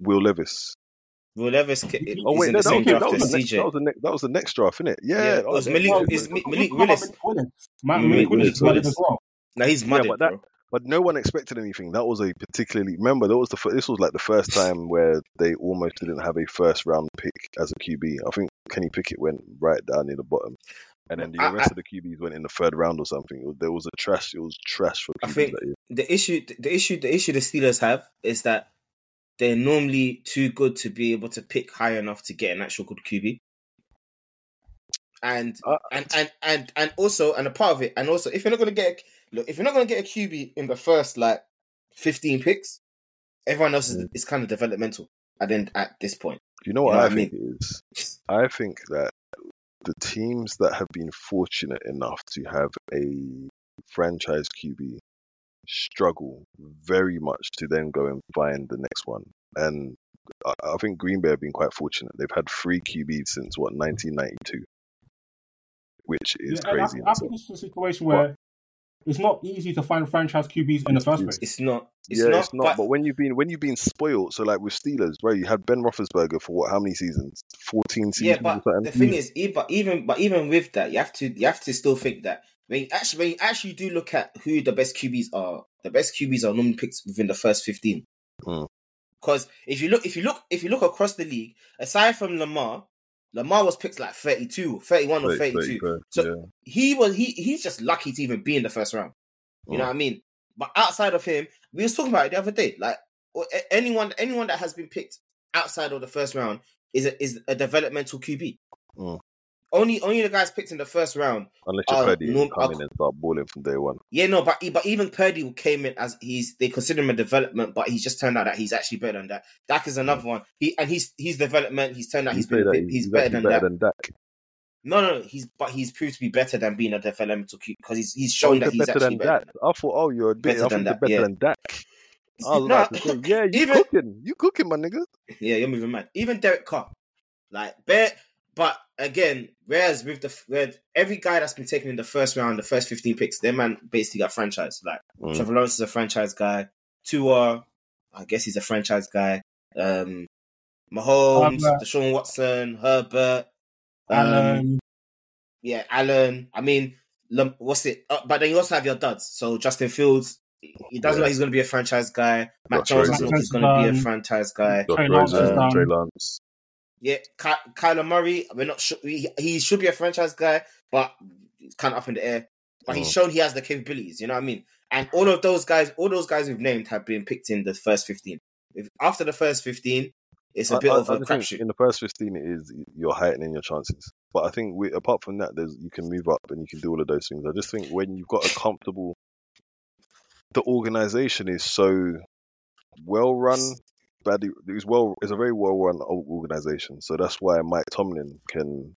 Will Levis. Will Levis ca- Oh wait, in no, the that, same was, that, draft was as the next, that CJ. was the next. That was the next draft, innit? Yeah, Yeah, it was yeah, Malik- yeah, is yeah. Mi- Look Malik at Willis. Malik Willis. Matt Malik Malik Willis Willis, is mudded Willis. as well. Now he's Yeah, mudded, but that- bro. But no one expected anything. That was a particularly remember that was the this was like the first time where they almost didn't have a first round pick as a QB. I think Kenny Pickett went right down near the bottom, and then the I- rest I- of the QBs went in the third round or something. There was a trash. It was trash for QBs I think the issue the issue the issue the Steelers have is that they're normally too good to be able to pick high enough to get an actual good QB. And Uh, and and and and also and a part of it and also if you're not gonna get a, look if you're not gonna get a QB in the first like 15 picks, everyone else is, mm. is kind of developmental at then at this point. You know what You know I what I think it is? I think that the teams that have been fortunate enough to have a franchise QB struggle very much to then go and find the next one. And I, I think Green Bay have been quite fortunate. They've had three QBs since what 1992, which is Yeah, crazy. I, I think this is a situation where it's not easy to find franchise QBs in the first place. It's not it's yeah, not, it's not. But, but, when you've been when you've been spoiled, so like with Steelers, bro, you had Ben Roethlisberger for what? How many seasons? Fourteen seasons. yeah, but the thing is, but even but even with that, you have to you have to still think that when you actually when you actually do look at who the best QBs are, the best QBs are normally picked within the first fifteen. Mm. Because if you look if you look if you look across the league, aside from Lamar, Lamar was picked like 32, 31 or 32. 30, So- yeah. He was he he's just lucky to even be in the first round. You know Mm. what I mean? But outside of him, we was talking about it the other day. Like anyone anyone that has been picked outside of the first round is a, is a developmental QB. Mm. Only only the guys picked in the first round. Unless you're Purdy, norm- come in and start balling from day one. Yeah, no, but but even Purdy came in as he's they consider him a development, but he's just turned out that he's actually better than that. Dak is another one. He and he's he's development. He's turned out he's been he's, he's, better than that. better than Dak. No, no, he's but he's proved to be better than being a developmental QB because he's he's Oh, shown that he's better actually than better. Dak. I thought, oh, you're a bit. Better than that, better yeah. than Dak. I was No, about to say, yeah, you even- cooking, you cooking, my nigga. Yeah, you're moving mad. Even Derek Carr, like, bear, but again, whereas with the where every guy that's been taken in the first round, the first 15 picks, their man basically got franchise. Like, Mm. Trevor Lawrence is a franchise guy. Tua, I guess he's a franchise guy. Um, Mahomes, Herbert. Deshaun Watson, Herbert, um, Allen, yeah, Allen. I mean, what's it? Uh, but then you also have your duds. So Justin Fields, he doesn't Yeah. look like he's going to be a franchise guy. Matt Josh Jones Rosen. doesn't look he's going to be a Um, franchise guy. Josh Trey Lance Yeah, Ky- Kyler Murray. We're not sure. He, he should be a franchise guy, but it's kind of up in the air. But he's Mm. shown he has the capabilities. You know what I mean? And all of those guys, all those guys we've named, have been picked in the first fifteen. If, after the first fifteen, it's a I- bit I- of I a crapshoot. In the first fifteen, it is you're heightening your chances. But I think we, apart from that, there's you can move up and you can do all of those things. I just think when you've got a comfortable, the organization is so well run. Badly, it's well. It's a very well run organization. So that's why Mike Tomlin can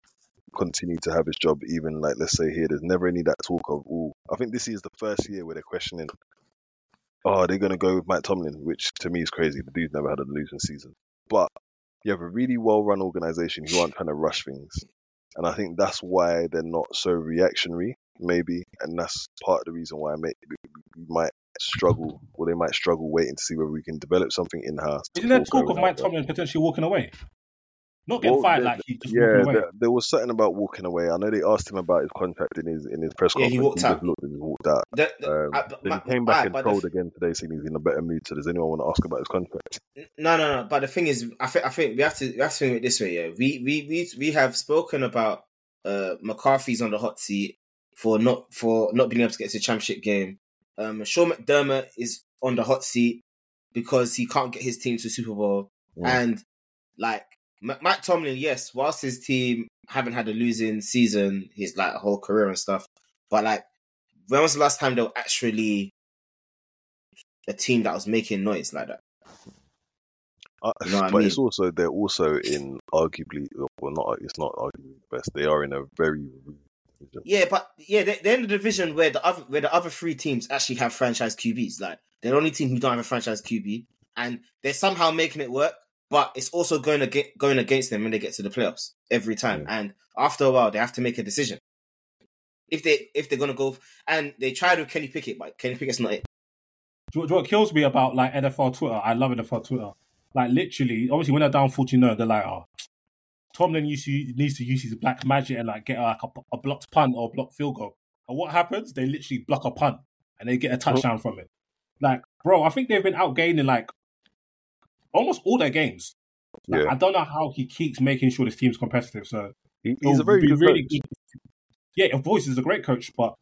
continue to have his job. Even like let's say here, there's never any that talk of. Oh, I think this is the first year where they're questioning. Oh, they're gonna go with Mike Tomlin, which to me is crazy. The dude's never had a losing season. But you have a really well run organization who aren't trying to rush things. And I think that's why they're not so reactionary, maybe. And that's part of the reason why I we might struggle, or they might struggle waiting to see whether we can develop something in house. Isn't there talk of Mike Tomlin potentially walking away? Not getting Well, fired, there- like he just Yeah, there, there was something about walking away. I know they asked him about his contract in his in his press Yeah, conference. he walked just out. looked and he walked out. The- the- Um, uh, but my- he came back alright, and but the told again today, saying he's in a better mood. So does anyone want to ask about his contract? No, no, no. But the thing is, I think I think we have to we have to think of it this way. Yeah, we we we we have spoken about uh McCarthy's on the hot seat for not for not being able to get to the championship game. Um, Sean McDermott is on the hot seat because he can't get his team to Super Bowl, Mm. and like Mike Tomlin, yes, whilst his team haven't had a losing season, his like whole career and stuff, but like when was the last time they were actually a team that was making noise like that? Uh, You know what I but it's also they're also in arguably well not it's not arguably the best. They are in a very Yeah, but yeah, they- they're in the division where the other where the other three teams actually have franchise QBs. Like they're the only team who don't have a franchise QB, and they're somehow making it work. But it's also going to get going against them when they get to the playoffs every time. And after a while, they have to make a decision if they if they're going to go. And they tried with Kenny Pickett, but Kenny Pickett's not it. Do you know what kills me about like NFL Twitter? I love NFL Twitter. Like literally, obviously when they're down 40 0, they're like, oh, Tomlin used to, needs to use his black magic and like get like a, a blocked punt or a blocked field goal. And what happens? They literally block a punt and they get a touchdown from it. Like, bro, I think they've been outgaining like almost all their games. Like, Yeah. I don't know how he keeps making sure this team's competitive. So He, he's a very good really coach. good. Yeah, course, he's a great coach, but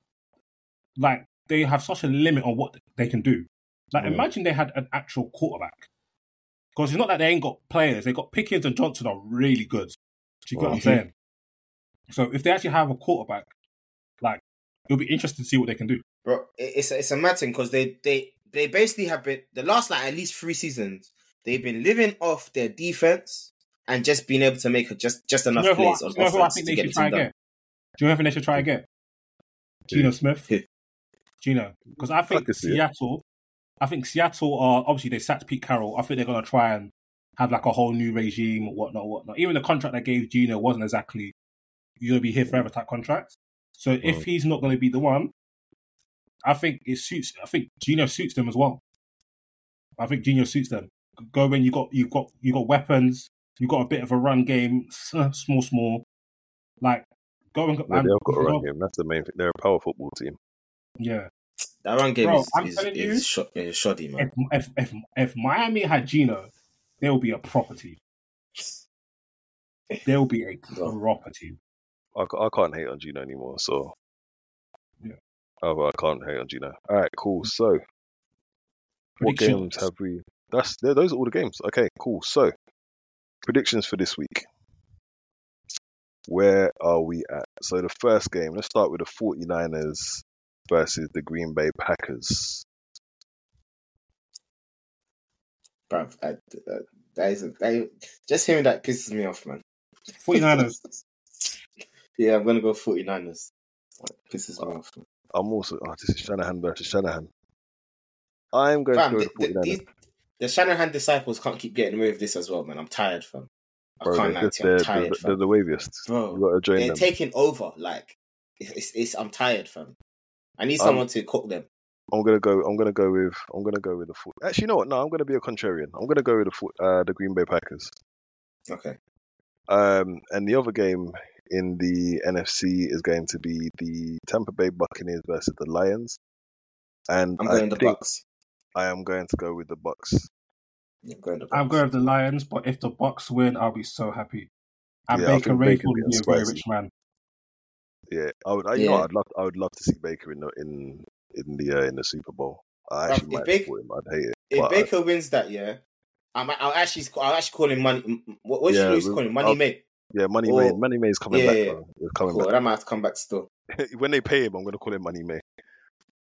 like they have such a limit on what they can do. Like, Mm. imagine they had an actual quarterback. Because it's not that they ain't got players. They got Pickens and Johnson are really good. Do you get what I'm saying? So if they actually have a quarterback, like it'll be interesting to see what they can do. bro. It's a, it's a mad thing because they they they basically have been the last like at least three seasons. They've been living off their defense and just being able to make a, just just Do you enough know who, I, plays do on you know who I think they should try team and done. get? Do you know who they should try again? Geno Smith. Who? Geno. Because I think could see it. Seattle, I think Seattle are obviously they sacked Pete Carroll. I think they're gonna try and have like a whole new regime or whatnot, whatnot. Even the contract they gave Geno wasn't exactly you're gonna be here forever type contract. So if he's not gonna be the one, I think it suits I think Geno suits them as well. I think Geno suits them. Go when you got you got you got weapons, you got a bit of a run game, small, small. Like go and Yeah, and- they've got a run game. That's the main thing. They're a power football team. Yeah. That run game Bro, is, I'm is, you- is, sho- is shoddy, man. If, if if if Miami had Geno, there will be a property. team. There will be a proper team. I, I can't hate on Geno anymore, so Yeah. Oh, I, I can't hate on Geno. All right, cool. Mm. So, what games have we? That's there. Those are all the games. Okay, cool. So, predictions for this week. Where are we at? So the first game, let's start with the 49ers versus the Green Bay Packers. Bruv, I, uh, that is, that, just hearing that pisses me off, man. 49ers. yeah, I'm gonna go 49ers. Pisses me off. I'm also oh, this is Shanahan versus Shanahan. I'm going Fam, to go the, the the, 49ers. these, the Shanahan disciples can't keep getting away with this as well, man. I'm tired, fam. I Bro, can't they're, lie just, to you. I'm tired, they're, they're the waviest. Bro, got to join They're them. taking over. Like, it's, it's, I'm tired, fam. I need Um, someone to cook them. I'm gonna go. I'm gonna go with. I'm gonna go with the. foot- Actually, you know what? No, I'm gonna be a contrarian. I'm gonna go with the foot- uh, the Green Bay Packers. Okay. Um, and the other game in the NFC is going to be the Tampa Bay Buccaneers versus the Lions. And I'm I the think Bucs. I am going to go with the Bucs. I'm going the Bucs. I'm going with the Lions, but if the Bucs win, I'll be so happy. And Yeah, I Baker think Mayfield Baker's will be a very rich man. Yeah, I would. I, you know, I'd love. I would love to see Baker in the in in the uh, in the Super Bowl. I actually if might Baker- support him. I'd hate it. If but I- Baker wins that, yeah, I'm, I'll actually, I'll actually call him money. What, what Yeah, Lewis we- Money mate. yeah, Money or- May. Money May's coming Yeah, back. yeah, Bro. He's coming Cool. back. That might have to come back still. when they pay him, I'm gonna call him Money May.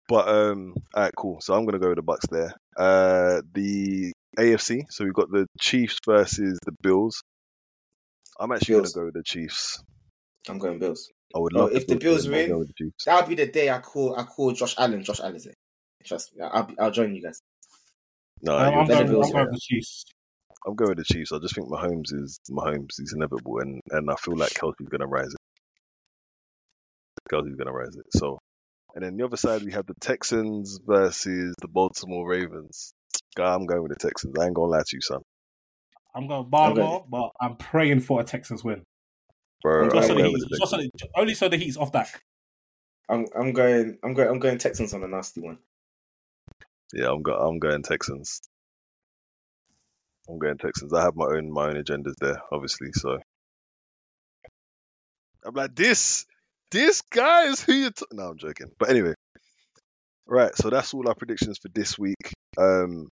But um, alright, cool. So I'm gonna go with the Bucs there. Uh, the AFC. So we've got the Chiefs versus the Bills. I'm actually Bills. gonna go with the Chiefs. I'm going Bills. I would Oh, love if the Bills win. I'll win, go with the That'll be the day I call, I call Josh Allen. Josh Allen's it. Trust me. I'll, be, I'll join you guys. No, you're I'm, going, Bills, I'm going with the Chiefs. I'm going with the Chiefs. I just think Mahomes is Mahomes. He's inevitable, and and I feel like Kelce's gonna rise it. Kelce's gonna rise it. So, and then the other side we have the Texans versus the Baltimore Ravens. God, I'm going with the Texans. I ain't gonna lie to you, son. I'm going to Baltimore, but I'm praying for a Texans win. Bro, I'm Just so I'm going he's, with the just so Texans. only so that he's off that. I'm, I'm going, I'm going, I'm going Texans on a nasty one. Yeah, I'm go- I'm going Texans. I'm going Texans. I have my own my own agendas there, obviously. So I'm like this, this guy is who you. T-. No, I'm joking. But anyway, right. So that's all our predictions for this week. Um,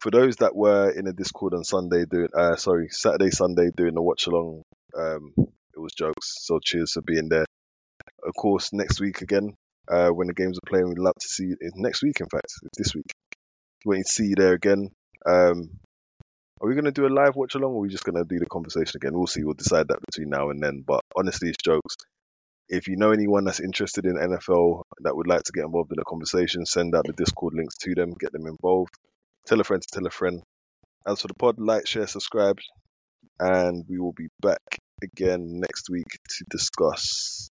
for those that were in a Discord on Sunday doing, uh, sorry, Saturday, Sunday doing the watch along, um, it was jokes. So cheers for being there. Of course, next week again, uh, when the games are playing, we'd love to see you. Next week, in fact, this week. Waiting to see you there again. Um, are we going to do a live watch along or are we just going to do the conversation again? We'll see. We'll decide that between now and then. But honestly, it's jokes. If you know anyone that's interested in NFL that would like to get involved in the conversation, send out the Discord links to them, get them involved. Tell a friend to tell a friend. As for the pod, like, share, subscribe, and we will be back again next week to discuss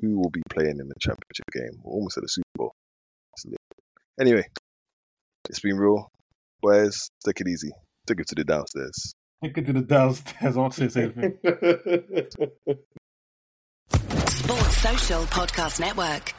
who will be playing in the championship game. We're almost at the Super Bowl. Anyway, it's been real. Boys, take it easy. Take it to the downstairs. Take it to the downstairs. I want to say the. Sports Social Podcast Network.